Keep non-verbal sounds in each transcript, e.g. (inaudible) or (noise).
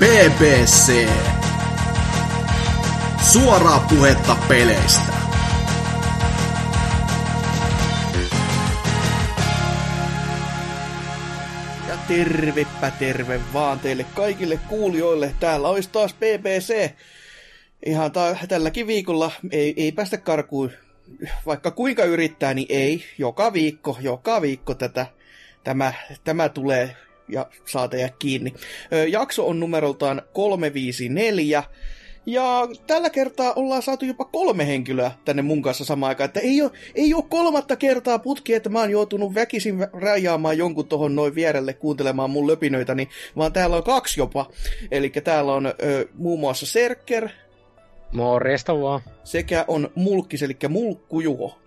BBC. Suoraa puhetta peleistä. Ja tervepä terve vaan teille kaikille kuulijoille. Täällä olisi taas BBC. Ihan ta- tälläkin viikolla ei, ei päästä karkuun. Vaikka kuinka yrittää, niin ei. Joka viikko, joka viikko tätä, tämä, tämä tulee ja saa teidät kiinni. Ö, jakso on numeroltaan 354. Ja tällä kertaa ollaan saatu jopa kolme henkilöä tänne mun kanssa samaan aikaan. Että ei ole, ei ole kolmatta kertaa putki, että mä oon joutunut väkisin rajaamaan jonkun tohon noin vierelle kuuntelemaan mun löpinöitäni, vaan täällä on kaksi jopa. Eli täällä on ö, muun muassa Serker Morjesta vaan. sekä on Mulkkis, eli Mulkkujuho.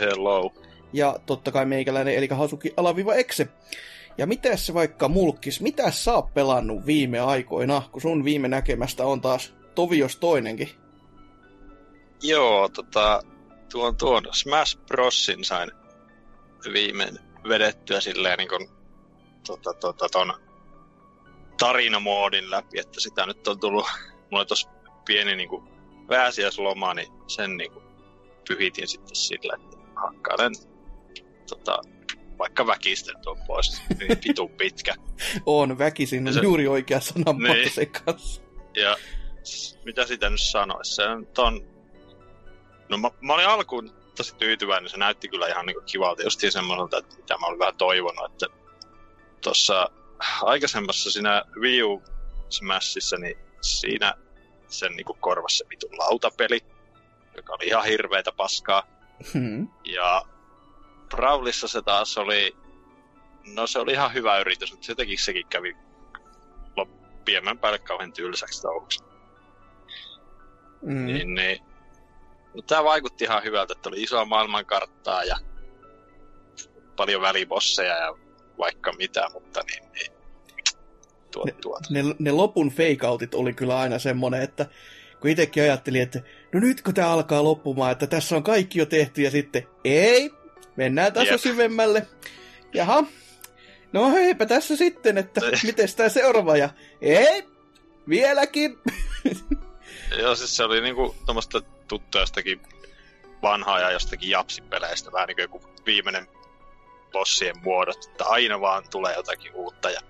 Hello. Ja totta kai meikäläinen, eli Hasuki alaviva Exe. Ja mitäs se vaikka Mulkkis, mitä sä oot pelannut viime aikoina, kun sun viime näkemästä on taas tovios toinenkin? Joo, tota, tuon, tuon Smash Brosin sain viimein vedettyä silleen niin kuin, tota, tota, ton tarinamoodin läpi, että sitä nyt on tullut, (laughs) mulla tuossa pieni niin kuin, pääsiäisloma, niin sen niin kuin, pyhitin sitten sillä, että hakkailen tota, vaikka väkisten tuon pois, niin vitun pitkä. (laughs) On väkisin, on Se- juuri oikea sana Niin. se kanssa. Ja mitä sitä nyt sanoisi, se on... No mä, mä olin alkuun tosi tyytyväinen, se näytti kyllä ihan niinku kivalta, justiin semmoiselta, että mitä mä olin vähän toivonut, että tuossa aikaisemmassa siinä Wii U Smashissa, niin siinä sen niinku korvasi se vitun lautapeli, joka oli ihan hirveetä paskaa. Hmm. Ja Brawlissa se taas oli, no se oli ihan hyvä yritys, mutta jotenkin sekin kävi lop- piemmän päälle kauhean tylsäksi touhuksi. Mm. Niin, niin. No, tää vaikutti ihan hyvältä, että oli isoa maailmankarttaa ja paljon välibosseja ja vaikka mitä, mutta niin, niin. Tuot, Ne- tuot. Ne, ne lopun fake-outit oli kyllä aina semmonen, että kun itsekin ajattelin, että no nyt kun tää alkaa loppumaan, että tässä on kaikki jo tehty ja sitten ei, mennään taso Jep. syvemmälle. Jaha, no heipä tässä sitten, että (laughs) miten tää seuraava ja ei, vieläkin. (laughs) Joo, siis se oli niinku tommoista tuttua jostakin vanhaa ja jostakin japsipeleistä, vähän niinku joku viimeinen bossien muodot, että aina vaan tulee jotakin uutta ja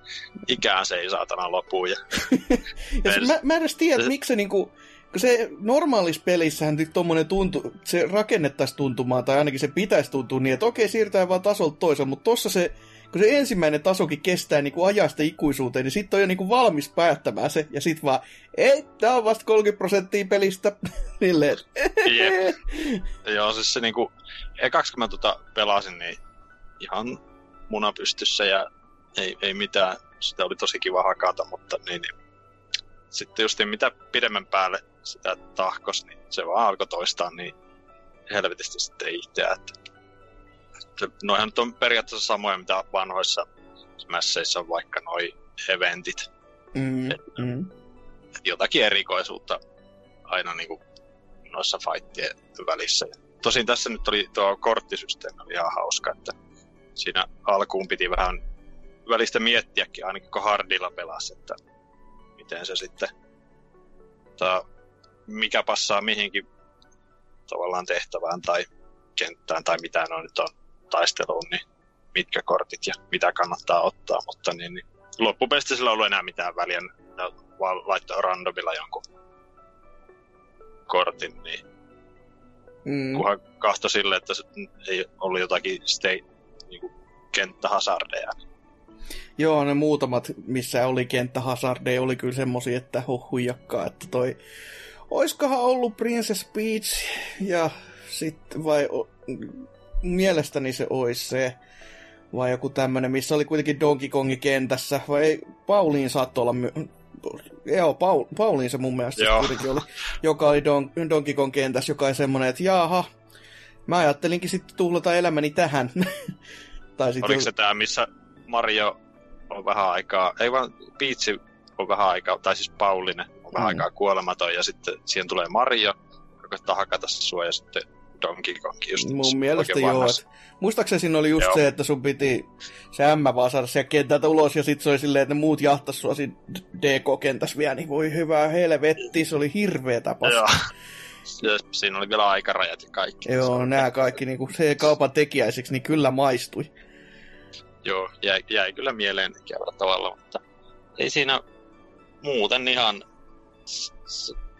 ikään se ei saatana lopu. Ja... (laughs) Ja se, mä, mä en edes tiedä, että miksi se niinku, se normaalissa pelissähän nyt tommonen tuntu, se rakennettaisiin tuntumaan, tai ainakin se pitäisi tuntua niin, että okei, siirrytään vaan tasolta toiselle, mutta tossa se, kun se ensimmäinen tasokin kestää niinku ajasta ikuisuuteen, niin sitten on jo niinku valmis päättämään se, ja sit vaan, ei, tää on vasta 30 prosenttia pelistä, (laughs) silleen, Jep. (laughs) Joo, siis se niinku, ekaksi kun mä tota pelasin, niin ihan muna pystyssä ja ei, ei mitään, sitä oli tosi kiva hakata, mutta niin, niin. sitten just mitä pidemmän päälle sitä tahkos, niin se vaan alkoi toistaa niin helvetisti sitten itseä, että se, noihan nyt on periaatteessa samoja, mitä vanhoissa Smashissa on vaikka noi eventit, mm, mm. et jotakin erikoisuutta aina niinku noissa fightien välissä. Tosin tässä nyt oli tuo korttisysteemi oli ihan hauska, että siinä alkuun piti vähän välistä miettiäkin, ainakin kun hardilla pelasi, että miten se sitten, mikä passaa mihinkin tavallaan tehtävään tai kenttään tai mitä no nyt on taisteluun, niin mitkä kortit ja mitä kannattaa ottaa, mutta niin, niin loppupeleissä sillä ei ollut enää mitään väliä, vaan laittoi randomilla jonkun kortin, niin Mm. kunhan kahto sille, että se ei ollut jotakin stay, niinku, kenttähasardeja. Joo, ne muutamat, missä oli kenttähazardeja, oli kyllä semmosia, että huh huijakkaa, että toi... Oiskohan ollut Princess Peach ja sitten vai... o- Mielestäni se ois se. Vai joku tämmönen, missä oli kuitenkin Donkey Kongin kentässä. Vai ei, Pauliin saattoi olla my... Joo, Paul, Pauliin se mun mielestä Joo. kuitenkin oli, joka oli Don, Donkey Kong kentässä, joka oli semmonen, että jaha, mä ajattelinkin sitten tuhlata elämäni tähän. (laughs) tai sit Oliko se tää, missä Mario on vähän aikaa, ei vaan Peach on vähän aikaa, tai siis Pauline on vähän Mm. aikaa kuolematon, ja sitten siihen tulee Mario, joka koittaa hakata sua, ja sitten Donkey Kong just Mun mielestä joo. Et, muistaakseni siinä oli just Joo. se, että sun piti se M vaan saada sieltä kentältä ulos, ja sit se oli silleen, että ne muut jahtas sua siinä DK-kentässä vielä, niin voi hyvää helvetti, se oli hirveä tapas. Joo. (laughs) Siinä oli vielä aikarajat ja kaikki. Joo, nämä kaikki niinku, se kaupan tekijäisiksi, niin kyllä maistui. Joo, jäi, jäi kyllä mieleen ikävällä tavalla, mutta ei siinä muuten ihan,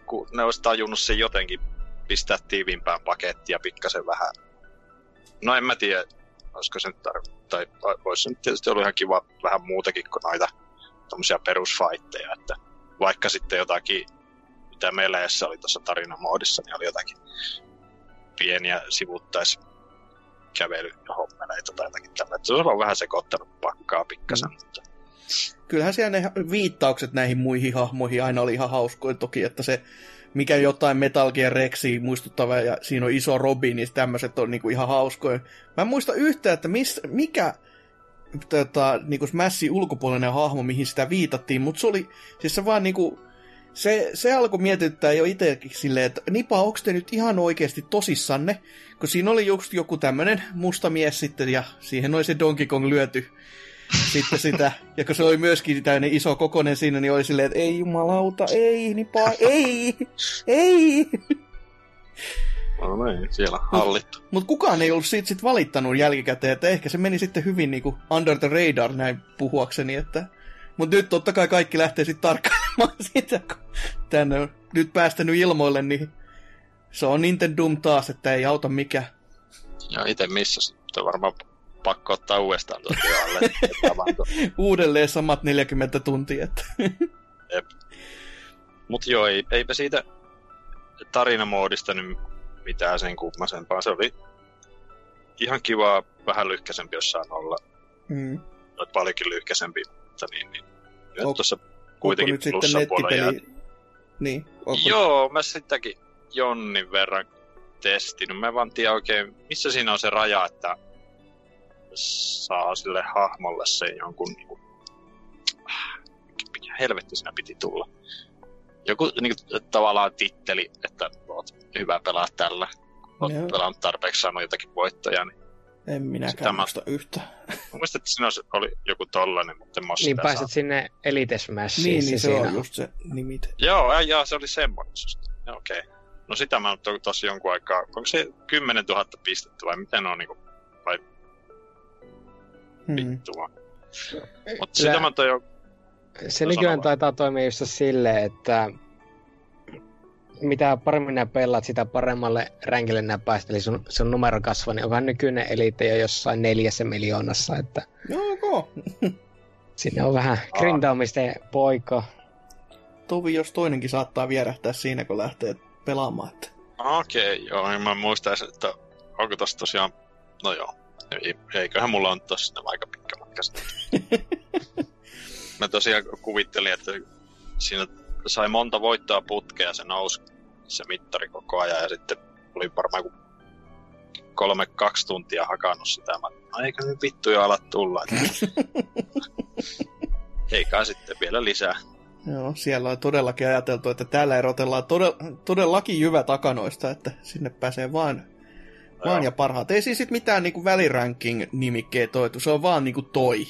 kun ne olisi tajunnut sen jotenkin pistää tiiviimpään pakettia pikkasen vähän. No en mä tiedä, olisiko se nyt tar- tai olisi se nyt tietysti ollut ihan kiva vähän muutakin kuin noita tommosia perusfightteja, että vaikka sitten jotakin, mitä meleissä oli tuossa tarinamoodissa, niin oli jotakin pieniä sivuttais kävelyhommeleita tai jotakin tällaista. Se on vähän sekoittanut pakkaa pikkasen, Mm. mutta Kyllähän siellä ne viittaukset näihin muihin hahmoihin aina oli ihan hauskoja toki, että se mikä jotain Metal Gear Rexia muistuttava ja siinä on iso Robin, niin tämmöiset on niinku ihan hauskoja. Mä en muista yhtään, että mis, mikä tota, niinku Smashin ulkopuolinen hahmo, mihin sitä viitattiin, mutta se oli, siis se vaan niinku, se, se alkoi mietittää jo itsekin silleen, että Nipa, onko te nyt ihan oikeasti tosissanne? Kun siinä oli just joku tämmönen musta mies sitten, ja siihen oli se Donkey Kong lyöty sitten sitä, ja kun se oli myöskin tämmöinen iso kokonen siinä, niin oli silleen, että ei jumalauta, ei, Nipa, ei, ei. no niin, siellä hallittu. Mutta kukaan ei ollut siitä sit valittanut jälkikäteen, että ehkä se meni sitten hyvin niinku under the radar näin puhuakseni, että... Mutta nyt totta kai kaikki lähtee sitten tarkkailemaan (laughs) sitä, kun tänne on nyt päästänyt ilmoille, niin se on Nintendo taas, että ei auta mikään. Ja itse missä sitten varmaan pakko ottaa uudestaan tuota alle. (laughs) Uudelleen samat 40 tuntia, että... Mut joo, ei, eipä siitä tarinamoodista nyt mitään sen kummasempaa. Se oli ihan kiva, vähän lyhkäsempi jossain olla. Mm. Noit paljonkin lyhkäsempi, mutta niin, niin. Nyt On- tuossa kuitenkin nyt sitten plussapuolella jää. Niin, onko... Joo, mä sitäkin jonnin verran testinyt. Mä en vaan tiedä oikein, missä siinä on se raja, että saa sille hahmolle sen jonkun niinku... Mikä helvetti siinä piti tulla? Joku niinku, tavallaan titteli, että oot hyvä pelaa tällä. Oot Joo. pelannut tarpeeksi saanut jotakin voittoja. Niin. En Sitä minäkään mä- muista yhtään. Mä muistan, että siinä oli joku tollanen, mutta en mä Niin sitä pääset saanut. sinne Elite Smashiin. Niin, niin se siinä on just se nimite. Joo, ja, ja se oli semmoinen. Joo, Okei. Okay. No sitä mä oon tossa jonkun aikaa. Onko se 10 000 pistettä vai miten on niinku Hmm. vittua? Mutta Kyllä. sitä mä oon jo... Se No, nykyään vaan. taitaa toimia just silleen, että mitä paremmin nää pelaat, sitä paremmalle ränkille nää päästä, eli sun, sun numero kasvaa, niin onkohan nykyinen elite jo jossain neljässä miljoonassa, että Joo, (laughs) sinne on vähän grindaamisten poika. tovi jos toinenkin saattaa vierähtää siinä, kun lähtee pelaamaan. Että... Okei, okay, joo, en mä muista että onko tossa tosiaan... No joo, eiköhän mulla on tossa aika pitkä matka (laughs) mä tosiaan kuvittelin, että siinä sai monta voittoa putkea, se nousi se mittari koko ajan ja sitten oli varmaan joku kolme, kaksi tuntia hakannut sitä. Mä, no nyt vittu jo ala tulla. (laughs) Eikä sitten vielä lisää. Joo, siellä on todellakin ajateltu, että täällä erotellaan todella, todellakin jyvä takanoista, että sinne pääsee vaan, vaan ja parhaat. Ei siis sit mitään niinku väliranking-nimikkeet toitu, se on vaan niinku toi.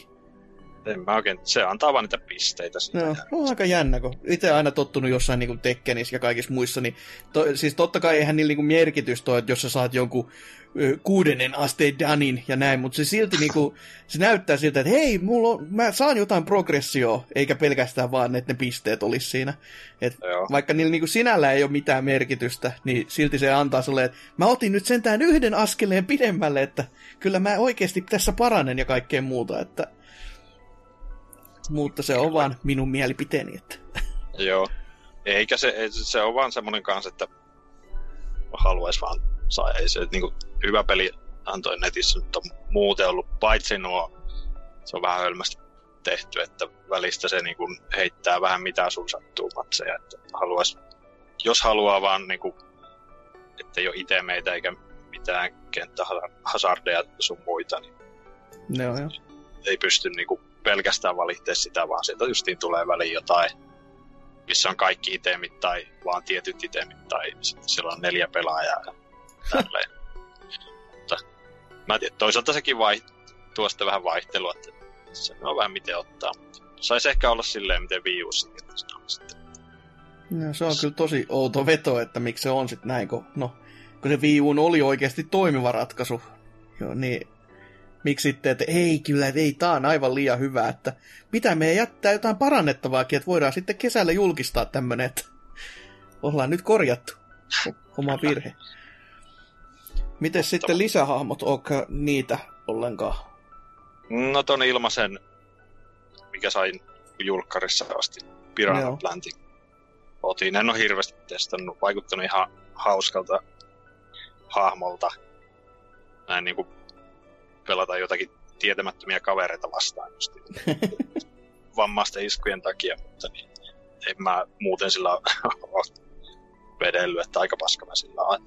En mä oikein, se antaa vaan niitä pisteitä siitä. No, on aika jännä, kun itse aina tottunut jossain niinku Tekkenissä ja kaikissa muissa, niin to, siis totta kai eihän niillä niinku merkitys toi, että jos sä saat jonkun ö, kuudennen asteen danin ja näin, mutta se silti niinku, se näyttää siltä, että hei, mulla on, mä saan jotain progressioa, eikä pelkästään vaan, että ne pisteet olisi siinä. Et Joo. vaikka niillä niinku sinällä ei ole mitään merkitystä, niin silti se antaa sulle, että mä otin nyt sentään yhden askeleen pidemmälle, että kyllä mä oikeasti tässä paranen ja kaikkea muuta, että mutta se on vaan minun mielipiteeni, että Joo. Eikä se, ei, se on vaan semmonen kanssa, että haluais vaan saa. Ei se niinku, hyvä peli toi netissä nyt on muuten ollut, paitsi nuo, se on vähän hölmästi tehty, että välistä se niinku heittää vähän mitä sun sattuu matseja, että haluais, jos haluaa vaan niinku, ettei ole itemeitä eikä mitään kenttähazardeja sun muita, niin ne on jo. ei pysty niinku pelkästään valittamaan sitä, vaan sieltä justiin tulee väliin jotain, missä on kaikki itemit tai vaan tietyt itemit tai sitten siellä on neljä pelaajaa ja tälleen. (laughs) Mutta mä tiedän, toisaalta sekin vai, tuo sitten vähän vaihtelua, että se on vähän miten ottaa. Saisi ehkä olla silleen, miten Wii että se on sitten No, se on kyllä tosi outo veto, että miksi se on sitten näin, kun, no, kun se Wii U oli oikeasti toimiva ratkaisu. Joo, niin miksi sitten, että ei kyllä, ei, tää on aivan liian hyvä, että pitää meidän jättää jotain parannettavaakin, että voidaan sitten kesällä julkistaa tämmönen, että ollaan nyt korjattu oma virhe. Miten sitten lisähahmot, onko niitä ollenkaan? No ton ilmaisen, mikä sain julkkarissa asti, Piranha. Atlantic. Otin, en ole hirveästi testannut, vaikuttanut ihan hauskalta hahmolta. Näin niinku pelata jotakin tietämättömiä kavereita vastaan just (laughs) vammaisten iskujen takia, mutta niin, en mä muuten sillä ole (laughs) vedellyt, että aika paska mä sillä on.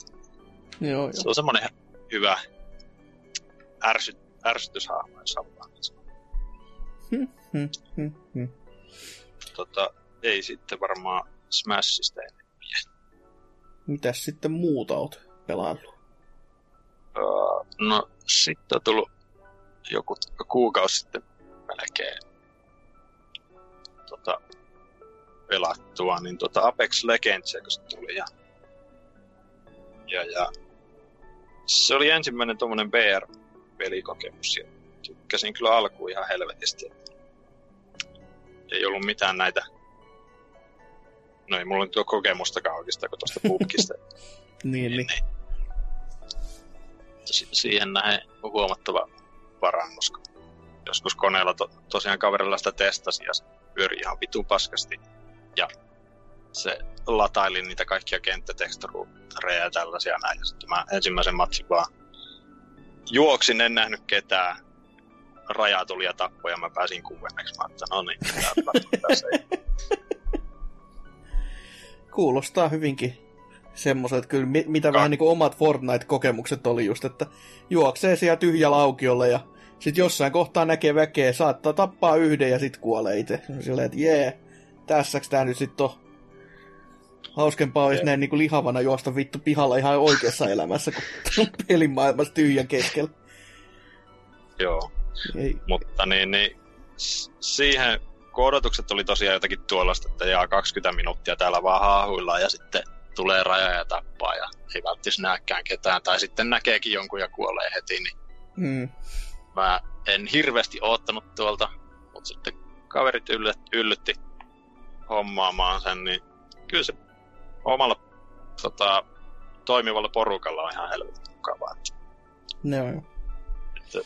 Joo, joo. Se on semmonen hyvä ärsy, ärsytyshahmo, jos halutaan niin sanoa. Hm, hm, hm, hm. tota, ei sitten varmaan Smashista ennen. Mitäs sitten muuta oot pelaillut? No, sitten on tullut joku kuukausi sitten melkein tota, pelattua, niin tota Apex Legends, kun se tuli. Ja, ja, ja se oli ensimmäinen tuommoinen BR-pelikokemus ja tykkäsin kyllä alkuun ihan helvetisti. Ei ollut mitään näitä No ei mulla nyt ole kokemustakaan oikeastaan kuin tuosta pubkista. (laughs) Niin, niin. Si- siihen nähden on huomattava parannus. Joskus koneella to- tosiaan kaverilla sitä testasi ja se pyöri ihan vitun paskasti. Ja se lataili niitä kaikkia kenttätekstureja ja tällaisia näin. Ja sitten mä ensimmäisen matsin vaan juoksin, en nähnyt ketään. Raja tuli ja tappoi ja mä pääsin kuuenneksi. Mä ajattelin, no niin, (laughs) Kuulostaa hyvinkin semmoiset, kyllä mi- mitä vähän niin kuin omat Fortnite-kokemukset oli just, että juoksee siellä tyhjällä aukiolla ja sit jossain kohtaa näkee väkeä, saattaa tappaa yhden ja sit kuolee itse. Silleen, että jee, tässäks tää nyt sit on hauskempaa olisi näin niin kuin lihavana juosta vittu pihalla ihan oikeassa (laughs) elämässä, kun (laughs) pelin maailmassa tyhjän keskellä. Joo. Ei, Mutta niin, niin siihen, kun odotukset oli tosiaan jotakin tuollaista, että jaa 20 minuuttia täällä vaan haahuillaan ja sitten tulee raja ja tappaa ja ei välttis näkään ketään. Tai sitten näkeekin jonkun ja kuolee heti, niin mm, mä en hirveästi oottanut tuolta, mutta sitten kaverit yllyt, yllytti hommaamaan sen, niin kyllä se omalla tota, toimivalla porukalla on ihan helvetin mukavaa. Jo. että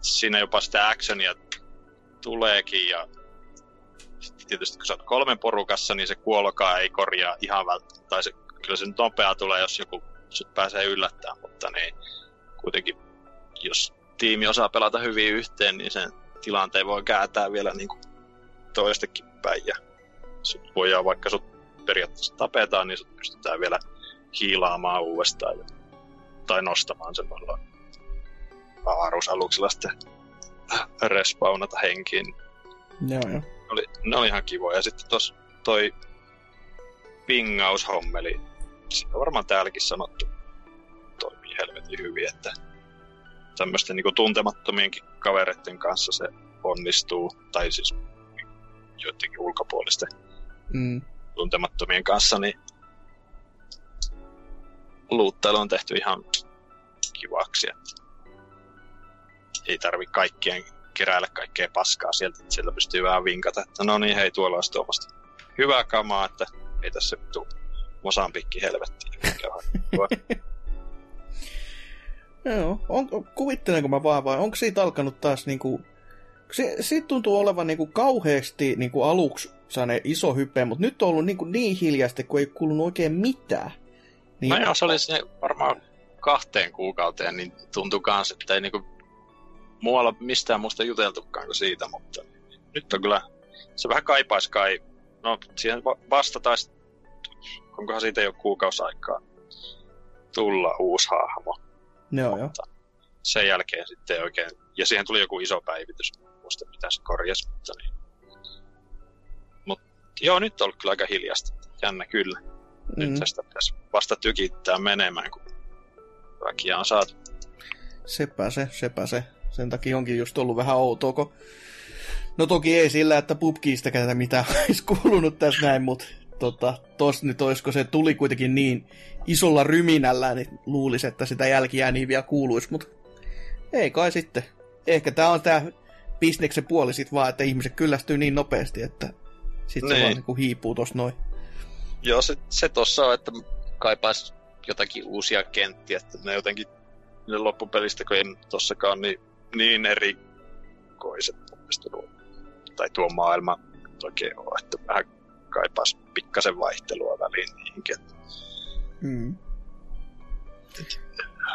siinä jopa sitä actionia tuleekin ja sitten tietysti kun sä oot kolmen porukassa, niin se kuolokaa ei korjaa ihan välttämättä, tai se, kyllä se nyt nopea tulee, jos joku sut pääsee yllättämään, mutta niin kuitenkin jos tiimi osaa pelata hyvin yhteen, niin sen tilanteen voi kääntää vielä niin kuin toistekin päin ja sut voidaan vaikka sut periaatteessa tapetaan, niin sut pystytään vielä hiilaamaan uudestaan ja, tai nostamaan semmoilla avaruusaluksella sitten respawnata henkiin. Ne on jo. Ne oli, ne oli ihan kivoja. Ja sitten tos toi pingaushommeli, sitä on varmaan täälläkin sanottu, toimii helvetin hyvin, että tämmöisten niinku tuntemattomienkin kavereiden kanssa se onnistuu, tai siis joidenkin ulkopuolisten Mm, tuntemattomien kanssa, niin luuttailu on tehty ihan kivaksi. Että ei tarvi kaikkien keräillä kaikkea paskaa sieltä, että siellä pystyy vähän vinkata, että no niin, hei, tuolla olisi tuommoista hyvää kamaa, että ei tässä tuu Mosambikki helvettiin. hyvä. Joo, on, kuvittelenko mä vaan vai onko siitä alkanut taas niinku... Se, siitä tuntuu olevan niinku kauheasti niinku aluksi saaneen iso hype, mutta nyt on ollut niinku niin hiljaista, kun ei kuulunut oikein mitään. Niin, No joo, se oli se varmaan kahteen kuukauteen, niin tuntui kans, että ei niinku muualla mistään muusta juteltukaan kuin siitä, mutta nyt on kyllä, se vähän kaipaisi kai, no siihen va- vasta taisi, onkohan siitä jo kuukausi aikaa tulla uusi hahmo. Joo, joo. Sen jälkeen sitten oikein, ja siihen tuli joku iso päivitys, muista mitä se korjasi, mutta niin. Mut joo, nyt on ollut kyllä aika hiljasta. Jännä kyllä. Nyt Mm. tästä pitäisi vasta tykittää menemään, kun väkiä on saatu. Sepä se, sepä se. Sen takia onkin just ollut vähän outoa, kun... No toki ei sillä, että pubkiistäkään mitä (laughs) olisi kuulunut tässä näin, mutta tota, tos nyt olisiko se tuli kuitenkin niin isolla ryminällä, niin luulisi, että sitä jälkiä niin vielä kuuluisi, mutta ei kai sitten. Ehkä tämä on tämä bisneksen puoli sit vaan, että ihmiset kyllästyy niin nopeasti, että sitten se Niin. vaan niinku hiipuu tossa noin. Joo, se, se tossa on, että kaipaisi jotakin uusia kenttiä, että ne jotenkin ne loppupelistä, kun ei tossakaan niin, niin erikoiset tai tuo maailma oikein ole, että vähän kaipaisi pikkasen vaihtelua väliin niihinkin. Mm.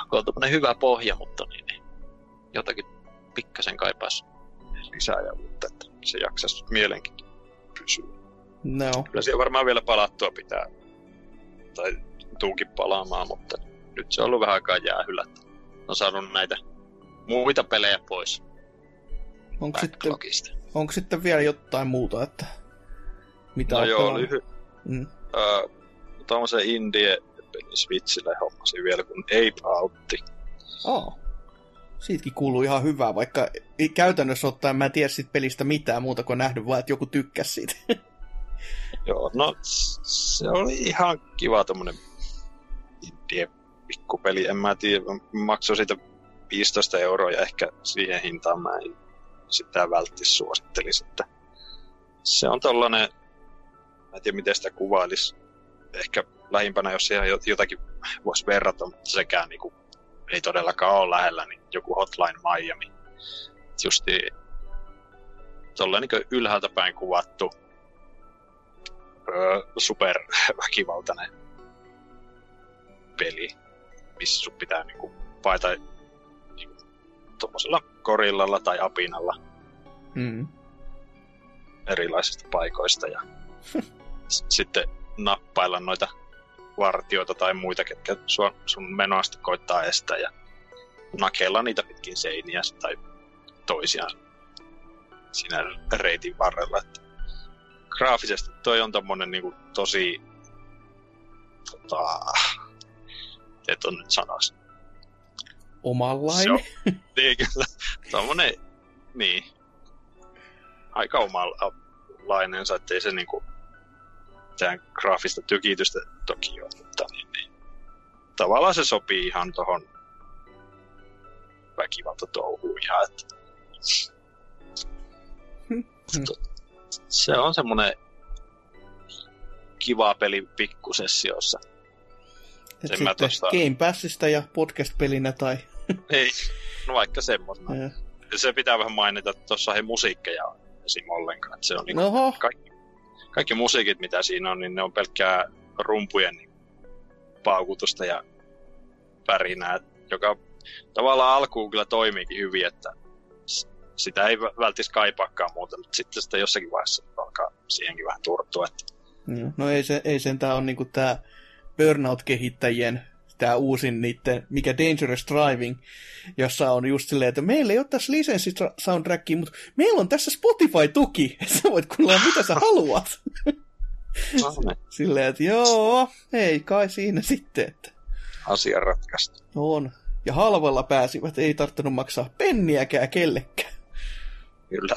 kun on tämmönen hyvä pohja, mutta niin, niin jotakin pikkasen kaipaisi lisää ja uutta, että se jaksaisi mielenkin pysyä. No, Kyllä siellä varmaan vielä palattua pitää, tai tuukin palaamaan, mutta nyt se on ollut vähän aikaa jäähyllä. että On saanut näitä muita pelejä pois onko sitten, onko sitten vielä jotain muuta, että mitä No joo, pelannut? lyhy, Mm. öö, tuommoisen indie pelin Switchille hommasin vielä, kun Ape Outti. Oh. Siitäkin kuuluu ihan hyvää, vaikka käytännössä ottaen mä en tiedä siitä pelistä mitään muuta kuin nähnyt vaan, että joku tykkäsi siitä. (laughs) Joo, no se oli ihan kiva tommonen indie pikkupeli. En mä tiedä, maksoi siitä 15 euroa ja ehkä siihen hintaan mä en sitä välttis suosittelisi. Että se on tollanen, mä en tiedä miten sitä kuvailisi. Ehkä lähimpänä, jos siihen jot- jotakin voisi verrata, mutta sekään niinku, ei todellakaan ole lähellä, niin joku Hotline Miami. Justi tolleen niin ylhäältä päin kuvattu öö, superväkivaltainen peli, missä sun pitää niinku paeta niinku, tuommoisella korillalla tai apinalla Mm. erilaisista paikoista ja (laughs) sitten nappailla noita vartioita tai muita, ketkä sua, sun menoasta koittaa estää ja nakella niitä pitkin seiniä tai toisiaan siinä reitin varrella. Että graafisesti toi on tommonen niinku tosi tota, miten ton nyt sanois? Omanlainen. Se on, (laughs) niin kyllä. Tommonen, niin. Aika omanlainensa, ettei se niinku mitään graafista tykitystä toki ole, mutta niin, niin. Tavallaan se sopii ihan tohon väkivaltatouhuun ihan, että Hmm. Se on semmonen kiva peli pikkusessiossa. Et sen sitten tosta- Game Passista ja podcast-pelinä tai... Ei, no vaikka semmoisena. Ja se pitää vähän mainita, että tuossa ei musiikkeja ole esim. ollenkaan. Se on niinku Noho, kaikki, kaikki musiikit, mitä siinä on, niin ne on pelkkää rumpujen niin paukutusta ja pärinää, joka tavallaan alkuun kyllä toimiikin hyvin, että sitä ei vä- välttis kaipaakaan muuta, mutta sitten sitä jossakin vaiheessa alkaa siihenkin vähän turtua. Että Joo, No ei, se, ei sentään ole niinku tää Burnout-kehittäjien tää uusin niitten, mikä Dangerous Driving, jossa on just silleen, että meillä ei ole tässä lisenssi-soundtrackia, mutta meillä on tässä Spotify-tuki, (laughs) sä voit kuunnella mitä sä haluat. no, ne Silleen, että joo, ei kai siinä sitten, että asian ratkaistu. on. Ja halvalla pääsivät, ei tarvinnut maksaa penniäkään kellekään. Kyllä.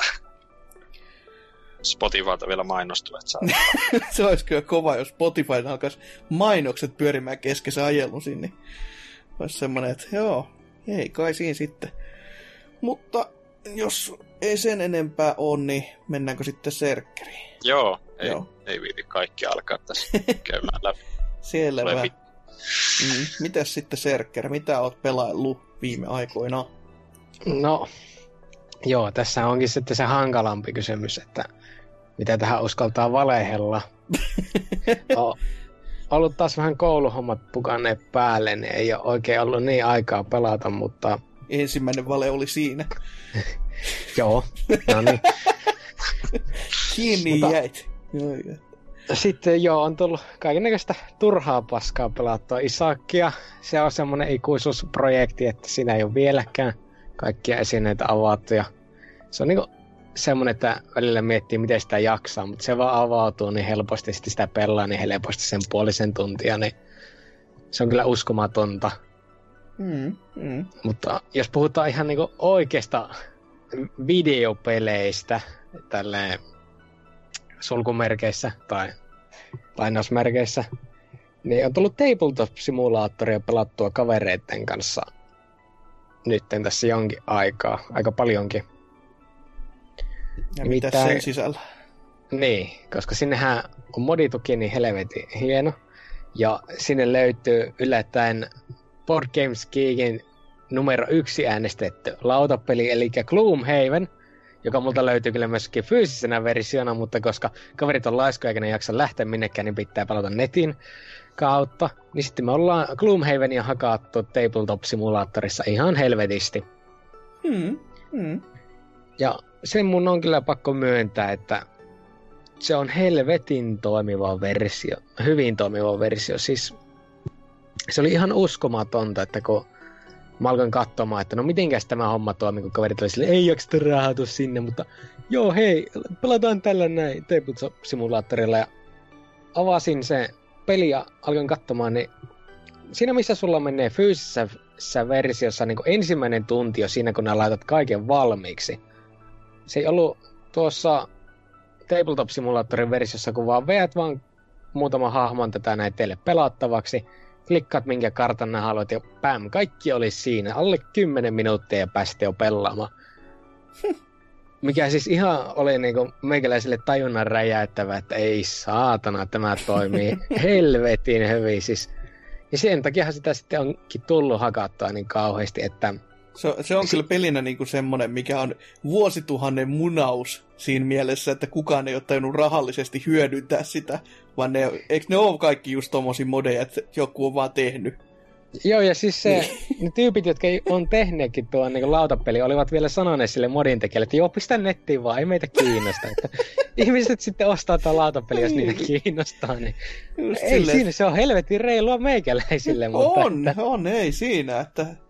Spotifylta vielä mainostuu, että saa (laughs) se olisi kyllä kova, jos Spotify alkaisi mainokset pyörimään kesken se ajelun sinne. Olisi semmoinen, että joo, ei kai siinä sitten. Mutta jos ei sen enempää ole, niin mennäänkö sitten serkkeriin? Joo, ei, Joo. ei viiti kaikki alkaa tässä (laughs) käymään läpi. Selvä. Tulee Mm, mitäs sitten serkkeri? Mitä oot pelaillut viime aikoina? No, joo, tässä onkin sitten se hankalampi kysymys, että mitä tähän uskaltaa valehella. (laughs) on ollut taas vähän kouluhommat pukanneet päälle, niin ei ole oikein ollut niin aikaa pelata, mutta Ensimmäinen vale oli siinä. (laughs) joo, no niin. Kiinni Mutta- jäit. Joo, joo. Sitten joo, on tullut kaikennäköistä turhaa paskaa pelattua Isakia. Se on semmonen ikuisuusprojekti, että siinä ei ole vieläkään kaikkia esineitä avattu. Ja se on niinku semmonen, että välillä miettii, miten sitä jaksaa, mutta se vaan avautuu niin helposti, sitten sitä pelaa niin helposti sen puolisen tuntia, niin se on kyllä uskomatonta. Mm, mm. Mutta jos puhutaan ihan niinku oikeasta videopeleistä, tälleen sulkumerkeissä tai lainausmerkeissä, niin on tullut tabletop-simulaattoria pelattua kavereiden kanssa nytten tässä jonkin aikaa, aika paljonkin. Ja mitä sen sisällä? Niin, koska sinnehän on modituki niin helvetin hieno. Ja sinne löytyy yllättäen Board Games Geekin numero yksi äänestetty lautapeli, eli Gloomhaven, joka multa löytyy kyllä myöskin fyysisenä versiona, mutta koska kaverit on laiskoja eikä ne jaksa lähteä minnekään, niin pitää pelata netin kautta. Niin sitten me ollaan Gloomhavenia hakattu Tabletop-simulaattorissa ihan helvetisti. Mm, mm. Ja sen mun on kyllä pakko myöntää, että se on helvetin toimiva versio. Hyvin toimiva versio. Siis se oli ihan uskomatonta, että kun mä alkoin katsomaan, että no mitenkäs tämä homma toimii, kun kaverit oli sille, ei jaksa rahatu sinne, mutta joo hei, pelataan tällä näin Tabletop-simulaattorilla ja avasin se peli ja alkoin katsomaan, niin siinä missä sulla menee fyysisessä versiossa niin ensimmäinen tunti jo siinä, kun nää laitat kaiken valmiiksi, se ei ollut tuossa Tabletop-simulaattorin versiossa, kun vaan veät vaan muutaman hahmon tätä näin teille pelattavaksi, klikkaat minkä kartan nää haluat ja pam, kaikki oli siinä. Alle 10 minuuttia ja pääsitte jo pelaamaan. (laughs) Mikä siis ihan oli niinku meikäläiselle tajunnan räjäyttävä, että ei saatana, tämä toimii (laughs) helvetin hyvin. Siis. Ja sen takia sitä sitten onkin tullut hakattua niin kauheasti, että Se, se on kyllä pelinä niinku semmonen, mikä on vuosituhannen munaus siinä mielessä, että kukaan ei ole tajunnut rahallisesti hyödyntää sitä, vaan ne, eikö ne ole kaikki just tommosia modeja, että joku on vaan tehnyt? Joo, ja siis se, (laughs) ne tyypit, jotka on tehneetkin tuon niin lautapeli, olivat vielä sanoneet sille modin tekijälle, että joo, pistä nettiin vaan, ei meitä kiinnosta. Että (laughs) ihmiset sitten ostaa tätä lautapeliä, jos niitä kiinnostaa. Niin Just ei silleen, siinä, se on helvetin reilua meikäläisille. Mutta On, että, on, ei siinä, että...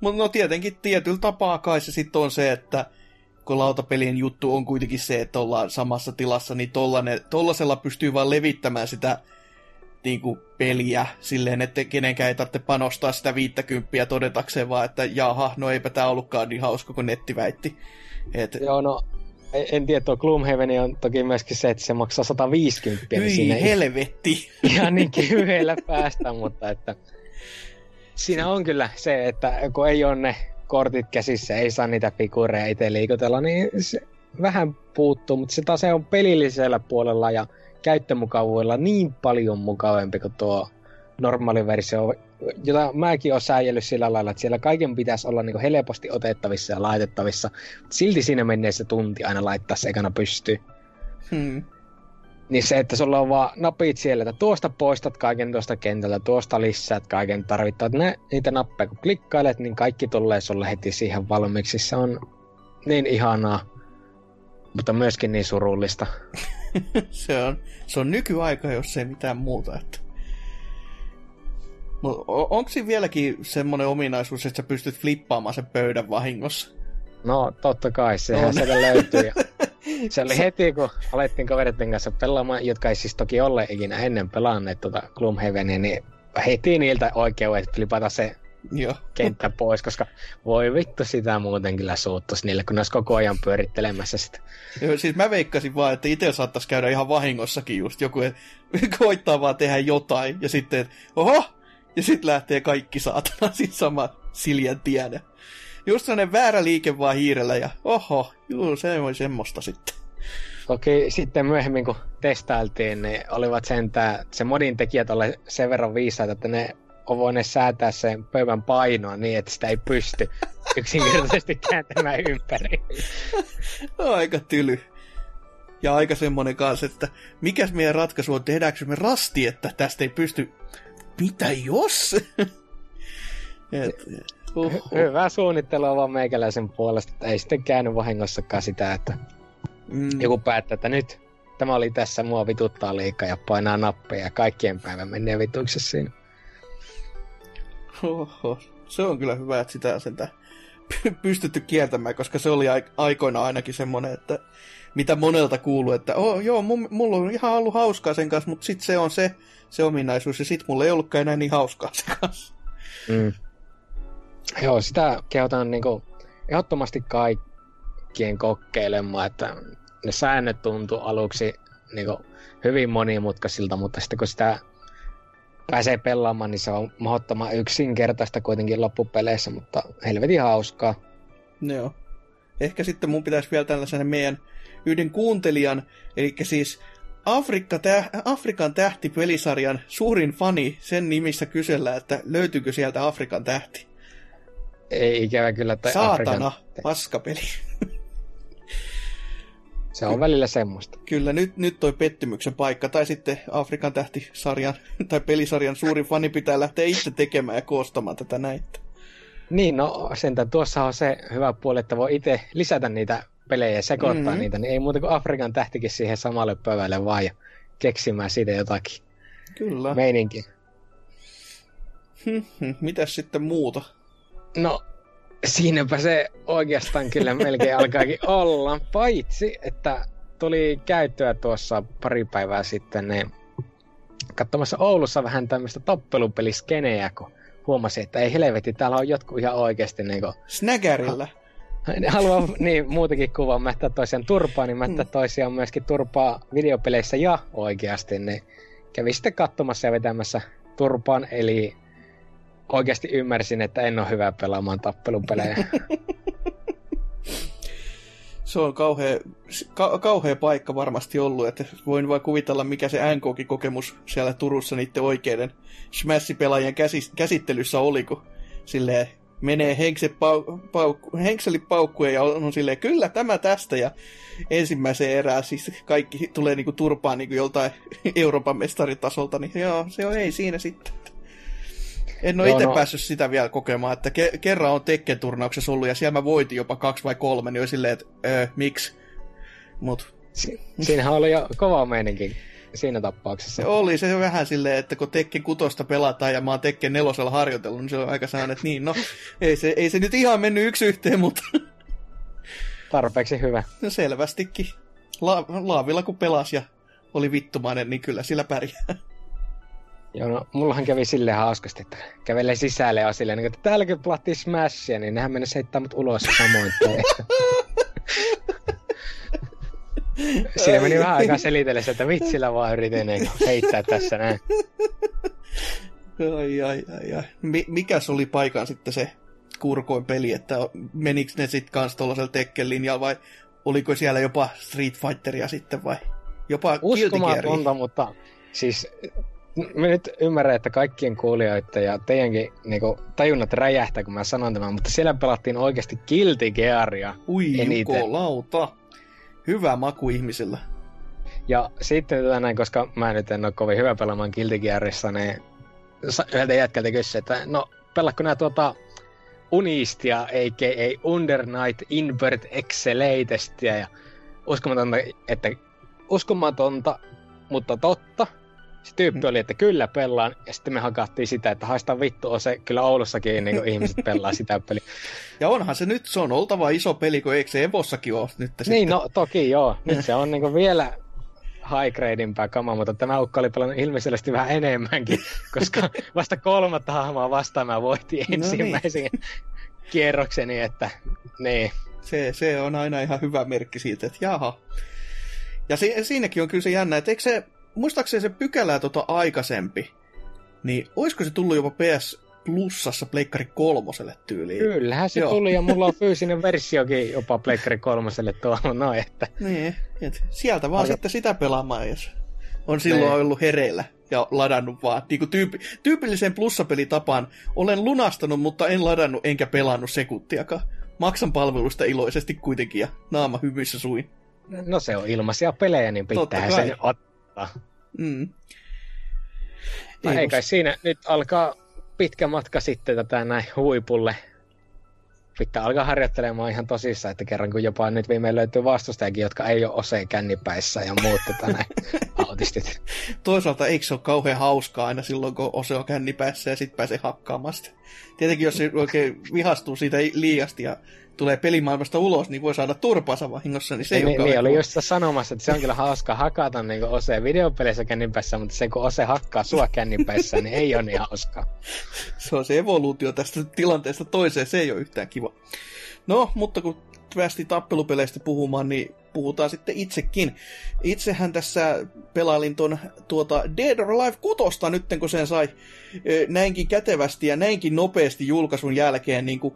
Mutta no tietenkin tietyllä tapaa kai se sitten on se, että kun lautapelien juttu on kuitenkin se, että ollaan samassa tilassa, niin tollanen, tollasella pystyy vaan levittämään sitä niin kuin peliä silleen, että kenenkään ei tarvitse panostaa sitä 50 todetakseen vaan, että jaha, no eipä tää ollutkaan niin hauska kuin netti väitti. Et, joo, no, en- tiedä, tuo Gloomhaven on toki myöskin se, että se maksaa 150, niin hyi siinä ei helvetti! ihan niin kevyellä päästä, mutta että siinä on kyllä se, että kun ei ole ne kortit käsissä, ei saa niitä figureja itse liikutella, niin se vähän puuttuu, mutta se taas on pelillisellä puolella ja käyttömukavuudella niin paljon mukavampi kuin tuo normaali versio, jota mäkin olen sääjellyt sillä lailla, että siellä kaiken pitäisi olla niin helposti otettavissa ja laitettavissa, silti siinä menee se tunti aina laittaa se ekana pystyyn. Hmm. Niin se, että sulla on vaan napit siellä, että tuosta poistat kaiken tuosta kentältä, tuosta lisäät kaiken tarvittavat. Ne, niitä nappeja kun klikkailet, niin kaikki tulee sulle heti siihen valmiiksi. Se on niin ihanaa, mutta myöskin niin surullista. (laughs) se, on, se on nykyaika, jos ei mitään muuta. Että... Mut onko siinä vieläkin semmoinen ominaisuus, että sä pystyt flippaamaan sen pöydän vahingossa? No totta kai, sehän On. sieltä löytyy. (laughs) Se oli heti, kun alettiin kavereiden kanssa pelaamaan, jotka ei siis toki ole ikinä ennen pelanneet tuota Gloomhavenia, niin heti niiltä oikeudet flipata se Joo. kenttä pois, koska voi vittu sitä muuten kyllä suuttuisi niille, kun ne olisi koko ajan pyörittelemässä sitä. Joo, siis mä veikkasin vaan, että itse saattaisi käydä ihan vahingossakin just joku, että (laughs) koittaa vaan tehdä jotain, ja sitten, että oho, ja sitten lähtee kaikki saatana (laughs) siis sama siljän tienä. Just sellainen väärä liike vaan hiirellä, ja oho, juu, se oli semmoista sitten. Toki sitten myöhemmin, kun testailtiin, niin olivat sentään, se modin tekijät ole sen verran viisaita, että ne on voineet säätää sen pöydän painoa niin, että sitä ei pysty (laughs) yksinkertaisesti kääntämään ympäri. (laughs) Aika tyly. Ja aika semmonen kanssa, että mikäs meidän ratkaisu on, tehdäänkö me rasti, että tästä ei pysty... Mitä jos? (laughs) Et, oho. Hyvää suunnittelua vaan meikäläisen puolesta, että ei sitten käynyt vahingossakaan sitä, että Mm. joku päättää, että nyt tämä oli tässä, mua vituttaa liikaa ja painaa nappeja ja kaikkien päivän menee vituksessa siinä. Oho. Se on kyllä hyvä, että sitä sentään py- pystytty kieltämään, koska se oli ai- aikoina ainakin semmoinen, että mitä monelta kuuluu, että oh, joo, mun, mulla on ihan ollut hauskaa sen kanssa, mutta sitten se on se, se ominaisuus, ja sitten mulla ei ollutkaan enää niin hauskaa sen kanssa. Mm. Joo, sitä kehotan niinku ehdottomasti kaikkien kokeilemaan, että ne säännöt tuntuu aluksi niinku hyvin monimutkaisilta, mutta sitten kun sitä pääsee pelaamaan, niin se on mahdottoman yksinkertaista kuitenkin loppupeleissä, mutta helvetin hauskaa. Joo. Ehkä sitten mun pitäisi vielä tällaisen meidän yhden kuuntelijan, eli siis Afrikka täh, Afrikan tähti pelisarjan suurin fani, sen nimissä kysellä, että löytyykö sieltä Afrikan tähti. Ei ikävä kyllä. Tai Saatana, Afrikan... paskapeli. (laughs) Se on välillä semmoista. Kyllä, nyt, nyt toi pettymyksen paikka, tai sitten Afrikan tähti-sarjan (laughs) tai pelisarjan suurin fani pitää lähteä itse tekemään ja koostamaan tätä näitä. Niin, no sentään tuossa on se hyvä puoli, että voi itse lisätä niitä pelejä ja sekoittaa mm-hmm. niitä, niin ei muuta kuin Afrikan tähtikin siihen samalle pöydälle vaan ja keksimään siitä jotakin Kyllä. meininkiä. Mitäs sitten muuta? No, siinäpä se oikeastaan kyllä melkein alkaakin olla, paitsi että tuli käyttöä tuossa pari päivää sitten niin katsomassa Oulussa vähän tämmöistä tappelupeliskenejä, kun huomasin, että ei helvetti, täällä on jotkut ihan oikeasti niin kuin... Snägärillä. Ne haluaa niin muutenkin kuvaa mättää toisiaan turpaa, niin mättää mm. toisiaan myöskin turpaa videopeleissä ja oikeasti, niin kävi sitten katsomassa ja vetämässä turpaan, eli oikeasti ymmärsin, että en ole hyvä pelaamaan tappelupelejä. (laughs) se on kauhea, ka, kauhea paikka varmasti ollut, että voin vain kuvitella, mikä se NKkin-kokemus siellä Turussa niiden oikeiden Smash-pelaajien käsi, käsittelyssä oli, kun silleen menee henkse pau, pau, paukkuja ja on silleen, kyllä tämä tästä, ja ensimmäisen erää siis kaikki tulee niinku turpaan niinku joltain Euroopan mestaritasolta, niin joo, se on ei siinä sitten. En ole itse no. päässyt sitä vielä kokemaan, että ke- kerran on Tekken-turnauksessa ollut ja siellä mä voitin jopa kaksi vai kolme, niin oli silleen, että öö, miksi? Mut. Si- siinähän oli jo kova meininki siinä tapauksessa. Se oli se vähän silleen, että kun Tekken kutosta pelataan ja mä oon Tekken nelosella harjoitellut, niin se on aika sellainen, että niin, no, ei se, ei se nyt ihan mennyt yksi yhteen, mutta... (laughs) Tarpeeksi hyvä. No selvästikin. La- laavilla kun pelas ja oli vittumainen, niin kyllä sillä pärjää. Joo, no, mullahan kävi silleen hauskasti, että kävelee sisälle ja silleen, niin, että täälläkin pelattiin Smashia, niin nehän mennessä heittää mut ulos samoin. (laughs) Siinä meni vähän aikaa selitellessä, että vitsillä vaan yritin niin heittää tässä näin. Ai, ai, ai, ai. Mikäs oli paikan sitten se kurkoin peli, että menikö ne sitten kanssa tuollaisella Tekken linjalla vai oliko siellä jopa Street Fighteria sitten vai jopa Uskomatonta, mutta siis mä nyt ymmärrän, että kaikkien kuulijoiden ja teidänkin niinku, tajunnat räjähtää, kun mä sanon tämän, mutta siellä pelattiin oikeasti Guilty Gearia Ui, lauta. Hyvä maku ihmisillä. Ja sitten tätä näin, koska mä nyt en ole kovin hyvä pelaamaan Guilty Gearissa, niin yhdeltä jätkältä kysyi, että no pelakko nää tuota Unistia, a.k.a. Under Night Invert Excelatestia, ja uskomatonta, että uskomatonta, mutta totta, se tyyppi oli, että kyllä pelaan, ja sitten me hakattiin sitä, että haista vittu, on se kyllä Oulussakin niin ihmiset pelaa sitä peliä. (laughs) Ja onhan se nyt, se on oltava iso peli, kun eikö se Evossakin ole nyt Niin, sitten? no toki joo. Nyt se on (laughs) niin vielä high gradeimpää kamaa, mutta tämä ukka oli pelannut ilmeisesti vähän enemmänkin, (laughs) koska vasta kolmatta hahmoa vastaan mä voitin no ensimmäisen niin. kierrokseni, että niin. Se, se on aina ihan hyvä merkki siitä, että jaha. Ja si- siinäkin on kyllä se jännä, että eikö se muistaakseni se pykälää tota aikaisempi, niin olisiko se tullut jopa PS Plusassa Pleikkari kolmoselle tyyliin? Kyllähän se Joo. tuli ja mulla on (laughs) fyysinen versiokin jopa Pleikkari kolmoselle tuolla noin, että... Niin, et sieltä vaan Aika... sitten sitä pelaamaan, jos on silloin niin. ollut hereillä ja ladannut vaan. Niin kuin tyypi, tyypilliseen plussapelitapaan olen lunastanut, mutta en ladannut enkä pelannut sekuntiakaan. Maksan palvelusta iloisesti kuitenkin ja naama hymyssä suin. No se on ilmaisia pelejä, niin pitää sen ottaa Mm. No ei kai siinä, nyt alkaa pitkä matka sitten tätä näin huipulle. Pitää alkaa harjoittelemaan ihan tosissaan, että kerran kun jopa nyt viimein löytyy vastustajakin, jotka ei ole oseen kännipäissä ja muut tätä näin (laughs) pistit. Toisaalta eikö se ole kauhean hauskaa aina silloin, kun Ose on kännipäissä ja sitten pääsee hakkaamaan sitä. Tietenkin jos se oikein vihastuu siitä liiasti ja tulee pelimaailmasta ulos, niin voi saada turpansa vahingossa, niin se ei niin, ole niin oli just sanomassa, että se on kyllä hauska hakata niin Ose videopeleissä kännipäissä, mutta se kun Ose hakkaa sua kännipäissä, niin ei ole niin hauskaa. (laughs) Se on se evoluutio tästä tilanteesta toiseen, se ei ole yhtään kiva. No, mutta kun päästiin tappelupeleistä puhumaan, niin puhutaan sitten itsekin. Itsehän tässä pelailin ton tuota Dead or Alive 6 nyt, kun sen sai näinkin kätevästi ja näinkin nopeasti julkaisun jälkeen niin kuin,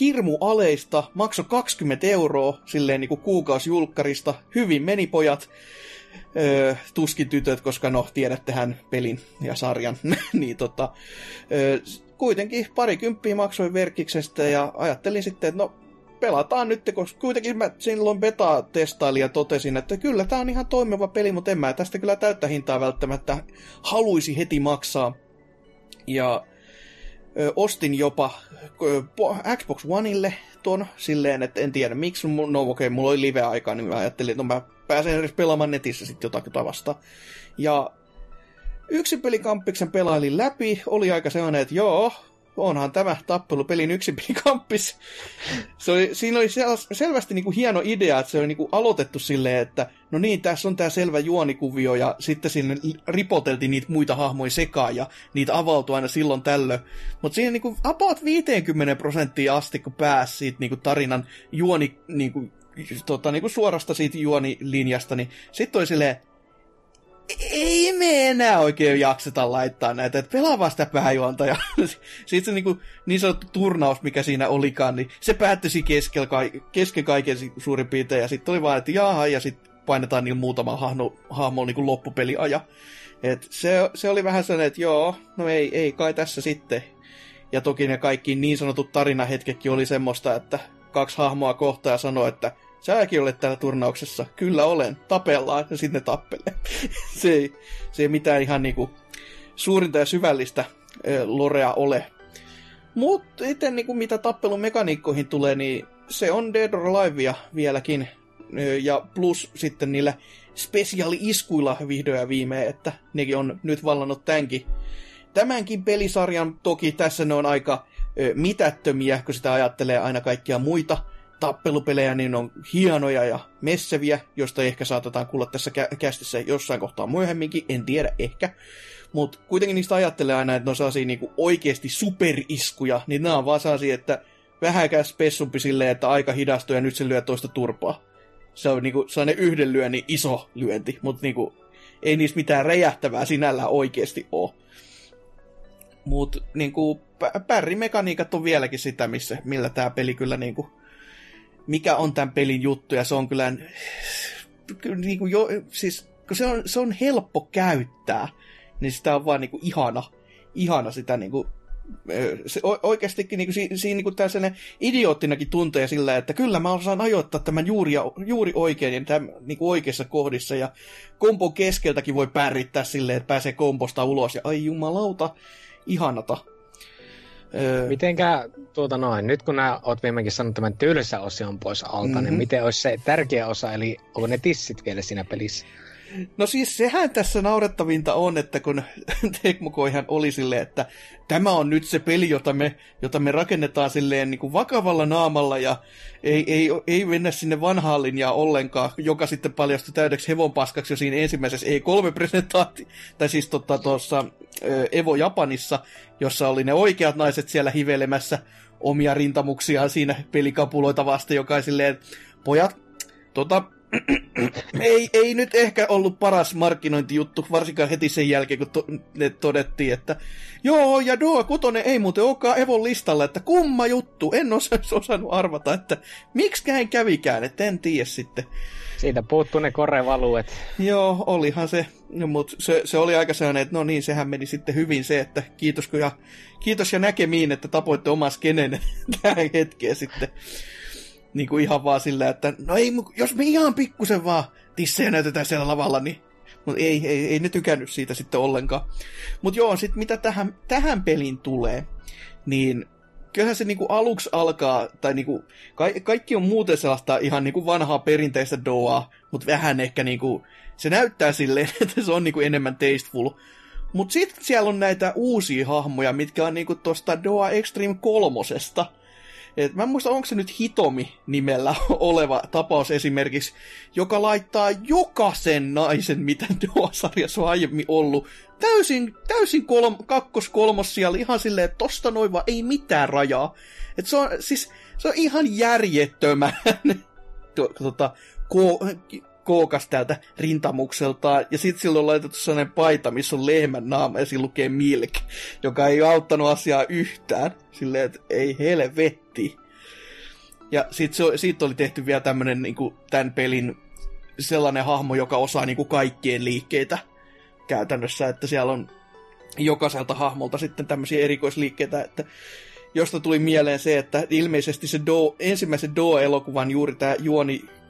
hirmu aleista, maksoi 20 euroa silleen niin kuin kuukausijulkkarista. Hyvin meni pojat, öö, tuskin tytöt, koska no tiedättehän pelin ja sarjan. (laughs) niin tota, öö, kuitenkin parikymppiä maksoin verkiksestä ja ajattelin sitten, että no pelataan nyt, koska kuitenkin mä silloin beta-testailin ja totesin, että kyllä tämä on ihan toimiva peli, mutta en mä tästä kyllä täyttä hintaa välttämättä haluisi heti maksaa. Ja ö, ostin jopa ö, Xbox Oneille tuon silleen, että en tiedä miksi, no okei, okay, mulla oli live-aikaa, niin mä ajattelin, että no mä pääsen edes pelaamaan netissä sitten jotakin tavasta. Ja yksi pelikampiksen pelailin läpi, oli aika sellainen, että joo, onhan tämä tappelupelin yksi kamppis. Se oli, siinä oli sel, selvästi niin kuin hieno idea, että se oli niin kuin aloitettu silleen, että no niin, tässä on tämä selvä juonikuvio, ja sitten sinne ripoteltiin niitä muita hahmoja sekaan, ja niitä avautui aina silloin tällöin. Mutta siinä niin kuin about 50 prosenttia asti, kun pääsi siitä niin kuin tarinan juoni, niin kuin, tota, niin kuin suorasta siitä juonilinjasta, niin sitten oli silleen, ei me enää oikein jakseta laittaa näitä, että pelaa vaan sitä pääjuonta. Ja (laughs) sitten se niin, kuin, niin sanottu turnaus, mikä siinä olikaan, niin se päättyisi kesken, kesken kaiken suurin piirtein. Ja sitten oli vaan, että jaha, ja sitten painetaan niin muutama hahmo, hahmo niin loppupeliaja. Et se, se oli vähän sellainen, että joo, no ei, ei kai tässä sitten. Ja toki ne kaikki niin sanotut tarinahetkekin oli semmoista, että kaksi hahmoa kohtaa sanoi, että säkin olet täällä turnauksessa. Kyllä olen. Tapellaan ja sitten ne tappelee. (laughs) se, ei, se ei mitään ihan niinku suurinta ja syvällistä lorea ole. Mutta itse niinku, mitä tappelun mekaniikkoihin tulee, niin se on Dead or Alivea vieläkin. Ja plus sitten niillä spesiaali-iskuilla vihdoin ja viimein, että nekin on nyt vallannut tämänkin, tämänkin pelisarjan. Toki tässä ne on aika mitättömiä, kun sitä ajattelee aina kaikkia muita tappelupelejä, niin on hienoja ja messeviä, joista ehkä saatetaan kuulla tässä kä- kästissä jossain kohtaa myöhemminkin, en tiedä ehkä. Mutta kuitenkin niistä ajattelee aina, että ne on sellaisia niinku oikeasti superiskuja, niin nämä on vaan sellaisia, että vähäkään spessumpi silleen, että aika hidastuu ja nyt se lyö toista turpaa. Se on niinku sellainen yhden lyönnin iso lyönti, mutta niinku, ei niistä mitään räjähtävää sinällä oikeasti ole. Mutta niinku, pärrimekaniikat on vieläkin sitä, missä, millä tämä peli kyllä niinku mikä on tämän pelin juttu, ja se on kyllä, niin kuin jo, siis, kun se on, se on helppo käyttää, niin sitä on vaan niin kuin ihana, ihana sitä niin kuin, se oikeastikin niin kuin, siinä, niin kuin tällainen idioottinakin tuntee sillä, että kyllä mä osaan ajoittaa tämän juuri, juuri oikein ja tämän, niin kuin oikeassa kohdissa ja kompon keskeltäkin voi pärrittää silleen, että pääsee komposta ulos ja ai jumalauta, ihanata. Öö... Mitenkä, tuota noin, nyt kun oot viimeinkin sanonut tämän tylsä osion pois alta, niin mm-hmm. niin miten olisi se tärkeä osa, eli onko ne tissit vielä siinä pelissä? No siis sehän tässä naurettavinta on, että kun (laughs) Tekmokoihan oli silleen, että tämä on nyt se peli, jota me, jota me rakennetaan silleen niin kuin vakavalla naamalla ja ei, ei, ei mennä sinne vanhaan linjaan ollenkaan, joka sitten paljastui täydeksi hevonpaskaksi jo siinä ensimmäisessä E3-presentaatti, tai siis tuossa Evo Japanissa, jossa oli ne oikeat naiset siellä hivelemässä omia rintamuksiaan siinä pelikapuloita vasten, joka silleen, pojat, tota, ei, ei nyt ehkä ollut paras markkinointijuttu, varsinkaan heti sen jälkeen, kun to, ne todettiin, että joo, ja Doa Kutonen ei muuten olekaan Evon listalla, että kumma juttu, en osa, (laughs) osannut arvata, että miksikäin kävikään, että en tiedä sitten. Siitä puuttuu ne korevaluet. Joo, olihan se, no, mutta se, se, oli aika sellainen, että no niin, sehän meni sitten hyvin se, että kiitos, ja, kiitos ja näkemiin, että tapoitte omas kenen (laughs) tähän hetkeen sitten niin kuin ihan vaan sillä, että no ei, jos me ihan pikkusen vaan tissejä näytetään siellä lavalla, niin mutta ei, ei, ei ne tykännyt siitä sitten ollenkaan. Mutta joo, sitten mitä tähän, tähän peliin tulee, niin kyllähän se niinku aluksi alkaa, tai niinku, ka- kaikki on muuten sellaista ihan niinku vanhaa perinteistä doaa, mutta vähän ehkä niinku, se näyttää silleen, (laughs) että se on niinku enemmän tasteful. Mutta sitten siellä on näitä uusia hahmoja, mitkä on niinku tosta Doa Extreme kolmosesta. Et mä en muista, onko se nyt Hitomi nimellä (laughs) oleva tapaus esimerkiksi, joka laittaa jokaisen naisen, mitä Doa-sarjassa on aiemmin ollut, täysin, täysin kolm, kakkos, kolmos siellä ihan silleen, että tosta noin vaan ei mitään rajaa. Et se on, siis, se on ihan järjettömän (laughs) tota, ko, kookas täältä rintamukseltaan, ja sitten sillä on laitettu sellainen paita, missä on lehmän naama, ja siinä lukee Milk, joka ei auttanut asiaa yhtään. Silleen, että ei helvetti. Ja sit se, siitä oli tehty vielä tämmönen niin tämän pelin sellainen hahmo, joka osaa niin kuin kaikkien liikkeitä käytännössä, että siellä on jokaiselta hahmolta sitten tämmöisiä erikoisliikkeitä, että josta tuli mieleen se, että ilmeisesti se Do, ensimmäisen Do-elokuvan juuri tämä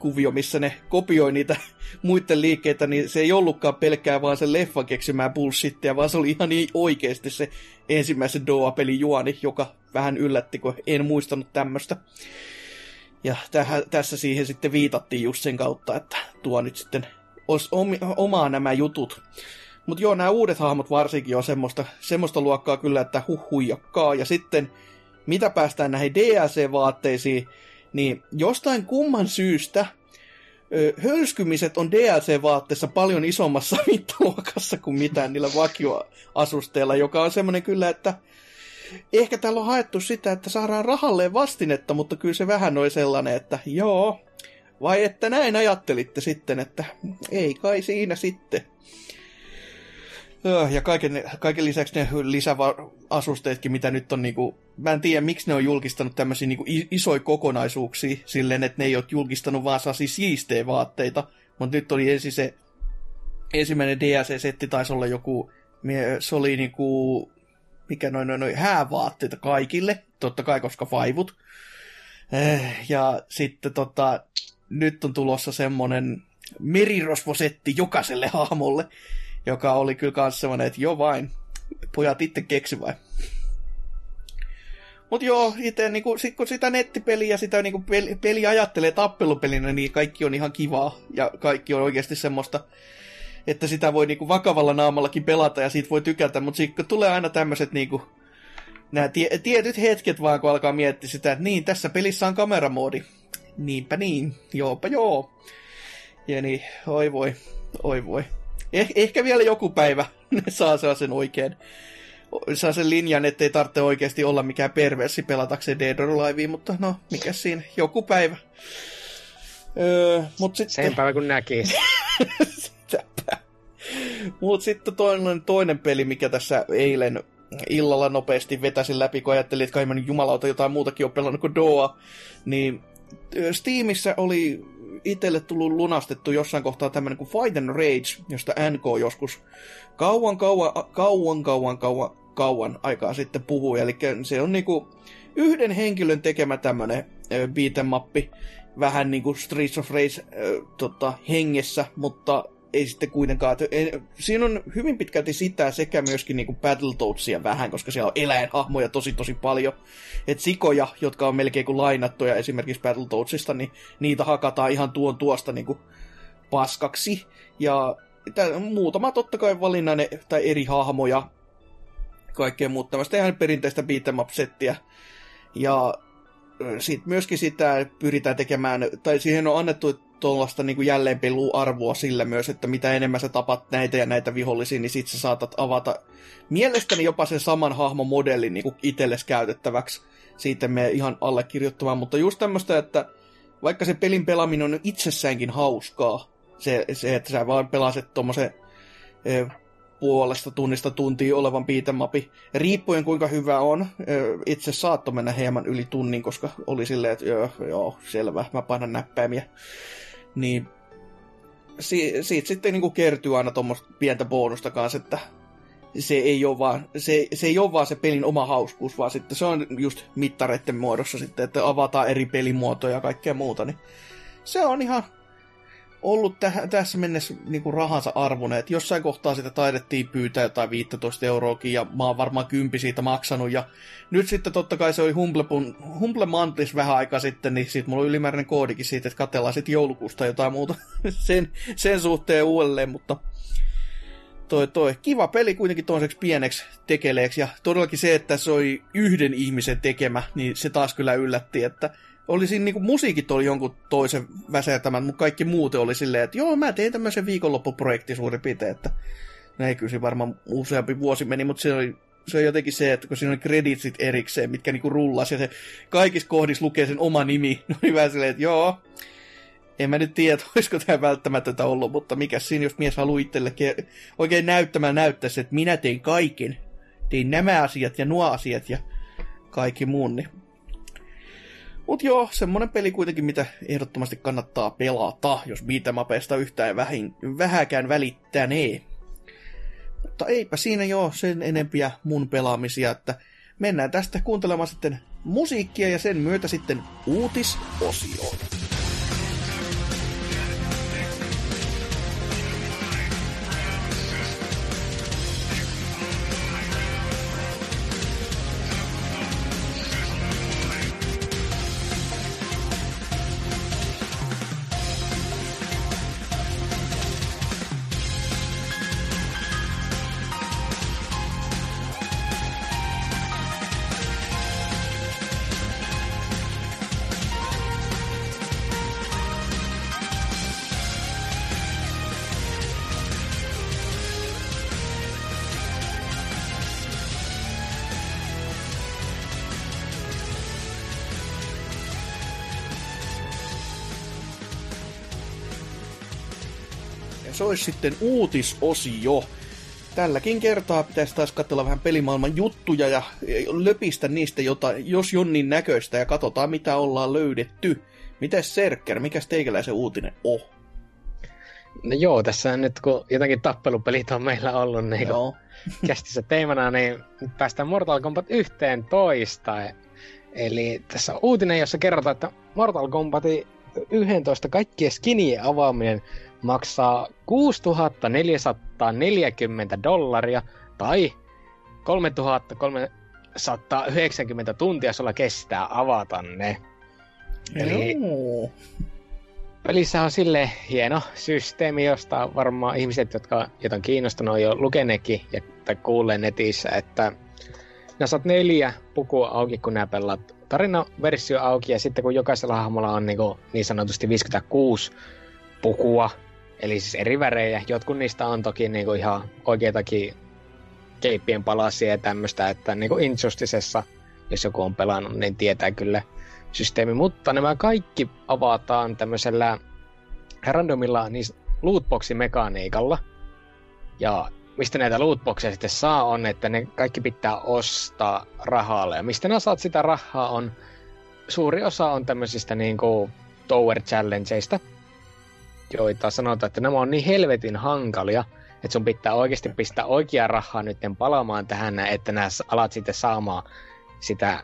juonikuvio, missä ne kopioi niitä (laughs) muiden liikkeitä, niin se ei ollutkaan pelkkää vaan sen leffan keksimää bullshittia, vaan se oli ihan niin oikeasti se ensimmäisen Do-pelin juoni, joka vähän yllätti, kun en muistanut tämmöistä. Ja tähän, tässä siihen sitten viitattiin just sen kautta, että tuo nyt sitten olisi omaa nämä jutut. Mutta joo, nämä uudet hahmot varsinkin on semmoista, semmoista luokkaa kyllä, että huh huijakkaa. Ja sitten, mitä päästään näihin DLC-vaatteisiin, niin jostain kumman syystä ö, hölskymiset on DLC-vaatteessa paljon isommassa (laughs) mittaluokassa kuin mitään niillä vakioasusteilla, joka on semmoinen kyllä, että ehkä täällä on haettu sitä, että saadaan rahalle vastinetta, mutta kyllä se vähän noin sellainen, että joo, vai että näin ajattelitte sitten, että ei kai siinä sitten. Ja kaiken, kaiken lisäksi ne lisäasusteetkin, mitä nyt on niinku, mä en tiedä miksi ne on julkistanut tämmöisiä niinku isoja kokonaisuuksia silleen, että ne ei ole julkistanut vaan saa siistejä vaatteita, mutta nyt oli ensin se ensimmäinen DLC-setti taisi olla joku, se oli niinku, mikä noin noin noin häävaatteita kaikille, totta kai koska vaivut. Eh, ja sitten tota, nyt on tulossa semmonen merirosvosetti jokaiselle hahmolle, joka oli kyllä kans semmonen, että jo vain, pojat itse keksi vai. Mut joo, itse niinku, sit kun sitä nettipeliä, sitä niinku peli, peli ajattelee tappelupelinä, niin kaikki on ihan kivaa. Ja kaikki on oikeasti semmoista, että sitä voi niinku vakavalla naamallakin pelata ja siitä voi tykätä. Mutta sitten tulee aina tämmöiset niinku, nämä tie, tietyt hetket vaan, kun alkaa miettiä sitä, että niin, tässä pelissä on kameramoodi. Niinpä niin, joopa joo. Ja niin, oi voi, oi voi. Eh, ehkä vielä joku päivä ne (laughs) saa sen oikein saa sen linjan, ettei tarvitse oikeasti olla mikään perversi pelatakseen Dead or Alive, mutta no, mikä siinä, joku päivä. Öö, mut sitten... Sen päivä kun näki. (laughs) Mut sitten toinen, toinen peli, mikä tässä eilen illalla nopeasti vetäsin läpi, kun ajattelin, että kai mä jumalauta jotain muutakin on pelannut kuin Doa, niin Steamissa oli itselle tullut lunastettu jossain kohtaa tämmönen kuin Fight and Rage, josta NK joskus kauan, kauan, kauan, kauan, kauan, kauan aikaa sitten puhui. Eli se on niinku yhden henkilön tekemä tämmönen beat'em vähän niinku Streets of Rage äh, tota, hengessä, mutta ei sitten kuitenkaan. Siinä on hyvin pitkälti sitä sekä myöskin niinku Battletoadsia vähän, koska siellä on eläinhahmoja tosi tosi paljon. Et sikoja, jotka on melkein kuin lainattuja esimerkiksi Battletoadsista, niin niitä hakataan ihan tuon tuosta niinku paskaksi. Ja tää, muutama totta kai valinnainen tai eri hahmoja, kaikkea muuta tämmöistä ihan perinteistä beat'em Ja sitten myöskin sitä pyritään tekemään, tai siihen on annettu tuollaista niin jälleenpeluarvoa sillä myös, että mitä enemmän sä tapat näitä ja näitä vihollisia, niin sit sä saatat avata mielestäni jopa sen saman hahmomodellin niin itsellesi käytettäväksi. Siitä me ihan allekirjoittamaan, mutta just tämmöistä, että vaikka se pelin pelaaminen on itsessäänkin hauskaa, se, se että sä vaan pelaset tuommoisen puolesta tunnista tuntia olevan piitemapi. Riippuen kuinka hyvä on, itse saatto mennä hieman yli tunnin, koska oli silleen, että joo, joo selvä, mä painan näppäimiä niin si- siitä sitten niin kuin kertyy aina tuommoista pientä bonusta kanssa, että se ei, ole vaan, se, se ei ole vaan se pelin oma hauskuus, vaan sitten se on just mittareiden muodossa sitten, että avataan eri pelimuotoja ja kaikkea muuta, niin se on ihan ollut täh- tässä mennessä niinku rahansa arvoinen, että jossain kohtaa sitä taidettiin pyytää jotain 15 euroakin, ja mä oon varmaan kympi siitä maksanut, ja nyt sitten totta kai se oli Humble, Humble vähän aikaa sitten, niin sit mulla on ylimääräinen koodikin siitä, että katellaan sitten joulukuusta jotain muuta (laughs) sen, sen suhteen uudelleen, mutta toi, toi. Kiva peli kuitenkin toiseksi pieneksi tekeleeksi, ja todellakin se, että se oli yhden ihmisen tekemä, niin se taas kyllä yllätti, että oli siinä niinku musiikit oli jonkun toisen väsertämän, mutta kaikki muuten oli silleen, että joo, mä tein tämmöisen viikonloppuprojekti suurin piirtein, että ei kyllä varmaan useampi vuosi meni, mutta se oli se on jotenkin se, että kun siinä oli kreditsit erikseen, mitkä niinku rullas, ja se kaikissa kohdissa lukee sen oma nimi, no (laughs) niin vähän silleen, että joo, en mä nyt tiedä, olisiko tämä välttämätöntä ollut, mutta mikä siinä, jos mies haluaa itselle oikein näyttämään näyttäisi, että minä tein kaiken. Tein nämä asiat ja nuo asiat ja kaikki muun, niin Mut joo, semmonen peli kuitenkin, mitä ehdottomasti kannattaa pelata, jos beatemapeista yhtään vähin, vähäkään välittänee. Mutta eipä siinä joo sen enempiä mun pelaamisia, että mennään tästä kuuntelemaan sitten musiikkia ja sen myötä sitten uutisosioon. Olisi sitten uutisosio. Tälläkin kertaa pitäisi taas katsella vähän pelimaailman juttuja ja löpistä niistä jotain, jos jonnin näköistä ja katsotaan mitä ollaan löydetty. Mites Serker, mikä teikäläisen uutinen on? No joo, tässä nyt kun jotakin tappelupelit on meillä ollut niin joo. (laughs) kästissä teemana, niin päästään Mortal Kombat yhteen toista. Eli tässä on uutinen, jossa kerrotaan, että Mortal Kombatin 11 kaikkien skinien avaaminen maksaa 6440 dollaria tai 3390 tuntia sulla kestää avata ne. Eli pelissä on sille hieno systeemi, josta varmaan ihmiset, jotka jotain on kiinnostunut, on jo lukenekin ja, tai kuulee netissä, että nää saat neljä pukua auki, kun nää pelaat tarinaversio auki, ja sitten kun jokaisella hahmolla on niin, kuin, niin sanotusti 56 pukua, Eli siis eri värejä. Jotkut niistä on toki niinku ihan oikeitakin keippien palasia ja tämmöistä, että niinku Injusticessa, jos joku on pelannut, niin tietää kyllä systeemi. Mutta nämä kaikki avataan tämmöisellä randomilla niin lootboxi-mekaniikalla. Ja mistä näitä lootboxeja sitten saa on, että ne kaikki pitää ostaa rahalla. Ja mistä nämä saat sitä rahaa on, suuri osa on tämmöisistä niinku Tower Challengeista, joita sanotaan, että nämä on niin helvetin hankalia, että sun pitää oikeasti pistää oikea rahaa nyt palaamaan tähän, että nämä alat sitten saamaan sitä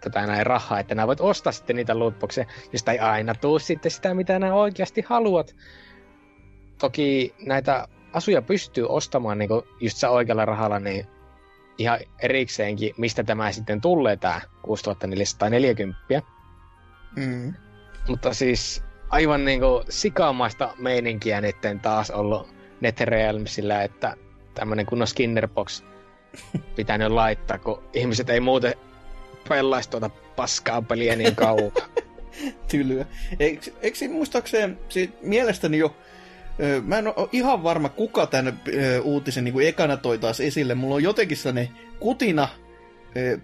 tätä näin rahaa, että nämä voit ostaa sitten niitä lootboxeja, josta ei aina tuu sitten sitä, mitä nämä oikeasti haluat. Toki näitä asuja pystyy ostamaan niin just sä oikealla rahalla, niin ihan erikseenkin, mistä tämä sitten tulee tämä 6440. Mm. Mutta siis aivan niinku sikamaista meininkiä nytten taas ollut NetherRealmsillä, että tämmönen kunnon Skinnerbox (laughs) pitänyt laittaa, kun ihmiset ei muuten pelaisi tuota paskaa peliä niin kauan. (laughs) Tylyä. Eikö, eikö muistaakseen, mielestäni jo, mä en ole ihan varma, kuka tämän uutisen niin kuin ekana toi taas esille. Mulla on jotenkin sellainen kutina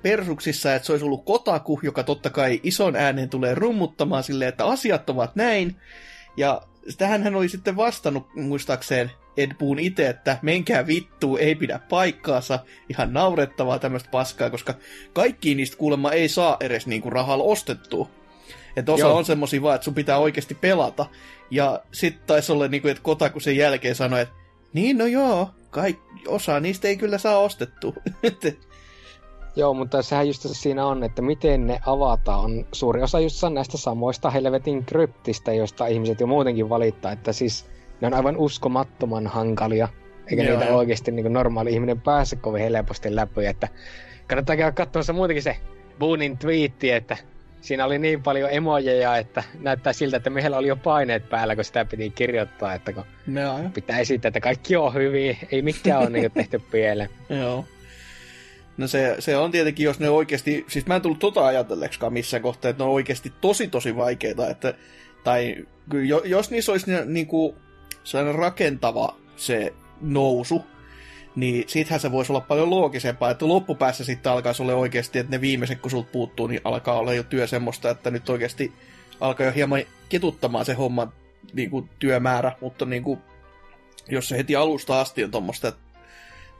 persuksissa, että se olisi ollut Kotaku, joka totta kai ison ääneen tulee rummuttamaan silleen, että asiat ovat näin. Ja tähän hän oli sitten vastannut muistaakseen Ed Boon itse, että menkää vittuu, ei pidä paikkaansa, ihan naurettavaa tämmöistä paskaa, koska kaikki niistä kuulemma ei saa edes niinku rahalla ostettua. Että osa Joo. on semmosia vaan, että sun pitää oikeasti pelata. Ja sitten taisi olla, niinku, että Kotaku sen jälkeen sanoi, että niin no joo, kaik- osa niistä ei kyllä saa ostettua. (laughs) Joo, mutta sehän just siinä on, että miten ne avataan. On suuri osa just näistä samoista helvetin kryptistä, joista ihmiset jo muutenkin valittaa, että siis ne on aivan uskomattoman hankalia. Eikä Joo, niitä jo. oikeasti niin normaali ihminen pääse kovin helposti läpi, että kannattaa käydä katsomassa muutenkin se Boonin twiitti, että siinä oli niin paljon emojeja, että näyttää siltä, että miehellä oli jo paineet päällä, kun sitä piti kirjoittaa, että kun no, pitää esittää, että kaikki on hyvin, ei mikään ole niin (laughs) tehty pieleen. Joo. No se, se on tietenkin, jos ne oikeasti, siis mä en tullut tota ajatelleeksikaan missään kohtaa, että ne on oikeasti tosi tosi vaikeita, että, tai jos niissä olisi niin kuin sellainen rakentava se nousu, niin siitähän se voisi olla paljon loogisempaa, että loppupäässä sitten alkaisi olla oikeasti, että ne viimeiset kun sulta puuttuu, niin alkaa olla jo työ semmoista, että nyt oikeasti alkaa jo hieman ketuttamaan se homman niin kuin, työmäärä, mutta niin kuin, jos se heti alusta asti on tuommoista,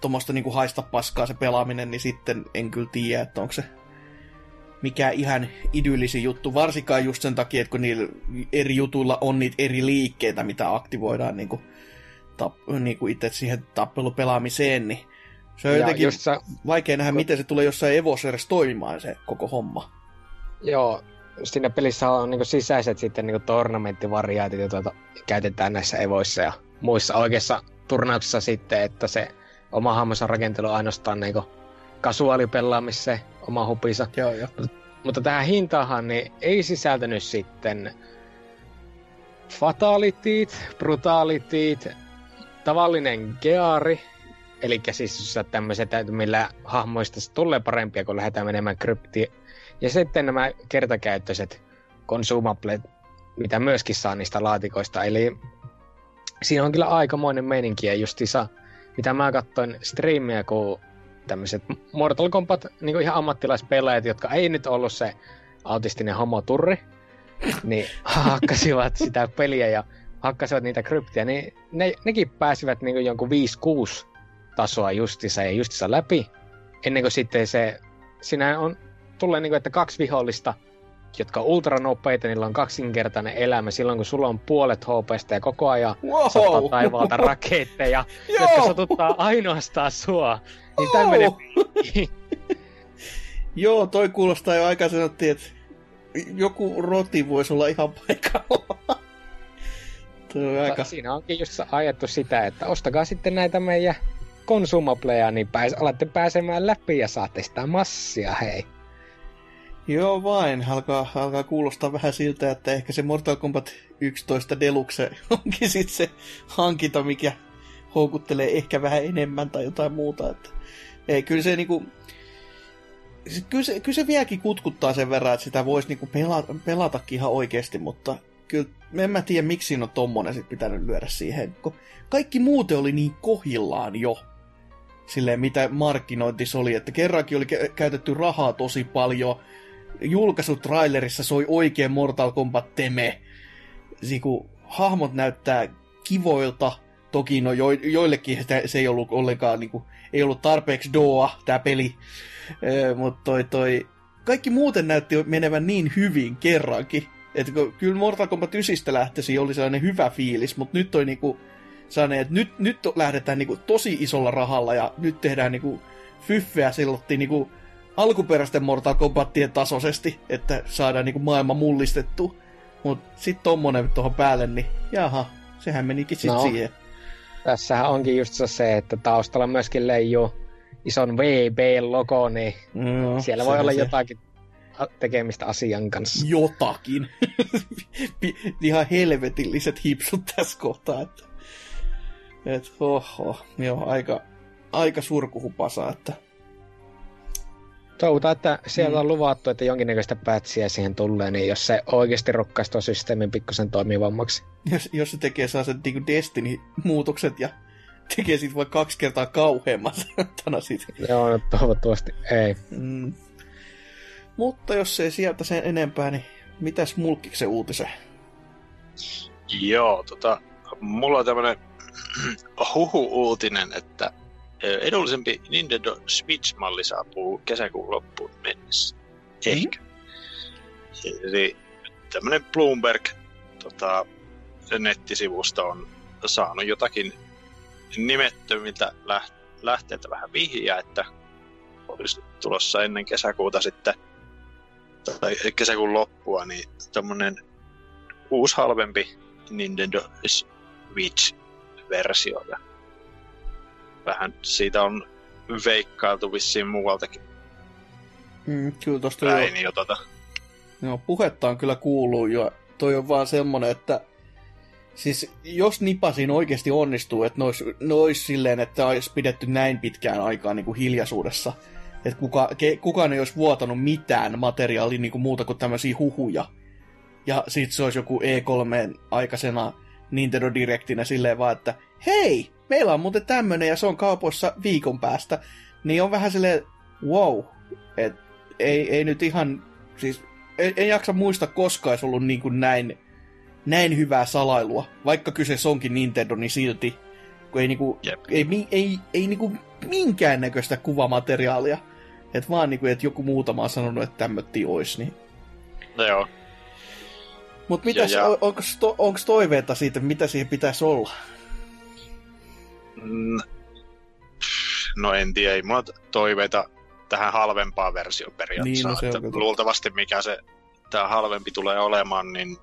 tuommoista niin haista paskaa se pelaaminen, niin sitten en kyllä tiedä, että onko se mikä ihan idyllisi juttu, varsinkaan just sen takia, että kun niillä eri jutuilla on niitä eri liikkeitä, mitä aktivoidaan niin kuin, tap, niin kuin itse siihen tappelupelaamiseen, niin se on ja jotenkin sä... vaikea nähdä, miten se tulee jossain Evossa edes toimimaan se koko homma. Joo, siinä pelissä on niin sisäiset sitten niin tornamenttivariaatit, joita käytetään näissä Evoissa ja muissa oikeissa turnauksissa sitten, että se oma hahmonsa rakentelu ainoastaan niin kasuaalipelaamiseen, oma hupisa. Joo, joo. Mutta, tähän hintahan niin ei sisältänyt sitten fatalitit, brutalitit, tavallinen geari, eli siis tämmöiset, millä hahmoista tulee parempia, kun lähdetään menemään kryptiin. Ja sitten nämä kertakäyttöiset consumablet, mitä myöskin saa niistä laatikoista. Eli siinä on kyllä aikamoinen meininki ja justiinsa, mitä mä katsoin striimiä, kun tämmöiset Mortal Kombat niin ihan ammattilaispelaajat, jotka ei nyt ollut se autistinen homoturri, niin (laughs) hakkasivat sitä peliä ja hakkasivat niitä kryptiä, niin ne, nekin pääsivät niin jonkun 5-6 tasoa justissa ja justissa läpi, ennen kuin sitten se, siinä on, tulee niin kuin, että kaksi vihollista, jotka on ultranopeita, niillä on kaksinkertainen elämä silloin, kun sulla on puolet HPstä ja koko ajan wow. sataa taivaalta raketteja, (laughs) jotka satuttaa ainoastaan sua. Niin tämmöinen (laughs) Joo, toi kuulostaa jo aika sanottiin, että joku roti voisi olla ihan paikalla. (laughs) on aika... Siinä onkin just ajettu sitä, että ostakaa sitten näitä meidän konsumapleja, niin pääs, alatte pääsemään läpi ja saatte sitä massia, hei. Joo vain, alkaa, alkaa kuulostaa vähän siltä, että ehkä se Mortal Kombat 11 Deluxe onkin sitten se hankinta, mikä houkuttelee ehkä vähän enemmän tai jotain muuta. Että, ei, kyllä se niinku, kyllä se, kyllä se vieläkin kutkuttaa sen verran, että sitä voisi niinku pelata, pelatakin ihan oikeasti, mutta kyllä en mä tiedä, miksi siinä on tommonen sit pitänyt lyödä siihen, kun kaikki muuten oli niin kohillaan jo. Silleen, mitä markkinointis oli, että kerrankin oli käytetty rahaa tosi paljon, julkaisutrailerissa soi oikein Mortal Kombat teme. Siku, hahmot näyttää kivoilta, toki no jo, joillekin se ei ollut ollenkaan, niin kuin, ei ollut tarpeeksi doa tämä peli, mutta toi, toi, kaikki muuten näytti menevän niin hyvin kerrankin, että kyllä Mortal Kombat 9 lähtesi oli sellainen hyvä fiilis, mutta nyt toi niinku sellainen, että nyt, nyt lähdetään niinku tosi isolla rahalla ja nyt tehdään niinku fyffeä sillottiin niinku alkuperäisten Mortal Kombatien tasoisesti, että saadaan niinku maailma mullistettu. Mut sit tommonen tuohon päälle, niin jaha, sehän menikin sit no, siihen. Tässähän onkin just se, että taustalla myöskin leijuu ison VB-logo, niin no, siellä voi olla se. jotakin tekemistä asian kanssa. Jotakin. (laughs) Ihan helvetilliset hipsut tässä kohtaa. Että, et, oho, joo, aika, aika surkuhupasa, että Toivotaan, että sieltä mm. on luvattu, että jonkinnäköistä pätsiä siihen tulee, niin jos se oikeasti rokkaisi tuon systeemin pikkusen toimivammaksi. Jos, jos se tekee saa sen niin Destiny-muutokset ja (laughs) tekee siitä vaikka kaksi kertaa kauheamman (laughs) siitä. Joo, no, toivottavasti ei. Mm. Mutta jos ei sieltä sen enempää, niin mitäs mulkkiksen uutisen? Joo, tota, mulla on tämmönen (clears throat) huhu-uutinen, että edullisempi Nintendo Switch-malli saapuu kesäkuun loppuun mennessä. Ehkä. Mm. Eli tämmönen Bloomberg tota, nettisivusto on saanut jotakin nimettömiltä lähteiltä vähän vihjaa, että olisi tulossa ennen kesäkuuta sitten, tai kesäkuun loppua, niin tämmönen uusi halvempi Nintendo Switch-versio. Ja vähän siitä on veikkailtu vissiin muualtakin Mm, kyllä tosta jo, päin jo tota. no, puhetta on kyllä kuuluu jo. Toi on vaan semmonen, että siis jos Nipasin oikeasti onnistuu, että ne olisi silleen, että olisi pidetty näin pitkään aikaa niin kuin hiljaisuudessa, että kuka, ke, kukaan ei olisi vuotanut mitään materiaalia niin kuin muuta kuin tämmöisiä huhuja. Ja sit se olisi joku E3 aikaisena Nintendo Directinä silleen vaan, että hei, meillä on muuten tämmönen ja se on kaupoissa viikon päästä. Niin on vähän silleen, wow, et ei, ei nyt ihan, siis en, en jaksa muistaa koskaan olisi ollut niin kuin näin, näin hyvää salailua. Vaikka kyseessä onkin Nintendo, niin silti. Kun ei, niinku, Jep. ei, mi- ei, ei niinku minkäännäköistä kuvamateriaalia. Et vaan niinku, että joku muutama on sanonut, että tämmötti ois. Niin. No joo, Mutta mitäs, Ja- ja- on, onko, to, onko toiveita siitä, mitä siihen pitäisi olla? Mm, No en tiedä, ei mulla toiveita tähän halvempaan versioon periaatteessa. Niin, no se on että luultavasti mikä se tämä halvempi tulee olemaan, niin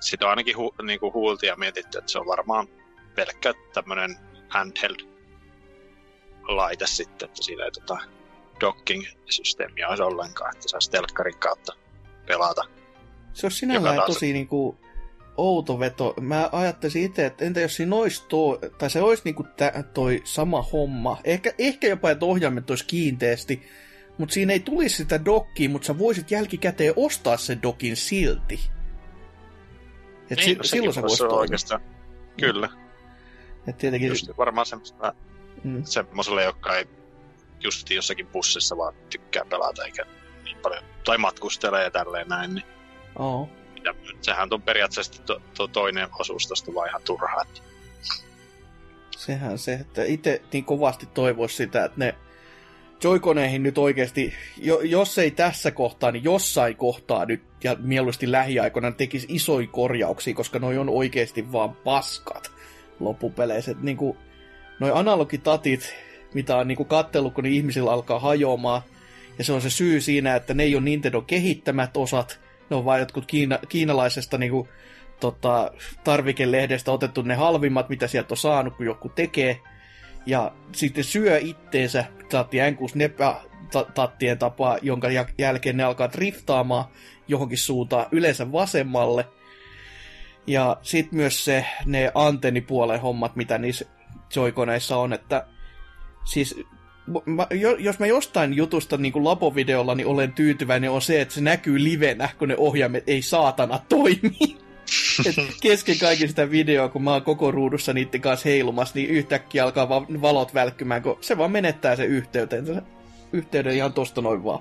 sitä on ainakin hu, niin kuin huulti ja mietitty, että se on varmaan pelkkä tämmöinen handheld laite sitten, että siinä ei tota docking-systeemiä olisi ollenkaan, että saisi telkkarin kautta pelata. Se olisi sinällään taas- tosi niinku outo veto. Mä ajattelisin itse, että entä jos siinä olisi tuo, tai se olisi niinku tä, toi sama homma. Ehkä, ehkä jopa, että ohjaimet olisi kiinteästi, mutta siinä ei tulisi sitä dokkia, mutta sä voisit jälkikäteen ostaa sen dokin silti. Et si- Niin, no sekin silloin se voisi toimia. oikeastaan. Kyllä, Et tietenkin, just varmaan semmoista mm, semmoiselle, joka ei just jossakin bussissa vaan tykkää pelata eikä niin paljon, tai matkustelee ja tälleen näin, niin oo. Ja sehän on periaatteessa to, to toinen osuus tosta vaan ihan turhaa. Sehän se, että itse niin kovasti toivoisi sitä, että ne Joikoneihin nyt oikeasti, jo, jos ei tässä kohtaa, niin jossain kohtaa nyt, ja mieluusti lähiaikoina tekisi isoja korjauksia, koska noi on oikeasti vaan paskat loppupeleissä. Et niinku, noi analogitatit, mitä on niinku kattellut, kun ihmisillä alkaa hajoamaan, ja se on se syy siinä, että ne ei ole Nintendo kehittämät osat, ne on vain jotkut kiina, kiinalaisesta niinku, tota, tarvikelehdestä otettu ne halvimmat, mitä sieltä on saanut, kun joku tekee. Ja sitten syö itteensä, saatti N64-tattien tapaa, jonka jä- jälkeen ne alkaa driftaamaan johonkin suuntaan, yleensä vasemmalle. Ja sitten myös se, ne antennipuolen hommat, mitä niissä joikoneissa on, että siis mä, jo, jos mä jostain jutusta niin kuin labovideolla niin olen tyytyväinen, on se, että se näkyy livenä, kun ne ohjaimet ei saatana toimi. (laughs) Et kesken kaiken sitä videoa, kun mä oon koko ruudussa niiden kanssa heilumassa, niin yhtäkkiä alkaa vaan valot välkkymään, kun se vaan menettää. Se yhteyden ihan tosta noin vaan.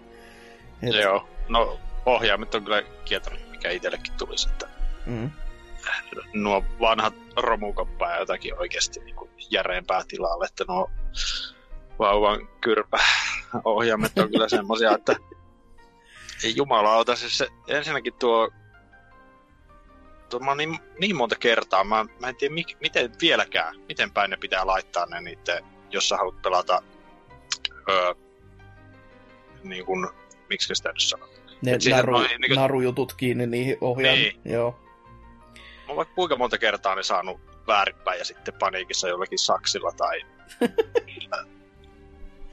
Et, Joo, no ohjaimet on kyllä kieltänyt, mikä itsellekin tulisi, että Mm. nuo vanhat romukoppaa ja jotakin oikeasti niin järeempää tilalle, että nuo vauvan kyrpä ohjaimet on kyllä semmosia, että ei jumalauta, siis se, ensinnäkin tuo, tuo mä oon niin, niin monta kertaa, mä, mä en tiedä mik, miten vieläkään, miten päin ne pitää laittaa ne niiden, jos sä haluat pelata öö, niin kuin, miksi sitä nyt sanoo? Ne naru, noin niinku- narujutut kiinni niihin ohjaimen. Niin. Joo. Mä oon vaikka kuinka monta kertaa ne saanut väärinpäin ja sitten paniikissa jollakin saksilla tai (laughs)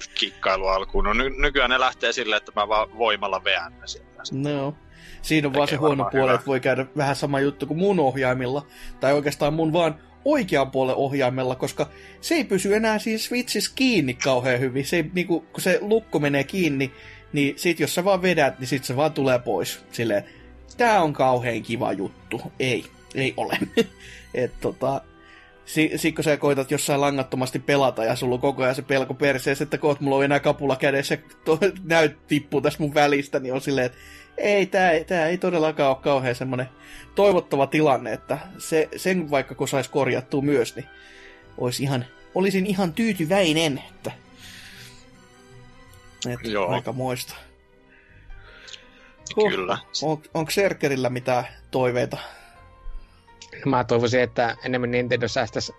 kikkailu alkuun. No ny- nykyään ne lähtee silleen, että mä vaan voimalla veän ne sieltä. No. Siinä on vaan se huono puoli, että voi käydä vähän sama juttu kuin mun ohjaimilla. Tai oikeastaan mun vaan oikean puolen ohjaimella, koska se ei pysy enää siinä Switchissä kiinni kauhean hyvin. Se ei, niinku, kun se lukko menee kiinni, niin sit jos sä vaan vedät, niin sit se vaan tulee pois. Silleen, tää on kauhean kiva juttu. Ei, ei ole. (laughs) Et tota, si, sit kun sä koitat jossain langattomasti pelata ja sulla on koko ajan se pelko perseessä, että koot mulla on enää kapula kädessä ja to, näyt tippuu tässä mun välistä, niin on silleen, että ei, tää, tää ei todellakaan ole kauhean semmonen toivottava tilanne, että se, sen vaikka kun sais korjattua myös, niin olisi ihan, olisin ihan tyytyväinen, että, että Joo. aika moista. Huh. Kyllä. On, onko Serkerillä mitään toiveita? Mä toivoisin, että enemmän Nintendo säästäisi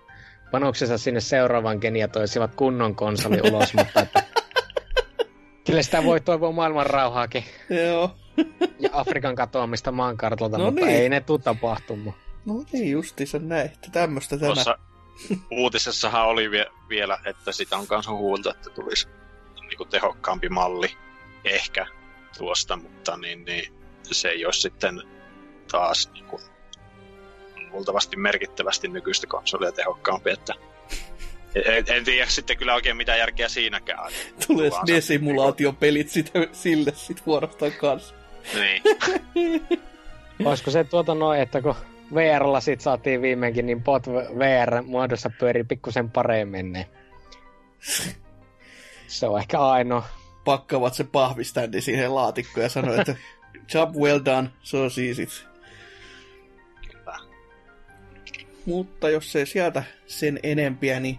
panoksensa sinne seuraavan gen ja toisivat kunnon konsoli ulos, (laughs) mutta että Kyllä sitä voi toivoa maailman rauhaakin. Joo. Ja Afrikan katoamista maankartalta, No mutta niin. ei ne tuu tapahtumaan. No niin, justiinsa näin. Että tämmöstä tämä. Tuossa uutisessahan oli vie- vielä, että sitä on kanssa huulta, että tulisi niinku tehokkaampi malli ehkä tuosta, mutta niin, niin se ei ole sitten taas niinku, luultavasti merkittävästi nykyistä konsolia tehokkaampi, että en, en tiedä sitten kyllä oikein mitä järkeä siinäkään. Tulee ne simulaatiopelit sitä, sille sit vuorostaan kanssa. Niin. (laughs) Olisiko se tuota noin, että kun VR-lla sit saatiin viimeinkin, niin bot VR-muodossa pyörii pikkusen paremmin, niin (laughs) se on ehkä ainoa. Pakkaavat se pahviständi siihen laatikkoon ja sanoo, että (laughs) job well done, so easy. Kyllä. Mutta jos ei sieltä sen enempiä, niin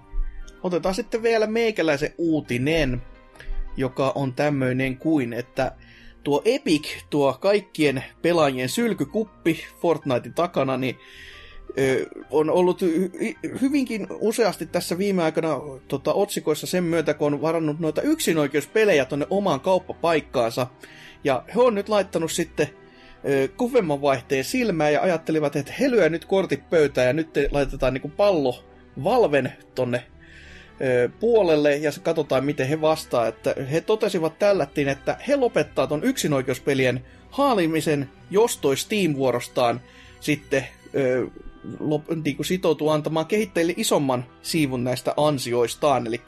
otetaan sitten vielä meikäläisen uutinen, joka on tämmöinen kuin, että tuo Epic, tuo kaikkien pelaajien sylkykuppi Fortnitein takana, niin ö, on ollut hy- hyvinkin useasti tässä viime aikana tota, otsikoissa sen myötä, kun on varannut noita yksinoikeuspelejä tonne omaan kauppapaikkaansa. Ja he on nyt laittanut sitten kovemman vaihteen silmään ja ajattelivat, että he lyö nyt kortit pöytään ja nyt te laitetaan niinku pallo Valven tonne puolelle ja katsotaan miten he vastaa. Että he totesivat tällättiin, että he lopettaa ton yksinoikeuspelien haalimisen, jos toi Steam-vuorostaan sitten ö, lop, niin kuin sitoutuu antamaan kehittäjille isomman siivun näistä ansioistaan, eli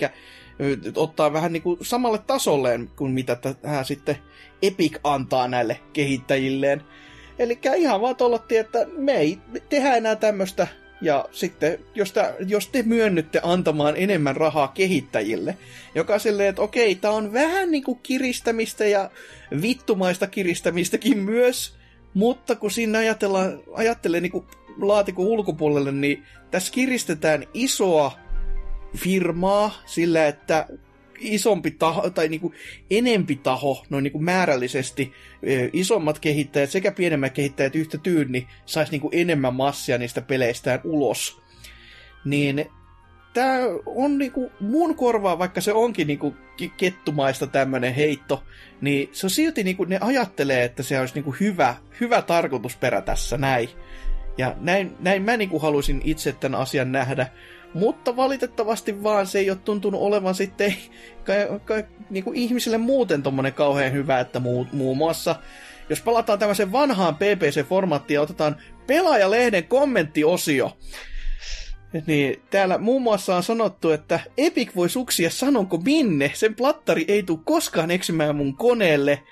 ottaa vähän niin kuin samalle tasolleen kuin mitä tähän sitten Epic antaa näille kehittäjilleen. Eli ihan vaan tollattiin, että me ei tehdä enää tämmöistä, ja sitten jos, tä, jos te myönnytte antamaan enemmän rahaa kehittäjille, joka silleen, että okei, tää on vähän niin kuin kiristämistä ja vittumaista kiristämistäkin myös, mutta kun siinä ajatellaan, ajattelee niin kuin laatikon ulkopuolelle, niin tässä kiristetään isoa firmaa sillä, että isompi taho, tai niin kuin enempi taho, noin niin kuin määrällisesti isommat kehittäjät sekä pienemmät kehittäjät yhtä tyynni saisi niin enemmän massia niistä peleistään ulos. Niin tämä on niinku mun korvaa, vaikka se onkin niinku kettumaista tämmönen heitto, niin se on silti niinku ne ajattelee, että se olisi niinku hyvä, hyvä tarkoitusperä tässä näin. Ja näin, näin mä niinku haluaisin itse tämän asian nähdä. Mutta valitettavasti vaan se ei ole tuntunut olevan sitten ka, ka, niinku ihmisille muuten tommonen kauhean hyvä, että muu, muun muassa jos palataan tämmöiseen vanhaan PPC-formaattiin ja otetaan pelaajalehden kommenttiosio, niin täällä muun muassa on sanottu, että Epic voi suksia sanonko minne, sen plattari ei tule koskaan eksymään mun koneelle.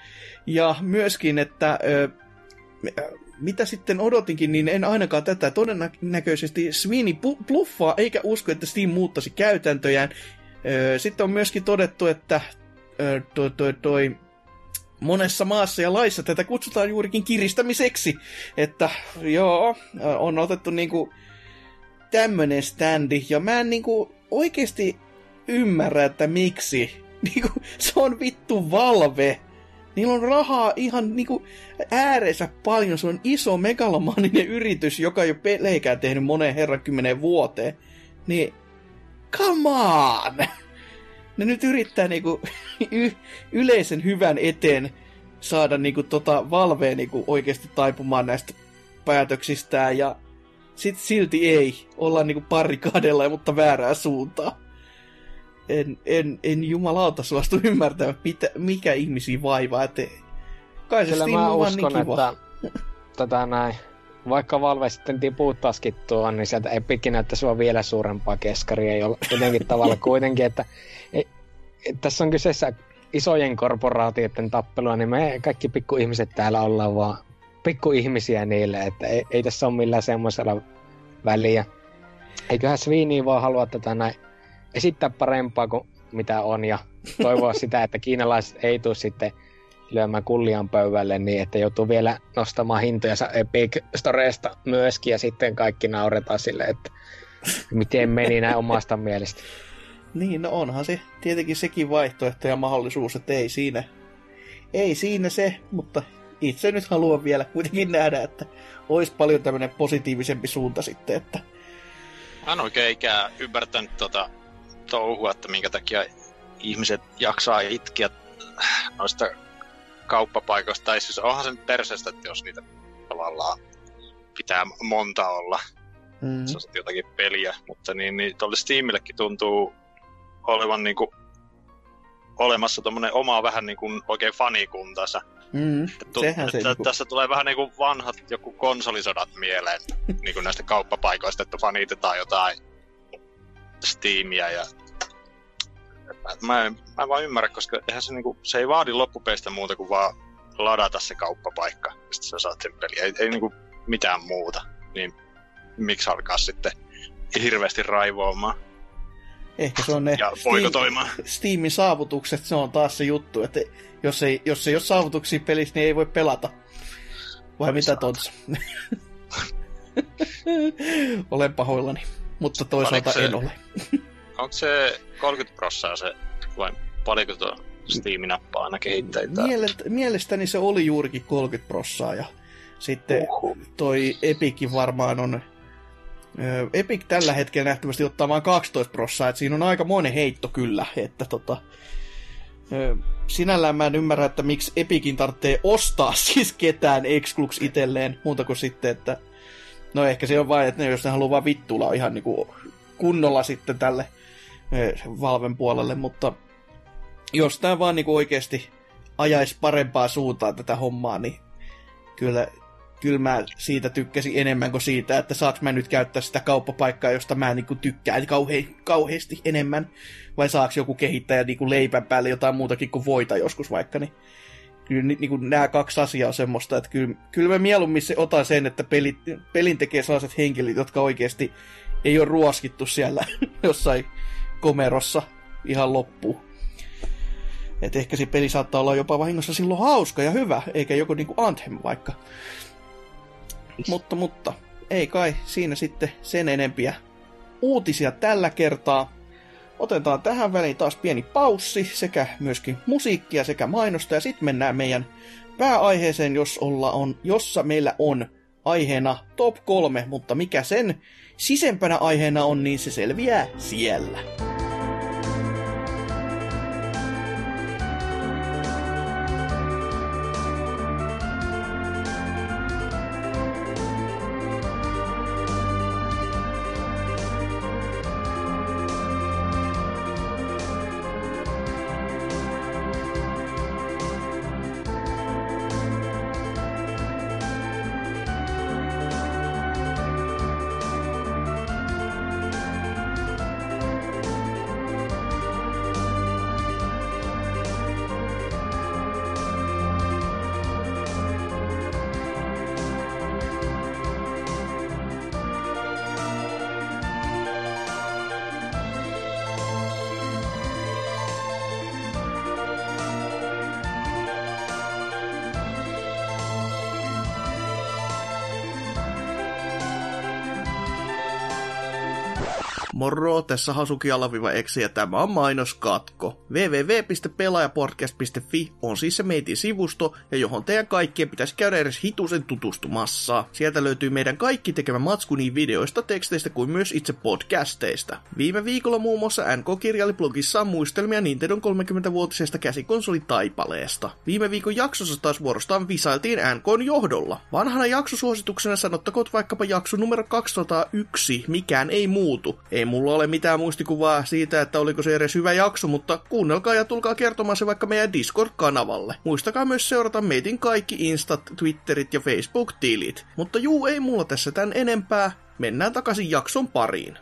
Ja myöskin, että ö, mitä sitten odotinkin, niin en ainakaan tätä. Todennäköisesti Sweeney bluffaa eikä usko, että Steam muuttaisi käytäntöjään. Ö, Sitten on myöskin todettu, että ö, toi, toi, toi, monessa maassa ja laissa tätä kutsutaan juurikin kiristämiseksi. Että joo, on otettu niinku tämmönen standi, ja mä en niinku oikeesti ymmärrä, että miksi. (laughs) Niinku, se on vittu Valve. Niillä on rahaa ihan niinku ääreensä paljon. Se on iso megalomaaninen yritys, joka ei ole peleikään tehnyt moneen herran kymmeneen vuoteen. Niin, come on! Ne nyt yrittää niinku (laughs) y- yleisen hyvän eteen saada niinku tota Valvea niinku oikeasti taipumaan näistä päätöksistään ja sit silti ei. Ollaan niinku parikaadella, mutta väärää suuntaa. En, en, en jumalauta suostu ymmärtämään, mitä, mikä ihmisiä vaivaa. Et kai se mä on vaan niin kiva. että tätä näin. Vaikka Valve sitten tiputtaisikin tuon, niin sieltä Epic näyttäisi vaan vielä suurempaa keskaria jotenkin tavalla (laughs) kuitenkin, että et, et, tässä on kyseessä isojen korporaatioiden tappelua, niin me kaikki pikkuihmiset täällä ollaan vaan pikkuihmisiä niille, että ei, ei tässä ole millään semmoisella väliä. Eiköhän Sweeney vaan halua tätä näin esittää parempaa kuin mitä on ja toivoa (laughs) sitä, että kiinalaiset ei tule sitten lyömään kullian pöydälle niin, että joutuu vielä nostamaan hintoja Epic Storesta myöskin ja sitten kaikki nauretaan sille, että miten meni näin omasta mielestä. (laughs) Niin, no onhan se tietenkin sekin vaihtoehto ja mahdollisuus, että ei siinä, ei siinä se, mutta itse nyt haluan vielä kuitenkin nähdä, että olisi paljon tämmöinen positiivisempi suunta sitten, että Mä en oikein ikään ymmärtänyt tota touhua, että minkä takia ihmiset jaksaa itkeä noista kauppapaikoista, tai siis onhan se nyt perseestä, että jos niitä tavallaan pitää monta olla, mm. se on jotakin peliä, mutta niin, niin tuolle Steamillekin tuntuu olevan niin kuin, olemassa tuommoinen oma vähän niin kuin oikein fanikuntansa. Mm, tu- sehän se että niinku- Tässä tulee vähän niin kuin vanhat joku konsolisodat mieleen (laughs) niin kuin näistä kauppapaikoista, että fanitetaan jotain Steamia ja mä en, mä en vaan ymmärrä, koska eihän se, niinku, se ei vaadi loppupeistä muuta kuin vaan ladata se kauppapaikka, mistä sä saat sen peli. Ei, ei niinku mitään muuta. Niin miksi alkaa sitten hirveästi raivoamaan Ehkä se on ne ja boikotoimaan? Steamin saavutukset, se on taas se juttu, että jos ei, jos ei ole saavutuksia pelissä, niin ei voi pelata. Vai Ai mitä tons? (laughs) Olen pahoillani, mutta toisaalta se- en ole. (laughs) Onko se 30 prossaa se, vai paljonko tuo Steam-nappaa aina kehittäjitä? Miele- mielestäni se oli juurikin 30 prossaa ja sitten Uhu. toi Epicin varmaan on... Epic tällä hetkellä nähtävästi ottaa vain 12 prossaa, että siinä on aika monen heitto kyllä, että tota... Sinällään mä en ymmärrä, että miksi Epicin tarvitsee ostaa (laughs) siis ketään Exclux itselleen, muuta kuin sitten, että... No ehkä se on vain, että ne, jos ne haluaa vaan vittuilla ihan niinku kunnolla sitten tälle ö, Valven puolelle, mutta jos tämä vaan niinku oikeasti ajaisi parempaa suuntaan tätä hommaa, niin kyllä, kyllä mä siitä tykkäsin enemmän kuin siitä, että saaks mä nyt käyttää sitä kauppapaikkaa, josta mä niinku tykkään kauhe, kauheasti enemmän, vai saaks joku kehittäjä niinku leipän päälle jotain muutakin kuin voita joskus vaikka, niin kyllä ni- niinku nämä kaksi asiaa on semmoista, että kyllä, kyllä mä mieluummin se otan sen, että pelit, pelin tekee sellaiset henkilöt, jotka oikeasti ei ole ruoskittu siellä (laughs) jossain komerossa ihan loppuun. Et ehkä se peli saattaa olla jopa vahingossa silloin hauska ja hyvä, eikä joku niinku Anthem vaikka. Mutta, mutta, ei kai siinä sitten sen enempiä uutisia tällä kertaa. Otetaan tähän väliin taas pieni paussi sekä myöskin musiikkia sekä mainosta ja sitten mennään meidän pääaiheeseen, jos olla on, jossa meillä on aiheena top 3, mutta mikä sen sisempänä aiheena on, niin se selviää siellä. Carol tässä Hasuki alaviva Eksi ja tämä on mainoskatko. www.pelaajapodcast.fi on siis se meitin sivusto ja johon teidän kaikkien pitäisi käydä edes hitusen tutustumassa. Sieltä löytyy meidän kaikki tekemä matsku niin videoista, teksteistä kuin myös itse podcasteista. Viime viikolla muun muassa NK kirjaili blogissaan muistelmia Nintendon 30-vuotisesta käsikonsolitaipaleesta. Viime viikon jaksossa taas vuorostaan visailtiin NKn johdolla. Vanhana jaksosuosituksena sanottakoon vaikkapa jakso numero 201, mikään ei muutu. Ei mulla ole mitään muistikuvaa siitä, että oliko se edes hyvä jakso, mutta kuunnelkaa ja tulkaa kertomaan se vaikka meidän Discord-kanavalle. Muistakaa myös seurata meitin kaikki Instat, Twitterit ja Facebook-tilit. Mutta juu, ei mulla tässä tän enempää. Mennään takaisin jakson pariin.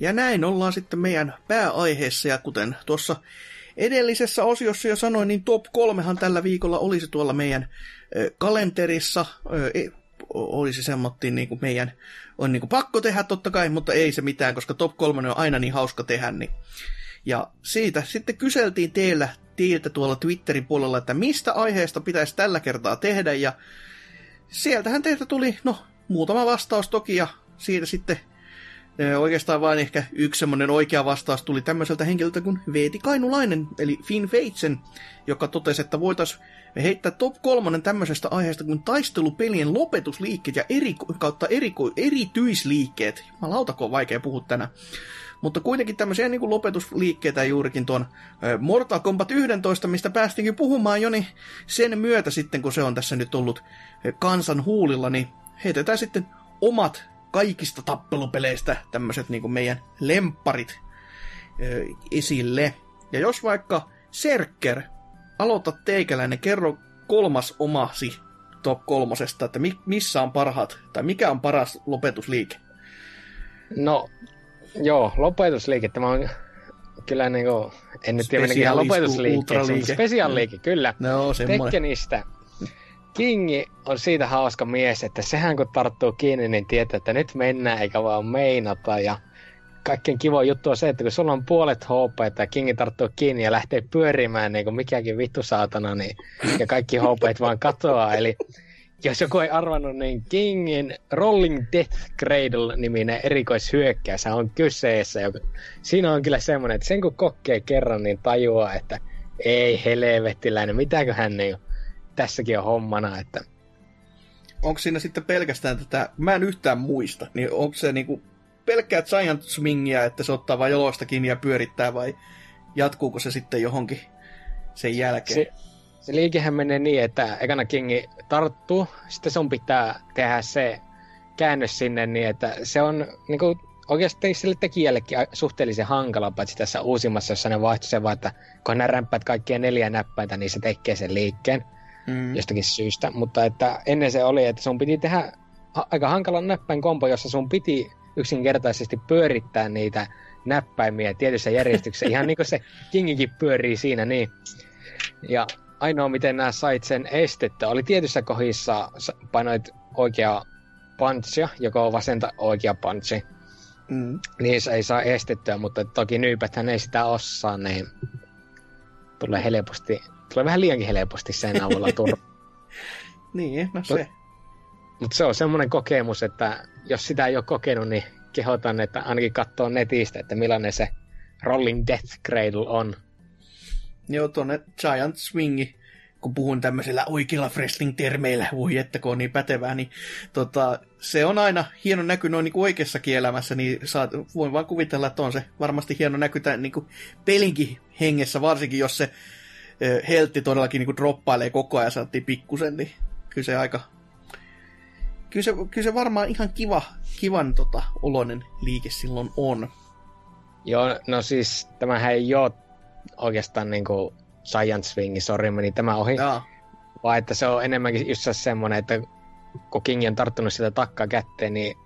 Ja näin ollaan sitten meidän pääaiheessa, ja kuten tuossa edellisessä osiossa jo sanoin, niin top kolmehan tällä viikolla olisi tuolla meidän kalenterissa. Olisi semmoittiin niin kuin meidän on niin kuin pakko tehdä totta kai, mutta ei se mitään, koska top 3 on aina niin hauska tehdä. Niin. Ja siitä sitten kyseltiin teillä, teiltä tuolla Twitterin puolella, että mistä aiheesta pitäisi tällä kertaa tehdä, ja sieltähän teiltä tuli, no, muutama vastaus toki, ja siitä sitten Oikeastaan vain ehkä yksi semmoinen oikea vastaus tuli tämmöiseltä henkilöltä kuin Veeti Kainulainen, eli Finn Feitsen, joka totesi, että voitaisiin heittää top kolmonen tämmöisestä aiheesta kuin taistelupelien lopetusliikkeet ja eri, kautta eriko, erityisliikkeet. Jumalauta, on vaikea puhua tänään. Mutta kuitenkin tämmöisiä niin kuin lopetusliikkeitä juurikin tuon Mortal Kombat 11, mistä päästinkin puhumaan jo, niin sen myötä sitten, kun se on tässä nyt ollut kansan huulilla, niin heitetään sitten omat kaikista tappelupeleistä tämmöiset niin meidän lempparit esille. Ja jos vaikka Serker, aloita teikäläinen, kerro kolmas omasi top kolmosesta, että mi- missä on parhaat, tai mikä on paras lopetusliike? No, joo, lopetusliike, tämä on kyllä niin kuin, en nyt tiedä ihan lopetusliike, mutta spesiaaliike, mm. kyllä. No, Tekkenistä. Kingi on siitä hauska mies, että sehän kun tarttuu kiinni, niin tietää, että nyt mennään eikä vaan meinata. Ja kaikkein kiva juttu on se, että kun sulla on puolet HP, että Kingi tarttuu kiinni ja lähtee pyörimään niin kuin mikäkin vittu saatana, niin, ja kaikki HP vaan katoaa. Eli jos joku ei arvannut, niin Kingin Rolling Death Cradle-niminen erikoishyökkäys on kyseessä. Joka, siinä on kyllä semmoinen, että sen kun kokee kerran, niin tajuaa, että ei helvettiläinen, mitäkö hän niin tässäkin on hommana, että... Onko siinä sitten pelkästään tätä, mä en yhtään muista, niin onko se niinku pelkkää giant swingia, että se ottaa vain jalosta kiinni ja pyörittää, vai jatkuuko se sitten johonkin sen jälkeen? Se, se liikehän menee niin, että ekana Kingi tarttuu, sitten sun pitää tehdä se käännös sinne niin, että se on niin kuin, oikeasti sille tekijällekin suhteellisen hankala, paitsi tässä uusimmassa, jossa ne vaihtoi se vaan, että kun ne rämppäät kaikkia neljä näppäintä, niin se tekee sen liikkeen mm. jostakin syystä. Mutta että ennen se oli, että sun piti tehdä aika hankalan näppäin kompo, jossa sun piti yksinkertaisesti pyörittää niitä näppäimiä tietyssä järjestyksessä, ihan niin kuin se Kingikin pyörii siinä, niin. Ja ainoa, miten nämä sait sen estettä, oli tietyissä kohdissa painoit oikea punchia, joka on vasenta oikea punchi. Mm. Niin se ei saa estettyä, mutta toki nyypäthän ei sitä osaa, niin tulee helposti, tulee vähän liiankin helposti sen avulla turva. (laughs) niin, no se. Mutta se on semmoinen kokemus, että jos sitä ei ole kokenut, niin kehotan, että ainakin katsoo netistä, että millainen se Rolling Death Cradle on. Joo, tuonne Giant Swingi, kun puhun tämmöisillä oikeilla wrestling-termeillä, voi että kun on niin pätevää, niin tota, se on aina hieno näky noin niin oikeassakin elämässä, niin saat, voin vaan kuvitella, että on se varmasti hieno näky tämän niin pelinkin hengessä, varsinkin jos se heltti todellakin niin droppailee koko ajan, saattiin pikkusen, niin kyllä se aika... Kyllä se, kyllä se varmaan ihan kiva, kivan tota, oloinen liike silloin on. Joo, no siis tämähän ei ole oikeastaan niin kuin Giant Swing, sori, meni tämä ohi. Jaa. Vaan että se on enemmänkin just semmoinen, että kun King on tarttunut sitä takkaa kätteen, niin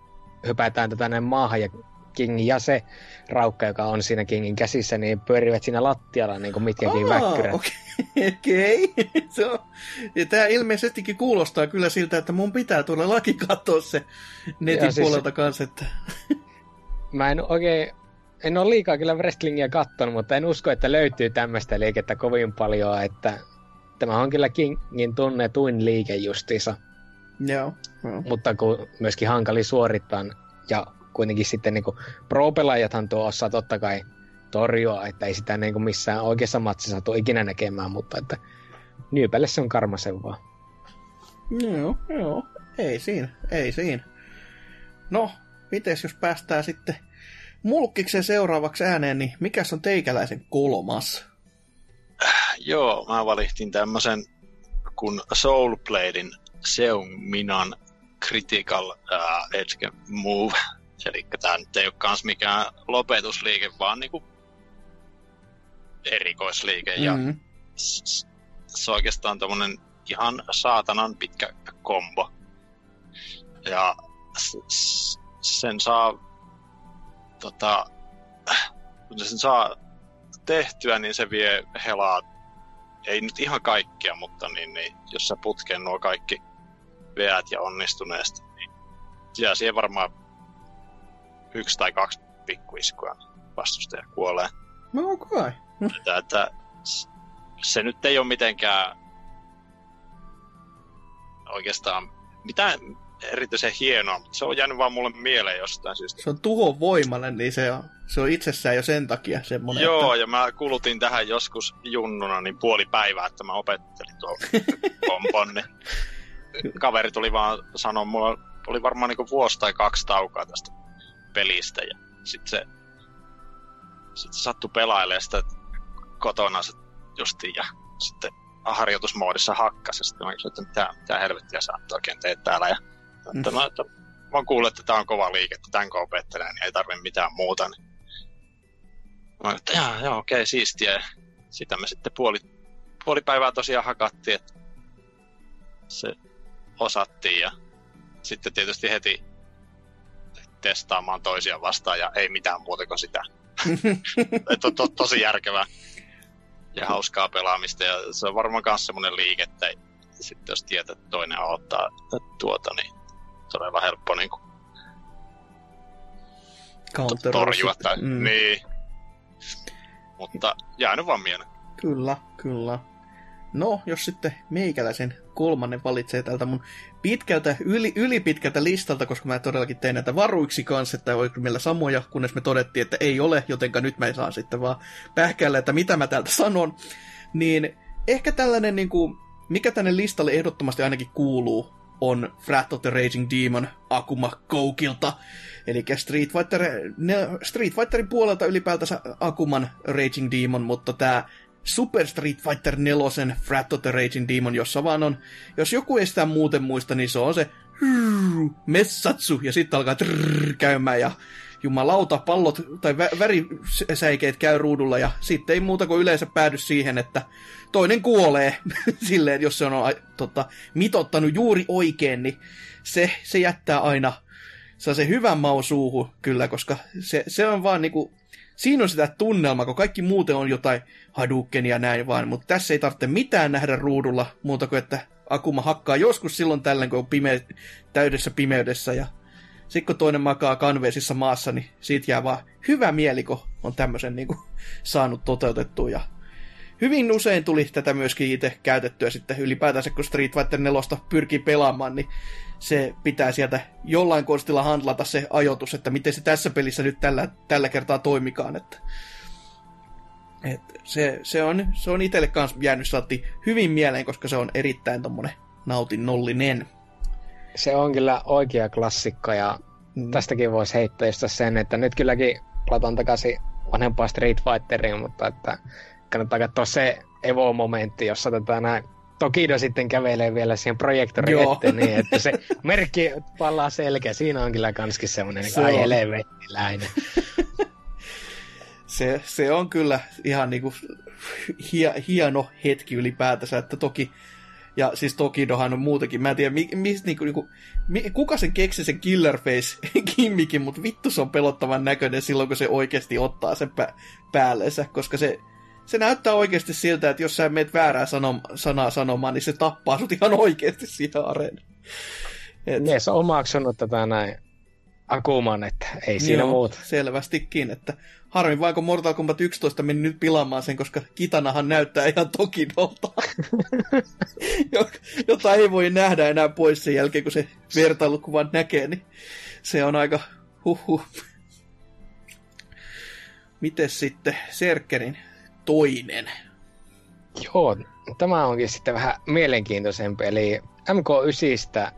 hypätään tätä näin maahan ja King ja se raukka, joka on siinä Kingin käsissä, niin pyörivät siinä lattialla niin kuin mitkäkin väkkyrät. Okei. (laughs) Okay. (laughs) so, ja tämä ilmeisestikin kuulostaa kyllä siltä, että mun pitää laki katsoa se netin ja siis, puolelta kanssa. Että... (laughs) mä en oikein en ole liikaa kyllä wrestlingia kattonut, mutta en usko, että löytyy tämmöistä liikettä kovin paljon, että tämä on kyllä Kingin tunnetuin liike justiinsa. Joo. joo. Mutta kun myöskin hankali suorittaa ja kuitenkin sitten niin pro-pelaajathan tuo osaa totta kai torjua, että ei sitä niin kuin missään oikeassa matsissa tule ikinä näkemään, mutta että Nyypälle se on karmasen vaan. Joo, joo. Ei siinä, ei siinä. No, mites jos päästään sitten Mulkkiksen seuraavaksi ääneen, niin mikä on teikäläisen kolmas? Joo, mä valittiin tämmöisen kun Soulbladein Seung Minan Critical uh, Edge Move. Eli tämä nyt ei ole kans mikään lopetusliike, vaan niinku erikoisliike. Mm-hmm. Ja se on oikeastaan tämmönen ihan saatanan pitkä kombo. Ja sen saa tota, kun se sen saa tehtyä, niin se vie helaa, ei nyt ihan kaikkia, mutta niin, niin, jos sä putkeen nuo kaikki veät ja onnistuneesti, niin jää siihen varmaan yksi tai kaksi pikkuiskua vastustaja kuolee. No okay. että, että se nyt ei ole mitenkään oikeastaan mitään, erityisen hienoa, mutta se on jäänyt vaan mulle mieleen jostain syystä. Se on tuhon voimainen, niin se on, se on itsessään jo sen takia semmoinen. Joo, että... ja mä kulutin tähän joskus junnuna niin puoli päivää, että mä opettelin tuo (laughs) pompon, niin kaveri tuli vaan sanoa, mulla oli varmaan niin vuosi tai kaksi taukoa tästä pelistä, ja sitten se, sit se sattui pelailemaan sitä kotona justiin, ja sitten harjoitusmoodissa hakkas, ja sitten mä kysyin, että mitä, mitä helvettiä sä oikein teet täällä, ja että, no, että mä oon kuullut, että tää on kova liike, että tän kun opettelee, niin ei tarvi mitään muuta. Niin. Mä että joo, joo okei, okay, siistiä. Ja sitä me sitten puoli, puoli päivää tosiaan hakattiin, että se osattiin ja sitten tietysti heti testaamaan toisia vastaan ja ei mitään muuta kuin sitä. (laughs) to, to, tosi järkevää ja hauskaa pelaamista ja se on varmaan myös semmoinen liike, että sitten jos tietää, että toinen aloittaa tuota, niin todella helppo niin kuin, torjua. Tai, mm. Niin. Mutta jäänyt vaan mieleen. Kyllä, kyllä. No, jos sitten meikäläisen kolmannen valitsee tältä mun pitkältä, yli, ylipitkältä listalta, koska mä todellakin tein näitä varuiksi kanssa, että oliko meillä samoja, kunnes me todettiin, että ei ole, jotenka nyt mä saan sitten vaan pähkäillä, että mitä mä täältä sanon, niin ehkä tällainen, niin kuin, mikä tänne listalle ehdottomasti ainakin kuuluu, on Frat of the Raging Demon Akuma Koukilta. Eli Street, Fighter, Street Fighterin puolelta ylipäätänsä Akuman Raging Demon, mutta tämä Super Street Fighter 4 Frat of the Raging Demon, jossa vaan on, jos joku ei sitä muuten muista, niin se on se messatsu, ja sitten alkaa trrr, käymään, ja jumalauta, pallot tai vä- värisäikeet käy ruudulla, ja sitten ei muuta kuin yleensä päädy siihen, että toinen kuolee. (laughs) Silleen, jos se on a, tota, mitottanut juuri oikein, niin se, se jättää aina saa se hyvän maun suuhun kyllä, koska se, se on vaan niinku, siinä on sitä tunnelmaa, kun kaikki muuten on jotain Hadouken ja näin vaan, mutta tässä ei tarvitse mitään nähdä ruudulla muuta kuin, että Akuma hakkaa joskus silloin tällöin, kun on pime- täydessä pimeydessä ja sitten kun toinen makaa kanveesissa maassa, niin siitä jää vaan hyvä mieli, kun on tämmöisen niin kuin, saanut toteutettua. Ja hyvin usein tuli tätä myöskin itse käytettyä sitten ylipäätänsä, kun Street Fighter 4 pyrkii pelaamaan, niin se pitää sieltä jollain konstilla handlata se ajoitus, että miten se tässä pelissä nyt tällä, tällä kertaa toimikaan. Että, et se, se, on, se on itselle kanssa jäänyt saatti hyvin mieleen, koska se on erittäin tommonen nautinnollinen. Se on kyllä oikea klassikko ja mm. tästäkin voisi heittää just sen, että nyt kylläkin palataan takaisin vanhempaa Street Fighteriin, mutta että kannattaa katsoa se Evo-momentti, jossa tätä näin Tokido sitten kävelee vielä siihen projektorin eteen niin, että se merkki palaa selkeä. Siinä on kyllä kanskin semmoinen (laughs) se ai helvettiläinen. (laughs) se, se on kyllä ihan niinku hie, hieno hetki ylipäätänsä, että toki ja siis Tokidohan on muutenkin, mä en tiedä, mi, mi, niinku, niinku, mi, kuka sen keksi sen killer face (laughs) kimmikin, mutta vittu se on pelottavan näköinen silloin, kun se oikeasti ottaa sen pä, päälleensä, koska se se näyttää oikeasti siltä, että jos sä meet väärää sanom- sanaa sanomaan, niin se tappaa sut ihan oikeasti siihen areenaan. Et... Ne, on omaksunut tätä näin Akuman, että ei siinä Joo, muuta. selvästikin, että harmi vaan kun Mortal Kombat 11 meni nyt pilaamaan sen, koska Kitanahan näyttää ihan Tokidolta, (laughs) jota ei voi nähdä enää pois sen jälkeen, kun se vertailukuvan näkee, niin se on aika huhhuh. Mites sitten Serkerin toinen. Joo, tämä onkin sitten vähän mielenkiintoisempi. Eli MK9,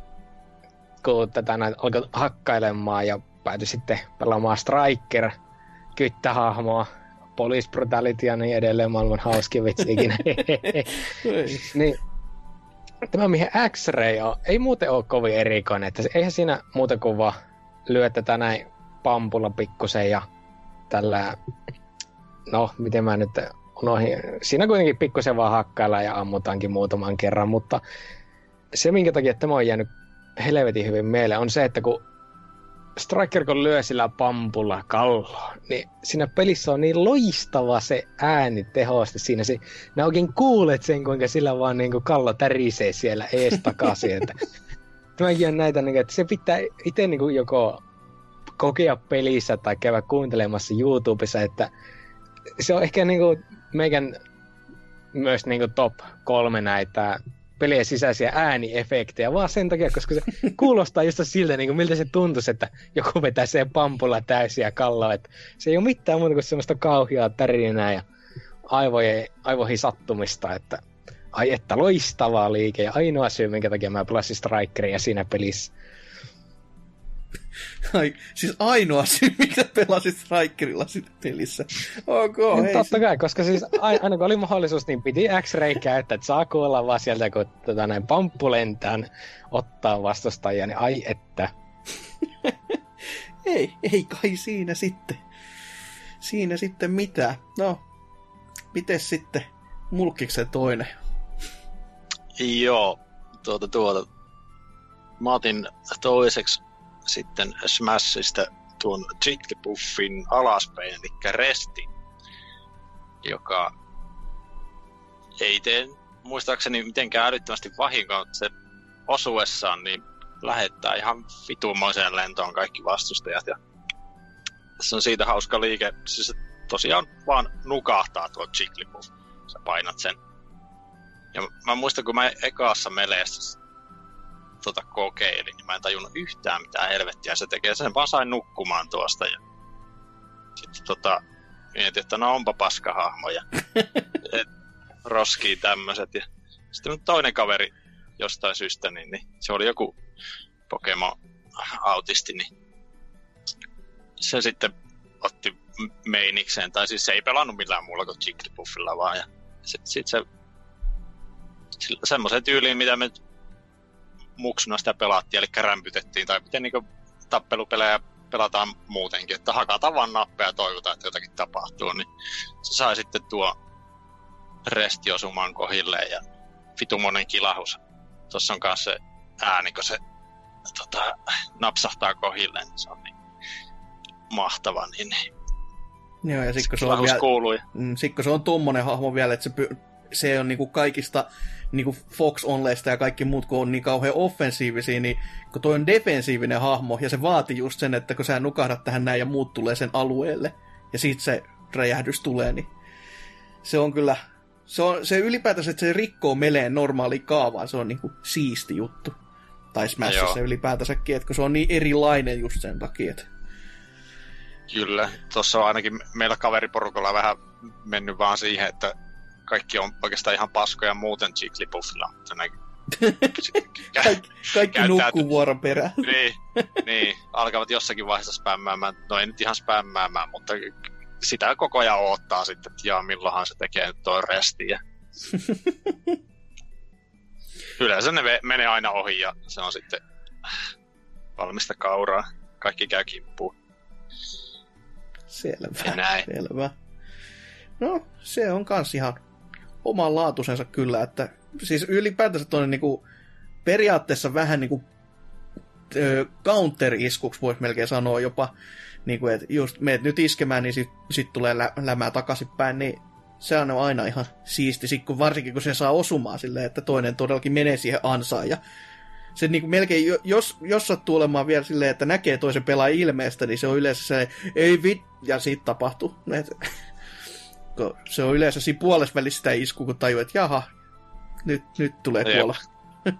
kun tätä näin alkoi hakkailemaan ja päätyi sitten pelaamaan Striker, kyttähahmoa, Police Brutality ja niin edelleen maailman hauskin vitsi ikinä. (laughs) niin, tämä mihin X-Ray on, ei muuten ole kovin erikoinen, että eihän siinä muuta kuin vaan lyö tätä näin pampulla pikkusen ja tällä no, miten mä nyt unohin. Siinä kuitenkin pikkusen vaan hakkaillaan ja ammutaankin muutaman kerran, mutta se, minkä takia tämä on jäänyt helvetin hyvin mieleen, on se, että kun Striker kun lyö sillä pampulla kalloon, niin siinä pelissä on niin loistava se ääni tehosti siinä. Se, ne oikein kuulet sen, kuinka sillä vaan niin kuin kallo tärisee siellä ees takaisin. Että, (laughs) tämäkin on näitä, niin että se pitää itse niin joko kokea pelissä tai käydä kuuntelemassa YouTubessa, että se on ehkä niinku meikän myös niinku top kolme näitä pelien sisäisiä ääniefektejä, vaan sen takia, koska se (laughs) kuulostaa just siltä, niin kuin miltä se tuntuisi, että joku vetää sen pampulla täysiä kalloa. Että se ei ole mitään muuta kuin semmoista kauhiaa tärinää ja aivojen, aivoihin sattumista, että ai että loistavaa liike ja ainoa syy, minkä takia mä pelasin Strikeria siinä pelissä. (laughs) Ai, siis ainoa (laughs) syy, mikä pelasit Strikerilla sitten pelissä. Ok, no, hei. Totta kai, koska siis aina kun oli mahdollisuus, niin piti X-ray käyttää, että saa kuolla vaan sieltä, kun tota, näin pamppu lentään ottaa vastustajia, niin ai että. (laughs) ei, ei kai siinä sitten. Siinä sitten mitään. No, miten sitten mulkkiksen toinen? Joo, tuota, tuota. Mä otin toiseksi sitten Smashista tuon Jigglypuffin alaspäin, eli Resti, joka ei tee muistaakseni mitenkään älyttömästi vahinkoa, se osuessaan niin lähettää ihan vitumoiseen lentoon kaikki vastustajat. Ja se on siitä hauska liike. Siis tosiaan vaan nukahtaa tuo Jigglypuff. Sä painat sen. Ja mä muistan, kun mä ekaassa meleessä tota kokeilin, niin mä en tajunnut yhtään mitään helvettiä se tekee. Sen vaan sain nukkumaan tuosta ja sitten tota, mietin, että no onpa paskahahmoja. (laughs) Et, roskii tämmöiset. Ja sitten toinen kaveri jostain syystä, niin, niin se oli joku Pokemon-autisti, niin se sitten otti meinikseen, tai siis se ei pelannut millään muulla kuin Jigglypuffilla vaan, ja sitten sit se semmoisen tyyliin, mitä me muksuna sitä pelaattiin, eli rämpytettiin, tai miten niin tappelupelejä pelataan muutenkin, että hakataan vaan nappeja ja toivotaan, että jotakin tapahtuu, niin se sai sitten tuo resti osumaan kohilleen ja vitumonen kilahus. Tuossa on kanssa se ääni, kun se tota, napsahtaa kohilleen, niin se on niin mahtava. Niin, niin. Joo, ja sitten se, on vielä, kuului. Mm, se on tuommoinen hahmo vielä, että se, py, se on niinku kaikista niinku Fox Onleista ja kaikki muut, kun on niin kauhean offensiivisia, niin kun toi on defensiivinen hahmo, ja se vaatii just sen, että kun sä nukahdat tähän näin ja muut tulee sen alueelle, ja siitä se räjähdys tulee, niin se on kyllä, se, on, se ylipäätänsä, että se rikkoo meleen normaali kaavaan, se on niinku siisti juttu. Tai Smashissa ylipäätänsäkin, että kun se on niin erilainen just sen takia, että Kyllä, tuossa on ainakin meillä kaveriporukalla vähän mennyt vaan siihen, että kaikki on oikeastaan ihan paskoja muuten Jigglypuffilla, mutta ne (laughs) kaikki, kaikki nukkuu vuoron perään. (laughs) niin, niin, alkavat jossakin vaiheessa spämmäämään, no ei nyt ihan spämmäämään, mutta sitä koko ajan odottaa sitten, että jaa, milloinhan se tekee nyt tuo resti. Ja... (laughs) Yleensä ne menee aina ohi ja se on sitten valmista kauraa. Kaikki käy kimppuun. Selvä, selvä. No, se on kans ihan oman laatuisensa kyllä, että siis ylipäätänsä toinen niinku, periaatteessa vähän niinku counter-iskuksi voisi melkein sanoa jopa, niinku, että just meet nyt iskemään, niin sit, sit tulee lä- lämää takaisinpäin, niin se on aina ihan siisti, sit kun varsinkin kun se saa osumaan silleen, että toinen todellakin menee siihen ansaan ja se niin kuin melkein, jos, jos sattuu olemaan vielä silleen, että näkee toisen pelaa ilmeestä, niin se on yleensä se, ei vit, ja siitä tapahtuu. (laughs) se on yleensä siinä puolessa välissä sitä isku, kun tajuu, että jaha, nyt, nyt tulee kuolla. (laughs)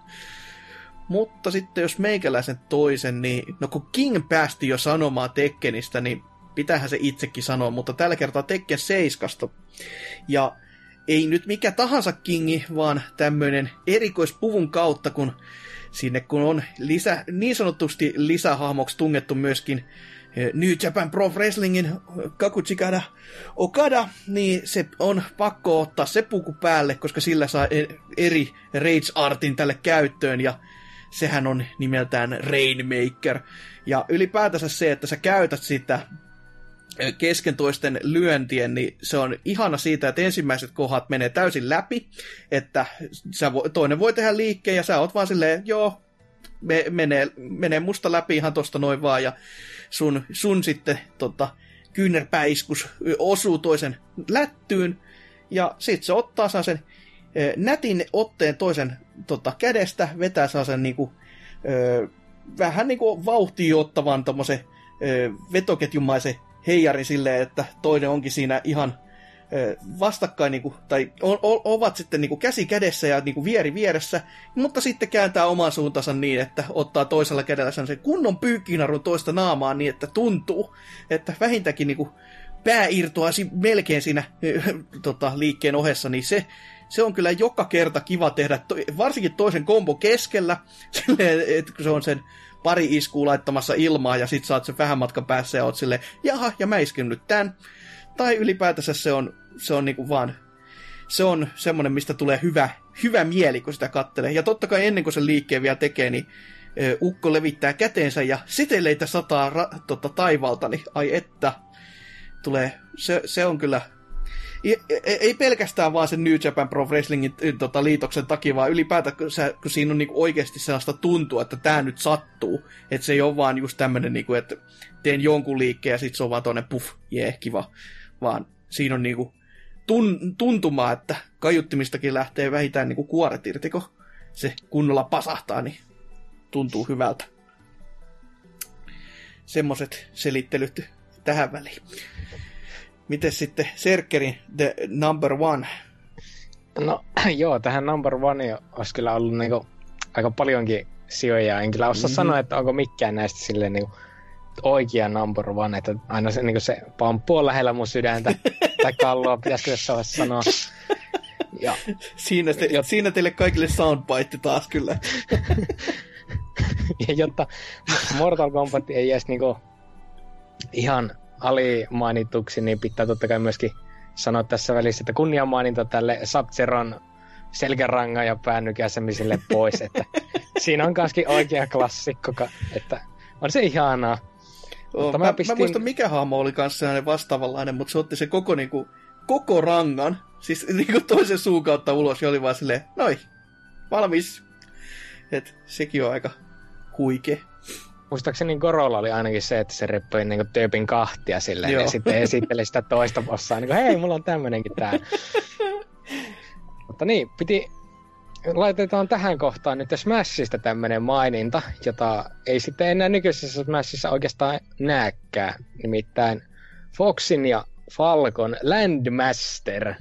Mutta sitten jos meikäläisen toisen, niin no kun King päästi jo sanomaan Tekkenistä, niin pitähän se itsekin sanoa, mutta tällä kertaa Tekken 7. Ja ei nyt mikä tahansa Kingi, vaan tämmöinen erikoispuvun kautta, kun sinne kun on lisä, niin sanotusti lisähahmoksi tungettu myöskin New Japan Pro Wrestlingin Kakuchikada Okada, niin se on pakko ottaa se puku päälle, koska sillä saa e- eri Rage Artin tälle käyttöön, ja sehän on nimeltään Rainmaker. Ja ylipäätänsä se, että sä käytät sitä kesken toisten lyöntien, niin se on ihana siitä, että ensimmäiset kohdat menee täysin läpi, että sä vo, toinen voi tehdä liikkeen ja sä oot vaan silleen, joo, me, menee, menee musta läpi ihan tosta noin vaan ja sun, sun sitten tota, kyynärpäiskus osuu toisen lättyyn. Ja sit se ottaa saa sen nätin otteen toisen tota, kädestä, vetää saa sen niinku, ö, vähän niinku vauhtiin ottavan tommosen vetoketjumaisen heijari silleen, että toinen onkin siinä ihan vastakkain, niin kuin, tai o, ovat sitten niin kuin käsi kädessä ja niin kuin vieri vieressä, mutta sitten kääntää oman suuntansa niin, että ottaa toisella kädellä sen kunnon pyykkinarun toista naamaa niin, että tuntuu, että vähintäänkin niin kuin pää irtoaisi melkein siinä tota, liikkeen ohessa, niin se, se on kyllä joka kerta kiva tehdä, varsinkin toisen kombo keskellä, (laughs) että se on sen pari iskua laittamassa ilmaa ja sit saat sen vähän matkan päässä ja oot silleen, jaha, ja mä isken nyt tän. Tai ylipäätänsä se on, se on niinku vaan, se on semmonen, mistä tulee hyvä, hyvä mieli, kun sitä kattelee. Ja totta kai ennen kuin sen liikkeen vielä tekee, niin ukko levittää käteensä ja seteleitä sataa ra- tota, taivaalta, niin ai että, tulee, se, se on kyllä ei, ei pelkästään vaan sen New Japan Pro Wrestlingin tota, liitoksen takia, vaan ylipäätään, kun, sä, kun siinä on niinku oikeasti sellaista tuntua, että tämä nyt sattuu. Että se ei ole vaan just tämmöinen, niinku, että teen jonkun liikkeen ja sitten se on vaan toinen puff, jee, kiva. Vaan siinä on niinku tun, tuntumaa, että kaiuttimistakin lähtee vähintään niinku kuoret irti, kun se kunnolla pasahtaa, niin tuntuu hyvältä. Semmoset selittelyt tähän väliin. Miten sitten Serkerin The Number One? No (clears throat) joo, tähän Number One olisi kyllä ollut niinku aika paljonkin sijoja. En kyllä osaa mm-hmm. sanoa, että onko mikään näistä silleen niinku oikea number one, että aina se, niin se pamppu on lähellä mun sydäntä (laughs) tai kalloa, pitäisikö tässä sanoa. Ja, siinä, te, ja, siinä teille kaikille soundbite taas kyllä. (laughs) ja jotta Mortal Kombat ei edes niinku ihan alimainituksi, niin pitää totta kai myöskin sanoa tässä välissä, että kunniamaininta tälle Sabzeron selkäranga ja päännykäsemiselle pois, että (laughs) siinä on myöskin oikea klassikko, että on se ihanaa. Mutta mä, mä, pistin... mä muistan, mikä hahmo oli kanssa sellainen vastaavanlainen, mutta se otti se koko, niinku, koko rangan, siis (laughs) niinku toisen suun kautta ulos, ja oli vaan silleen, noi, valmis. Et sekin on aika huikea muistaakseni Korolla oli ainakin se, että se reppoi niin tyypin kahtia silleen, Joo. ja sitten esitteli sitä toista bossaa, niin kuin, hei, mulla on tämmönenkin tää. (laughs) Mutta niin, piti, laitetaan tähän kohtaan nyt Smashista tämmönen maininta, jota ei sitten enää nykyisessä Smashissa oikeastaan näkään. Nimittäin Foxin ja Falcon Landmaster.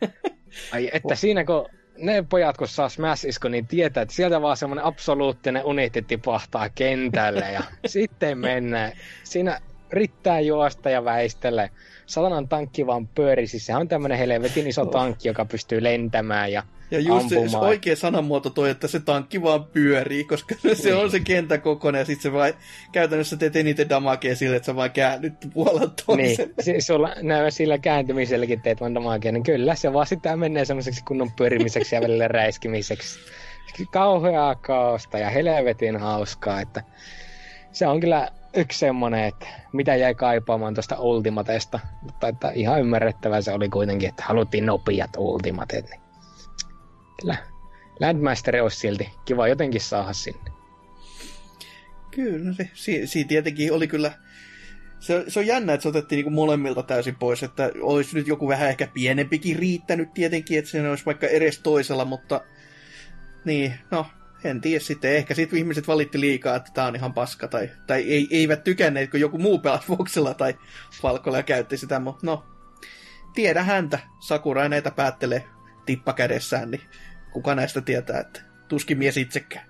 (laughs) Ai, että siinä kun ne pojat, kun saa Smash Isko, niin tietää, että sieltä vaan semmoinen absoluuttinen unitti tipahtaa kentälle ja (laughs) sitten mennään. Siinä riittää juosta ja väistellä. Satanan tankki vaan pyörii, siis se on tämmöinen helvetin iso tankki, joka pystyy lentämään ja ja just se, se oikea sanamuoto toi, että se tankki vaan pyörii, koska niin. (laughs) se on se kenttä kokoinen ja sitten se vaan käytännössä teet eniten damakea sille, että sä vaan käännyt puolella toisen. Niin, S- sulla näy sillä kääntymiselläkin teet vaan damakea, niin kyllä se vaan sitten menee semmoiseksi kunnon pyörimiseksi ja välillä räiskimiseksi. Kauheaa kaosta ja helvetin hauskaa, että se on kyllä yksi semmonen, että mitä jäi kaipaamaan tuosta Ultimatesta, mutta että ihan ymmärrettävää se oli kuitenkin, että haluttiin nopeat Ultimatet, niin. Landmaster olisi silti kiva jotenkin saada sinne. Kyllä, se, si, si tietenkin oli kyllä... Se, se on jännä, että se otettiin niinku molemmilta täysin pois, että olisi nyt joku vähän ehkä pienempikin riittänyt tietenkin, että se olisi vaikka edes toisella, mutta niin, no, en tiedä sitten. Ehkä sitten ihmiset valitti liikaa, että tämä on ihan paska, tai, tai ei, eivät tykänneet, kun joku muu pelasi Voxella tai Falcolla ja käytti sitä, mutta no, tiedä häntä. Sakura näitä päättelee tippa kädessään, niin kuka näistä tietää, että tuskin mies itsekään.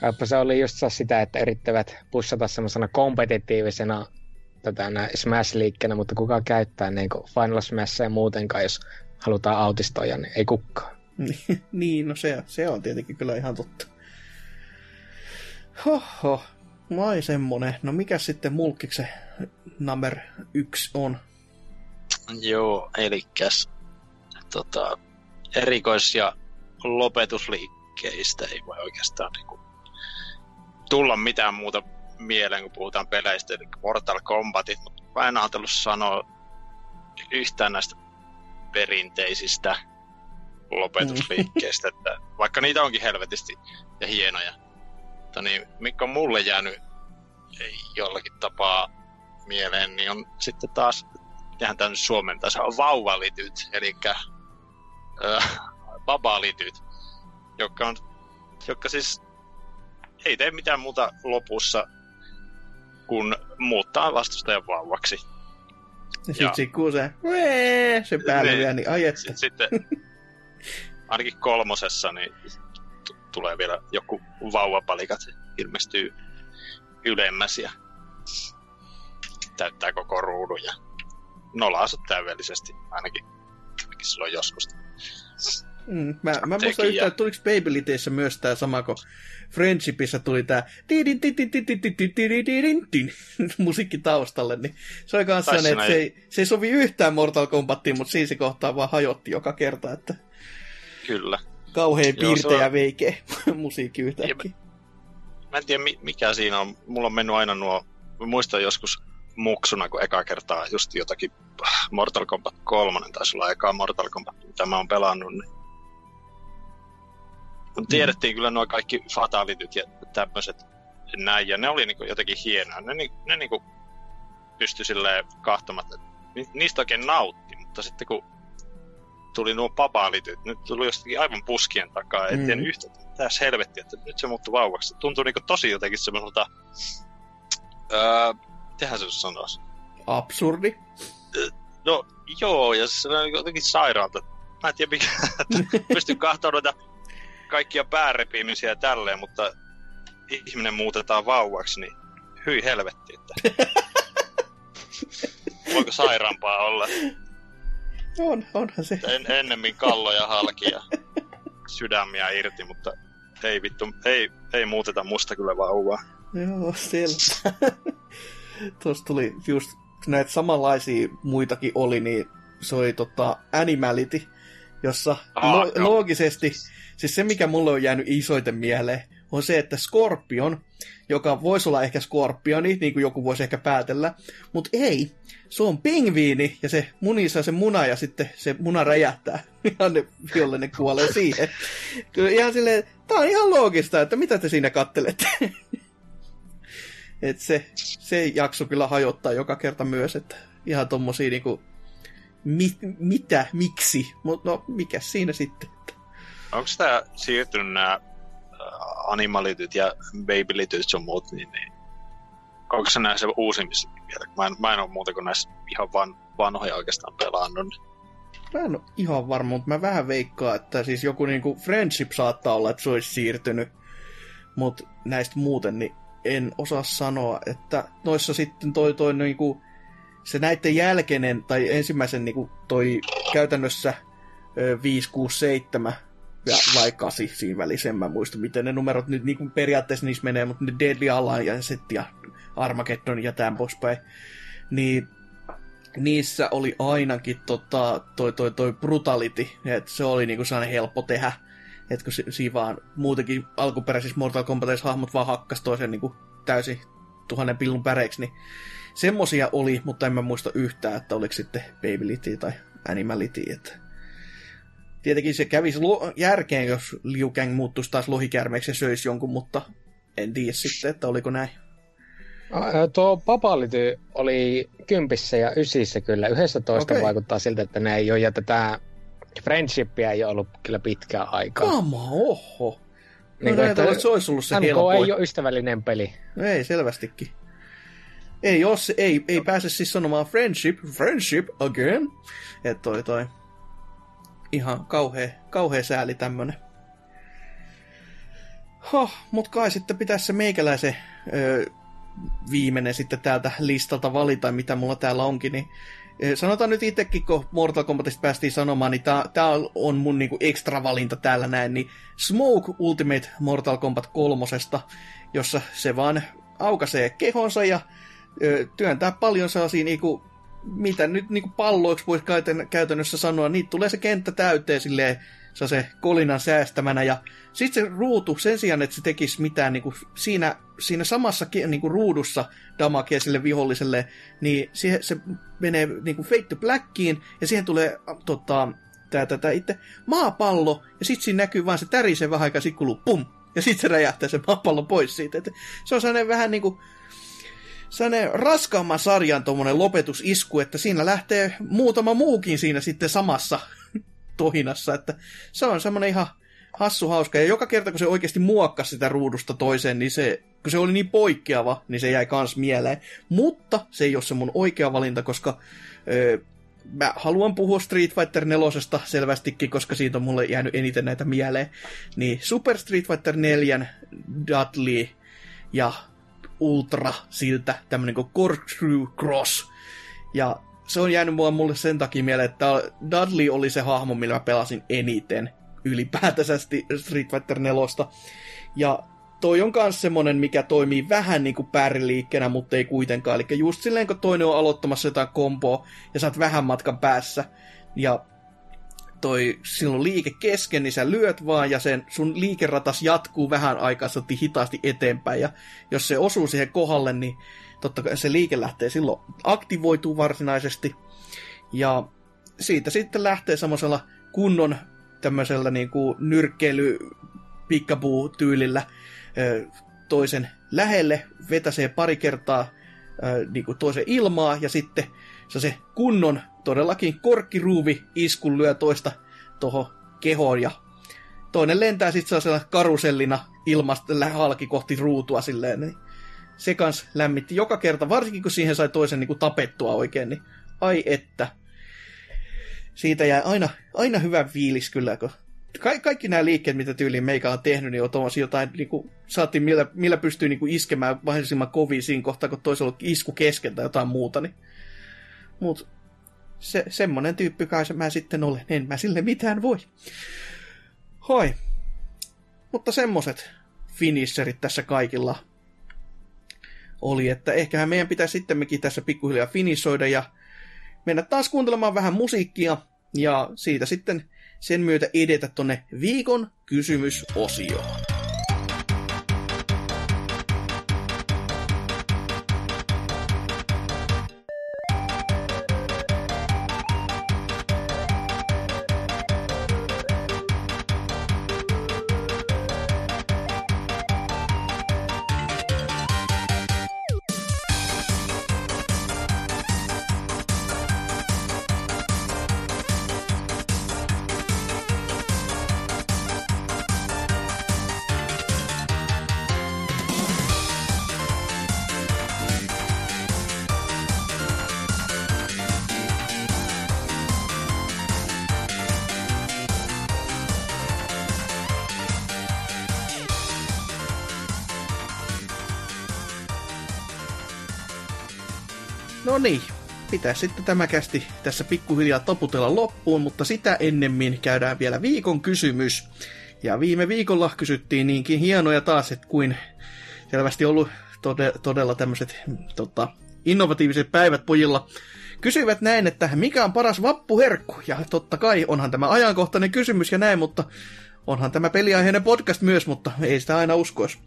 Kaipa se oli just sitä, että yrittävät pussata semmoisena kompetitiivisena tätä Smash-liikkeenä, mutta kuka käyttää niin Final Smashia muutenkaan, jos halutaan autistoja, niin ei kukaan. (laughs) niin, no se, se on tietenkin kyllä ihan totta. Hoho, vai semmonen. No mikä sitten mulkkikse number yksi on? Joo, elikäs tota, erikois- ja lopetusliikkeistä ei voi oikeastaan niin kuin, tulla mitään muuta mieleen, kun puhutaan peleistä, eli Mortal Kombatit, mutta mä en ajatellut sanoa yhtään näistä perinteisistä lopetusliikkeistä, että vaikka niitä onkin helvetisti ja hienoja. Mutta niin, mikä on mulle jäänyt jollakin tapaa mieleen, niin on sitten taas, tehdään tämä nyt suomen tasa, on vauvalityt, eli äh, (laughs) babaalityt, jotka, on, jotka siis ei tee mitään muuta lopussa kuin muuttaa vastustajan vauvaksi. Ja sit sit kun se, "Wee", se päälle Niin. vielä, niin ai että. Sitten, sitten ainakin kolmosessa niin t- tulee vielä joku vauvapalikat ilmestyy ylemmäs ja täyttää koko ruudun ja nolaa sut täydellisesti ainakin, ainakin silloin joskus. Mm, mä, mä muistan yhtään, että tuliko Babyliteissä myös tää sama, kun Friendshipissa tuli tää (laughs) musiikki taustalle, niin se oli kans sellainen, että se ei, se ei sovi yhtään Mortal Kombattiin, mutta siinä se kohtaa vaan hajotti joka kerta, että Kyllä. kauhean piirteä on- veike (laughs) musiikki yhtäkkiä. Mä en tiedä mi- mikä siinä on. Mulla on mennyt aina nuo, mä muistan joskus muksuna, kun eka kertaa just jotakin Mortal Kombat 3 taisi olla eka Mortal Kombat, mitä mä oon pelannut. Niin. Mut tiedettiin kyllä nuo kaikki fatalityt ja tämmöiset näin, ja ne oli niinku jotenkin hienoja. Ne, ni- ne niinku pystyi silleen kahtomatta. Ni- niistä oikein nautti, mutta sitten kun tuli nuo papaalityt, nyt tuli jostakin aivan puskien takaa, Mm. mm. yhtä, tässä helvetti, että nyt se muuttui vauvaksi. Tuntui niinku tosi jotenkin semmoiselta, öö, tehän se sanoisi. Absurdi. No joo, ja se on jotenkin sairaalta. Mä en tiedä mikä, että (laughs) pystyn kahtoa noita kaikkia päärepimisiä ja tälleen, mutta ihminen muutetaan vauvaksi, niin hyi helvetti, että (laughs) voiko sairaampaa olla. On, onhan se. En, ennemmin kalloja halki ja sydämiä irti, mutta ei vittu, ei, ei muuteta musta kyllä vauvaa. Joo, selvä. Tuossa tuli just näitä samanlaisia muitakin oli, niin se oli tota Animality, jossa Ah, lo- loogisesti, siis se mikä mulle on jäänyt isoiten mieleen, on se, että Scorpion, joka voisi olla ehkä Scorpioni, niin kuin joku voisi ehkä päätellä, mutta ei, se on pingviini, ja se munii saa sen muna, ja sitten se muna räjähtää, (laughs) ja ne vihollinen kuolee siihen. Kyllä ihan silleen, tää on ihan loogista, että mitä te siinä kattelette. (laughs) Et se, se jakso kyllä hajottaa joka kerta myös, että ihan tommosia niinku, mit, mitä, miksi, mutta no mikä siinä sitten. Onko tämä siirtynyt nämä animalityt ja babylityt sun muut, niin, niin onko se näissä uusimmissakin vielä? Mä en, mä en ole muuta kuin näissä ihan van, vanhoja oikeastaan pelannut. niin Mä en ole ihan varma, mutta mä vähän veikkaan, että siis joku niinku friendship saattaa olla, että se olisi siirtynyt, mutta näistä muuten niin en osaa sanoa, että noissa sitten toi, toi niinku, se näiden jälkeinen, tai ensimmäisen niinku toi käytännössä ö, 5, 6, 7 ja vai 8 siinä välissä, en mä muista miten ne numerot nyt niinku periaatteessa niissä menee, mutta ne Deadly Alliancet ja Armageddon ja tämän poispäin, niin niissä oli ainakin tota, toi, toi, toi brutality, että se oli niinku sellainen helppo tehdä. Että kun si- siinä vaan muutenkin alkuperäisissä Mortal Kombatissa hahmot vaan hakkas toisen niinku täysin tuhannen pillun päreiksi, niin semmosia oli, mutta en mä muista yhtään, että oliko sitten Babylity tai Animality, että Tietenkin se kävisi lo- järkeen, jos Liu Kang muuttuisi taas lohikärmeeksi ja söisi jonkun, mutta en tiedä sitten, että oliko näin. Ää, Tuo Papality oli kympissä ja ysissä kyllä. Yhdessä toista Okei. vaikuttaa siltä, että ne ei ole, ja tätä friendshipia ei ole ollut kyllä pitkään aikaa. Kama, oho. No Niin kuin, että että se olisi ollut se MK helpoin. ei ole ystävällinen peli. No ei, selvästikin. Ei, jos, ei, ei pääse siis sanomaan friendship, friendship again. Että toi toi. Ihan kauhea, kauhea sääli tämmönen. Huh, mut kai sitten pitäisi se meikäläisen öö, viimeinen sitten täältä listalta valita, mitä mulla täällä onkin, niin sanotaan nyt itsekin, kun Mortal Kombatista päästiin sanomaan, niin tää on mun niinku ekstra valinta täällä näin, niin Smoke Ultimate Mortal Kombat kolmosesta, jossa se vaan aukaisee kehonsa ja ö, työntää paljon sellaisia niinku, mitä nyt niinku palloiksi voisi käytän- käytännössä sanoa, niin tulee se kenttä täyteen silleen, se se kolinan säästämänä ja sitten se ruutu, sen sijaan, että se tekisi mitään niinku siinä, siinä samassa ki- niinku ruudussa damakea sille viholliselle, niin siihen, se menee niinku fade to blackiin ja siihen tulee tota, tää, tää, tää itse maapallo ja sitten siinä näkyy vaan se tärisee vähän aikaa, sit kuluu pum, ja sitten se räjähtää se maapallo pois siitä. Et se on sellainen vähän niinku sellainen raskaamman sarjan lopetusisku, että siinä lähtee muutama muukin siinä sitten samassa tohinassa, että se on semmoinen ihan hassu hauska. Ja joka kerta, kun se oikeasti muokkasi sitä ruudusta toiseen, niin se, kun se oli niin poikkeava, niin se jäi kans mieleen. Mutta se ei ole se mun oikea valinta, koska öö, mä haluan puhua Street Fighter 4 selvästikin, koska siitä on mulle jäänyt eniten näitä mieleen. Niin Super Street Fighter 4, Dudley ja Ultra siltä, tämmönen kuin Cross. Ja se on jäänyt mua mulle sen takia mieleen, että Dudley oli se hahmo, millä mä pelasin eniten ylipäätänsä Street Fighter 4. Ja toi on myös semmonen, mikä toimii vähän niin kuin pääriliikkeenä, mutta ei kuitenkaan. Eli just silleen, kun toinen on aloittamassa jotain komboa ja sä oot vähän matkan päässä, ja toi silloin liike kesken, niin sä lyöt vaan ja sen sun liikeratas jatkuu vähän aikaa hitaasti eteenpäin. Ja jos se osuu siihen kohdalle, niin totta kai se liike lähtee silloin aktivoituu varsinaisesti. Ja siitä sitten lähtee semmoisella kunnon tämmöisellä niin kuin nyrkkeily pikkapuu-tyylillä toisen lähelle, vetäsee pari kertaa niin kuin toisen ilmaa ja sitten se, se kunnon todellakin korkkiruuvi iskun lyö toista tuohon kehoon ja toinen lentää sitten sellaisella karusellina ilmasta halki kohti ruutua silleen. Niin se kans lämmitti joka kerta, varsinkin kun siihen sai toisen niin kuin tapettua oikein, niin ai että. Siitä jää aina, aina hyvä fiilis kyllä, kun ka- kaikki nämä liikkeet, mitä tyyliin meikä on tehnyt, niin on jotain, niin kuin, saatiin, millä, millä pystyy niin kuin, iskemään mahdollisimman kovin siinä kohtaa, kun toisella isku kesken tai jotain muuta. Niin. Mut se, semmonen tyyppi kai se mä sitten olen. En mä sille mitään voi. Hoi. Mutta semmoset finisherit tässä kaikilla oli, että ehkähän meidän pitäisi sittenkin tässä pikkuhiljaa finissoida ja mennä taas kuuntelemaan vähän musiikkia ja siitä sitten sen myötä edetä tonne viikon kysymysosioon. Pitää sitten tämä kästi tässä pikkuhiljaa toputella loppuun, mutta sitä ennemmin käydään vielä viikon kysymys. Ja viime viikolla kysyttiin niinkin hienoja taas, että kuin selvästi ollut tode, todella tämmöiset tota, innovatiiviset päivät pojilla. Kysyivät näin, että mikä on paras vappuherkku? Ja totta kai onhan tämä ajankohtainen kysymys ja näin, mutta onhan tämä peliaiheinen podcast myös, mutta ei sitä aina uskoisi.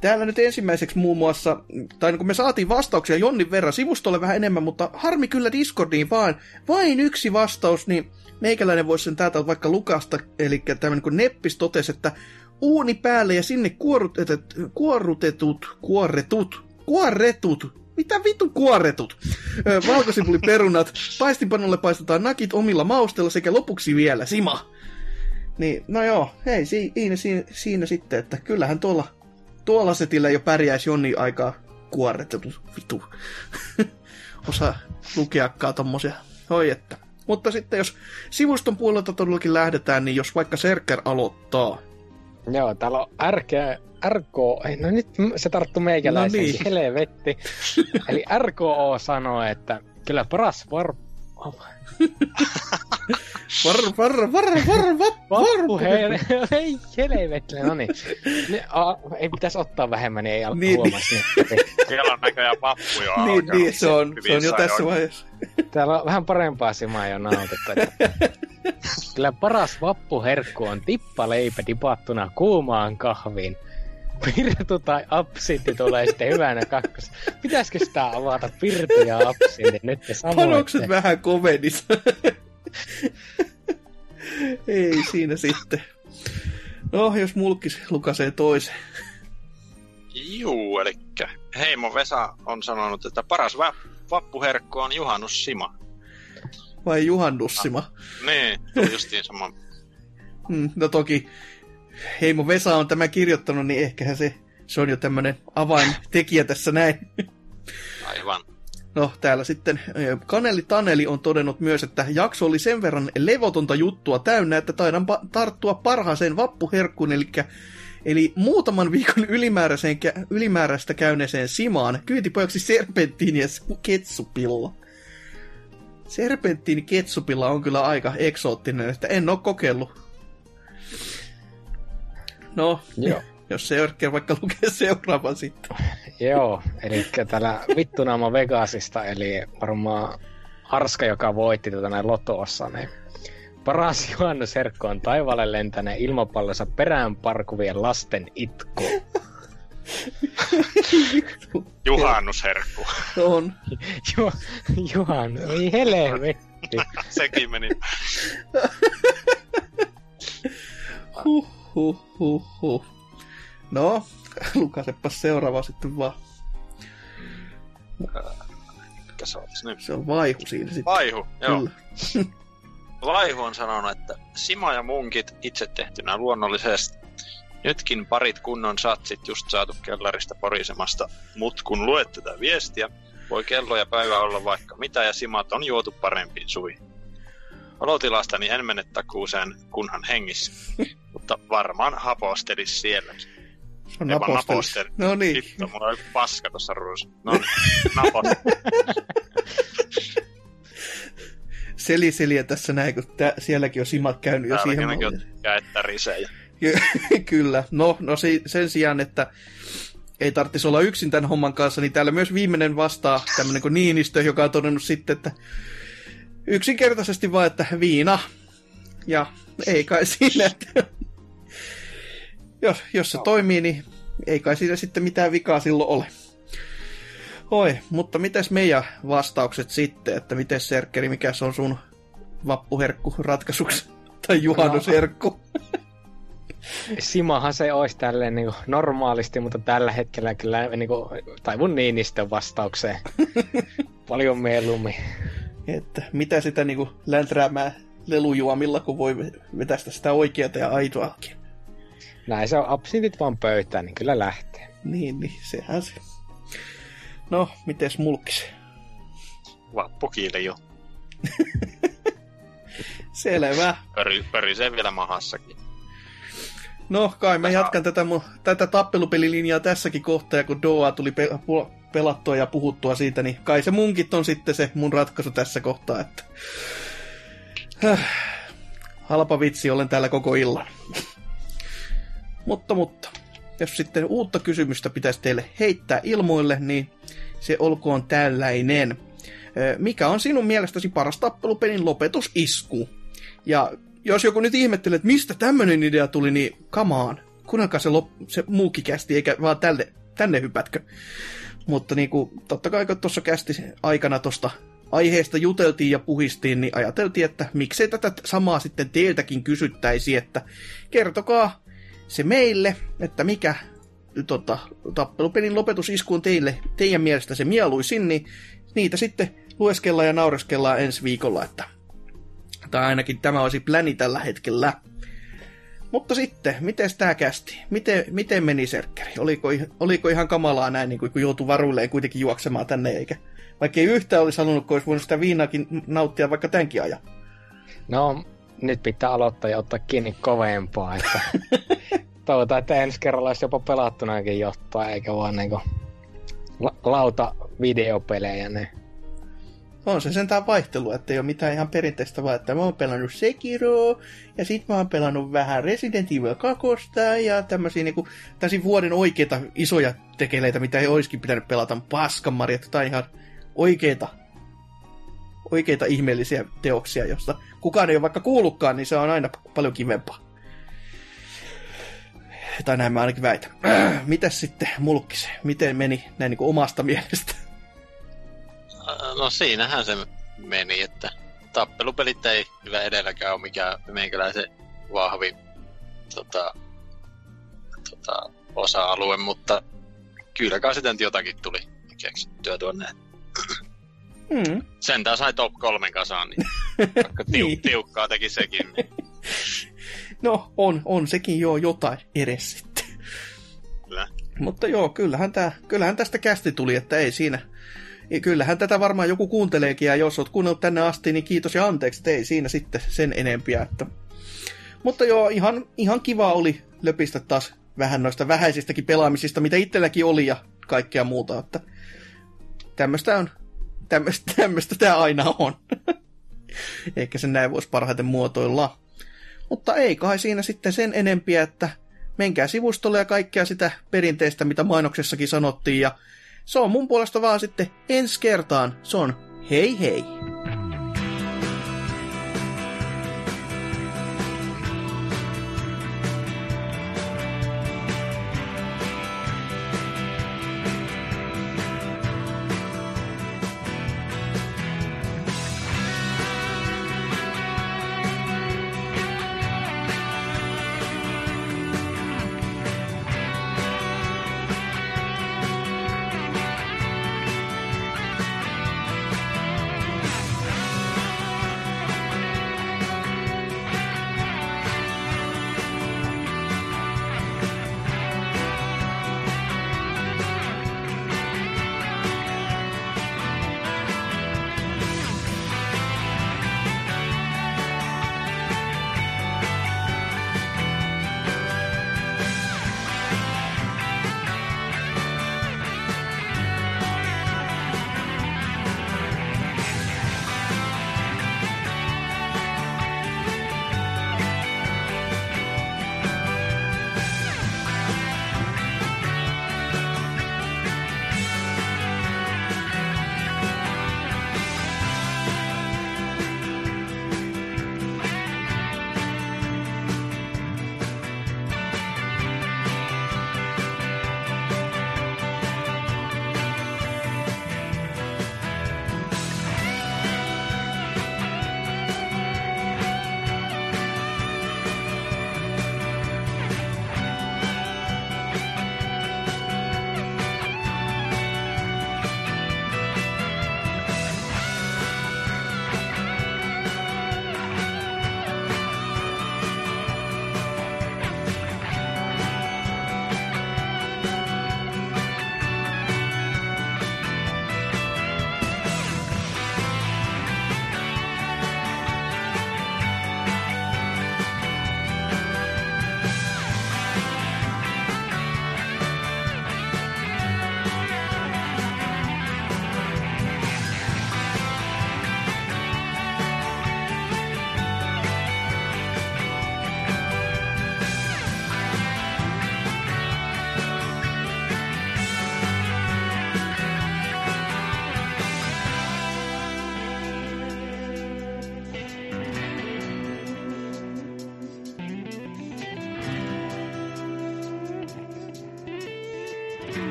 Täällä nyt ensimmäiseksi muun muassa, tai kun me saatiin vastauksia Jonnin verran sivustolle vähän enemmän, mutta harmi kyllä Discordiin vaan vain yksi vastaus, niin meikäläinen voisi sen täältä vaikka lukasta, eli tämmöinen kun Neppis totesi, että uuni päälle ja sinne kuorutetut, kuorutetut, kuoretut, kuoretut, mitä vittu kuoretut? Valkosipuliperunat, paistinpanolle paistetaan nakit omilla maustella sekä lopuksi vielä sima. Niin, no joo, hei, siinä, siinä, siinä sitten, että kyllähän tuolla tuolla setillä jo pärjäisi Jonni aikaa kuorretettu vitu. (laughs) Osa lukeakaan tommosia. Hoi että. Mutta sitten jos sivuston puolelta todellakin lähdetään, niin jos vaikka Serker aloittaa. Joo, täällä on RK, RK, no nyt se tarttuu meikäläisen, no niin. helvetti. (laughs) Eli RKO sanoo, että kyllä paras var... Varra, varra, varra, varra, Vappu, hei, hei, helvetle, no niin. Ne, a, ei pitäisi ottaa vähemmän, niin ei al- niin, huomasi. Niin. Siellä on näköjään vappu jo Niin, niin se on, se on jo tässä vaiheessa. Täällä on vähän parempaa simaa jo nautettu. Kyllä paras vappuherkku on tippaleipä dipattuna kuumaan kahviin. Pirtu tai absintti tulee sitten hyvänä kakkos. Pitäisikö sitä avata pirtu ja absintti nyt samoin? Panokset vähän kovenissa. (laughs) Ei siinä sitten. No, jos mulkis lukasee toisen. Juu, eli Heimo Vesa on sanonut, että paras va- vappuherkku on juhannussima. Vai juhannussima? Ah, niin, tuli justiin sama. Mm, no toki Heimo Vesa on tämä kirjoittanut, niin ehkähän se, se on jo tämmöinen avaintekijä tässä näin. Aivan. No, täällä sitten Kaneli Taneli on todennut myös, että jakso oli sen verran levotonta juttua täynnä, että taidan pa- tarttua parhaaseen vappuherkkuun, eli, eli muutaman viikon ylimääräiseen, ylimääräistä käyneeseen Simaan kyytipojaksi serpenttiini ja ketsupilla. Serpenttiini ketsupilla on kyllä aika eksoottinen, että en ole kokeillut. No, Joo. jos se Örkker vaikka lukee seuraavan sitten. Joo, eli täällä vittunaama Vegasista, eli varmaan Arska, joka voitti tätä näin lotoossa, niin paras (laughs) juhannusherkku on taivaalle lentäneen ilmapallossa perään parkuvien lasten itku. Juhannusherkku. On. Ju, Juhan, ei helvetti. Sekin meni. huh, huh, huh, huh. No, (laughs) lukasepa seuraava sitten vaan. Mikä se olisi nyt? Se on vaihu siinä sitten. Vaihu, joo. (laughs) Vaihu on sanonut, että Sima ja munkit itse tehtynä luonnollisesti. Nytkin parit kunnon satsit just saatu kellarista porisemasta, mut kun luet tätä viestiä, voi kello ja päivä olla vaikka mitä ja simat on juotu parempiin suihin. Olotilastani en mene takuuseen kunhan hengissä, (laughs) mutta varmaan hapostelis sielläkin. Se on napostelis. No niin. Hitto, mulla on paska tossa ruussa. No niin, (laughs) seli seliä tässä näin, kun tä, sielläkin on simat käynyt jo siihen malliin. käyttärisejä. (laughs) Kyllä. No, no sen sijaan, että ei tarvitsisi olla yksin tämän homman kanssa, niin täällä myös viimeinen vastaa tämmöinen kuin Niinistö, joka on todennut sitten, että yksinkertaisesti vaan, että viina. Ja ei kai siinä, että jos, jos se toimii, niin ei kai siinä sitten mitään vikaa silloin ole. Oi, mutta mitäs meidän vastaukset sitten, että miten Serkkeri, mikä se on sun vappuherkku ratkaisuksi? (laughs) Tai juhannusherkku? No. Simahan se olisi tälleen niin normaalisti, mutta tällä hetkellä kyllä niin kuin, taivun Niinistön vastaukseen (laughs) paljon mieluummin. Että mitä sitä niin kuin länträämää lelujuomilla, kun voi vetästä sitä oikeata ja aitoakin. Näin se on, absintit vaan pöytään, niin kyllä lähtee. Niin, niin, sehän se. No, mites mulkis? jo. (laughs) Selvä. Pöri, pörisee vielä mahassakin. No, kai mä jatkan tätä, mun, tätä tappelupelilinjaa tässäkin kohtaa, kun Doa tuli pe- pelattua ja puhuttua siitä, niin kai se munkit on sitten se mun ratkaisu tässä kohtaa, että... Halpa vitsi, olen täällä koko illan. Mutta, mutta, jos sitten uutta kysymystä pitäisi teille heittää ilmoille, niin se olkoon tällainen. Mikä on sinun mielestäsi paras tappelupelin lopetusisku? Ja jos joku nyt ihmettelee, että mistä tämmöinen idea tuli, niin on. Kuunnelkaa se, lop- se muukin kästi, eikä vaan tälle, tänne hypätkö. Mutta niin kuin, totta kai kun tuossa kästi aikana tuosta aiheesta juteltiin ja puhistiin, niin ajateltiin, että miksei tätä samaa sitten teiltäkin kysyttäisi, että kertokaa se meille, että mikä tota, tappelupelin lopetusisku on teille, teidän mielestä se mieluisin, niin niitä sitten lueskellaan ja naureskellaan ensi viikolla, että tai ainakin tämä olisi pläni tällä hetkellä. Mutta sitten, miten tämä kästi? Miten, miten meni Serkkeri? Oliko, oliko ihan kamalaa näin, niin kun joutui varuilleen kuitenkin juoksemaan tänne, eikä vaikka ei yhtään olisi halunnut, kun olisi voinut sitä viinaakin nauttia vaikka tämänkin ajan? No, nyt pitää aloittaa ja ottaa kiinni kovempaa, että (laughs) toivotaan, että ensi kerralla olisi jopa pelattunakin jotain, eikä vaan niinku la- lauta videopelejä ne on se sentään vaihtelu, että ei ole mitään ihan perinteistä, vaan että mä oon pelannut Sekiro, ja sit mä oon pelannut vähän Resident Evil 2, ja tämmöisiä niinku, tämmöisiä vuoden oikeita isoja tekeleitä, mitä ei olisikin pitänyt pelata, paskanmarjat, tai ihan oikeita, oikeita ihmeellisiä teoksia, josta kukaan ei ole vaikka kuullutkaan, niin se on aina paljon kivempaa. Tai näin mä ainakin väitän. (clears throat) Mitäs sitten mulkkise? Miten meni näin niin kuin omasta mielestä? No siinähän se meni, että tappelupelit ei kyllä edelläkään ole mikään meikäläisen vahvi tota, tota, osa-alue, mutta kyllä kai sitten jotakin tuli keksittyä tuonne. (clears throat) Mm. Sentään sai top kolmen kasaan, niin (laughs) niin. tiukkaa teki sekin. Niin. (laughs) No, on, on sekin jo jotain edes sitten. Kyllä. Mutta joo, kyllähän, tää, kyllähän tästä kästi tuli, että ei siinä. Kyllähän tätä varmaan joku kuunteleekin, ja jos oot kuunnellut tänne asti, niin kiitos ja anteeksi, että ei siinä sitten sen enempiä. Että... Mutta joo, ihan, ihan kiva oli löpistä taas vähän noista vähäisistäkin pelaamisista, mitä itselläkin oli ja kaikkea muuta. Että tämmöistä on, tämmöistä, tämä aina on. Ehkä sen näin voisi parhaiten muotoilla. Mutta ei kai siinä sitten sen enempiä, että menkää sivustolle ja kaikkea sitä perinteistä, mitä mainoksessakin sanottiin. Ja se on mun puolesta vaan sitten ensi kertaan. Se on hei hei!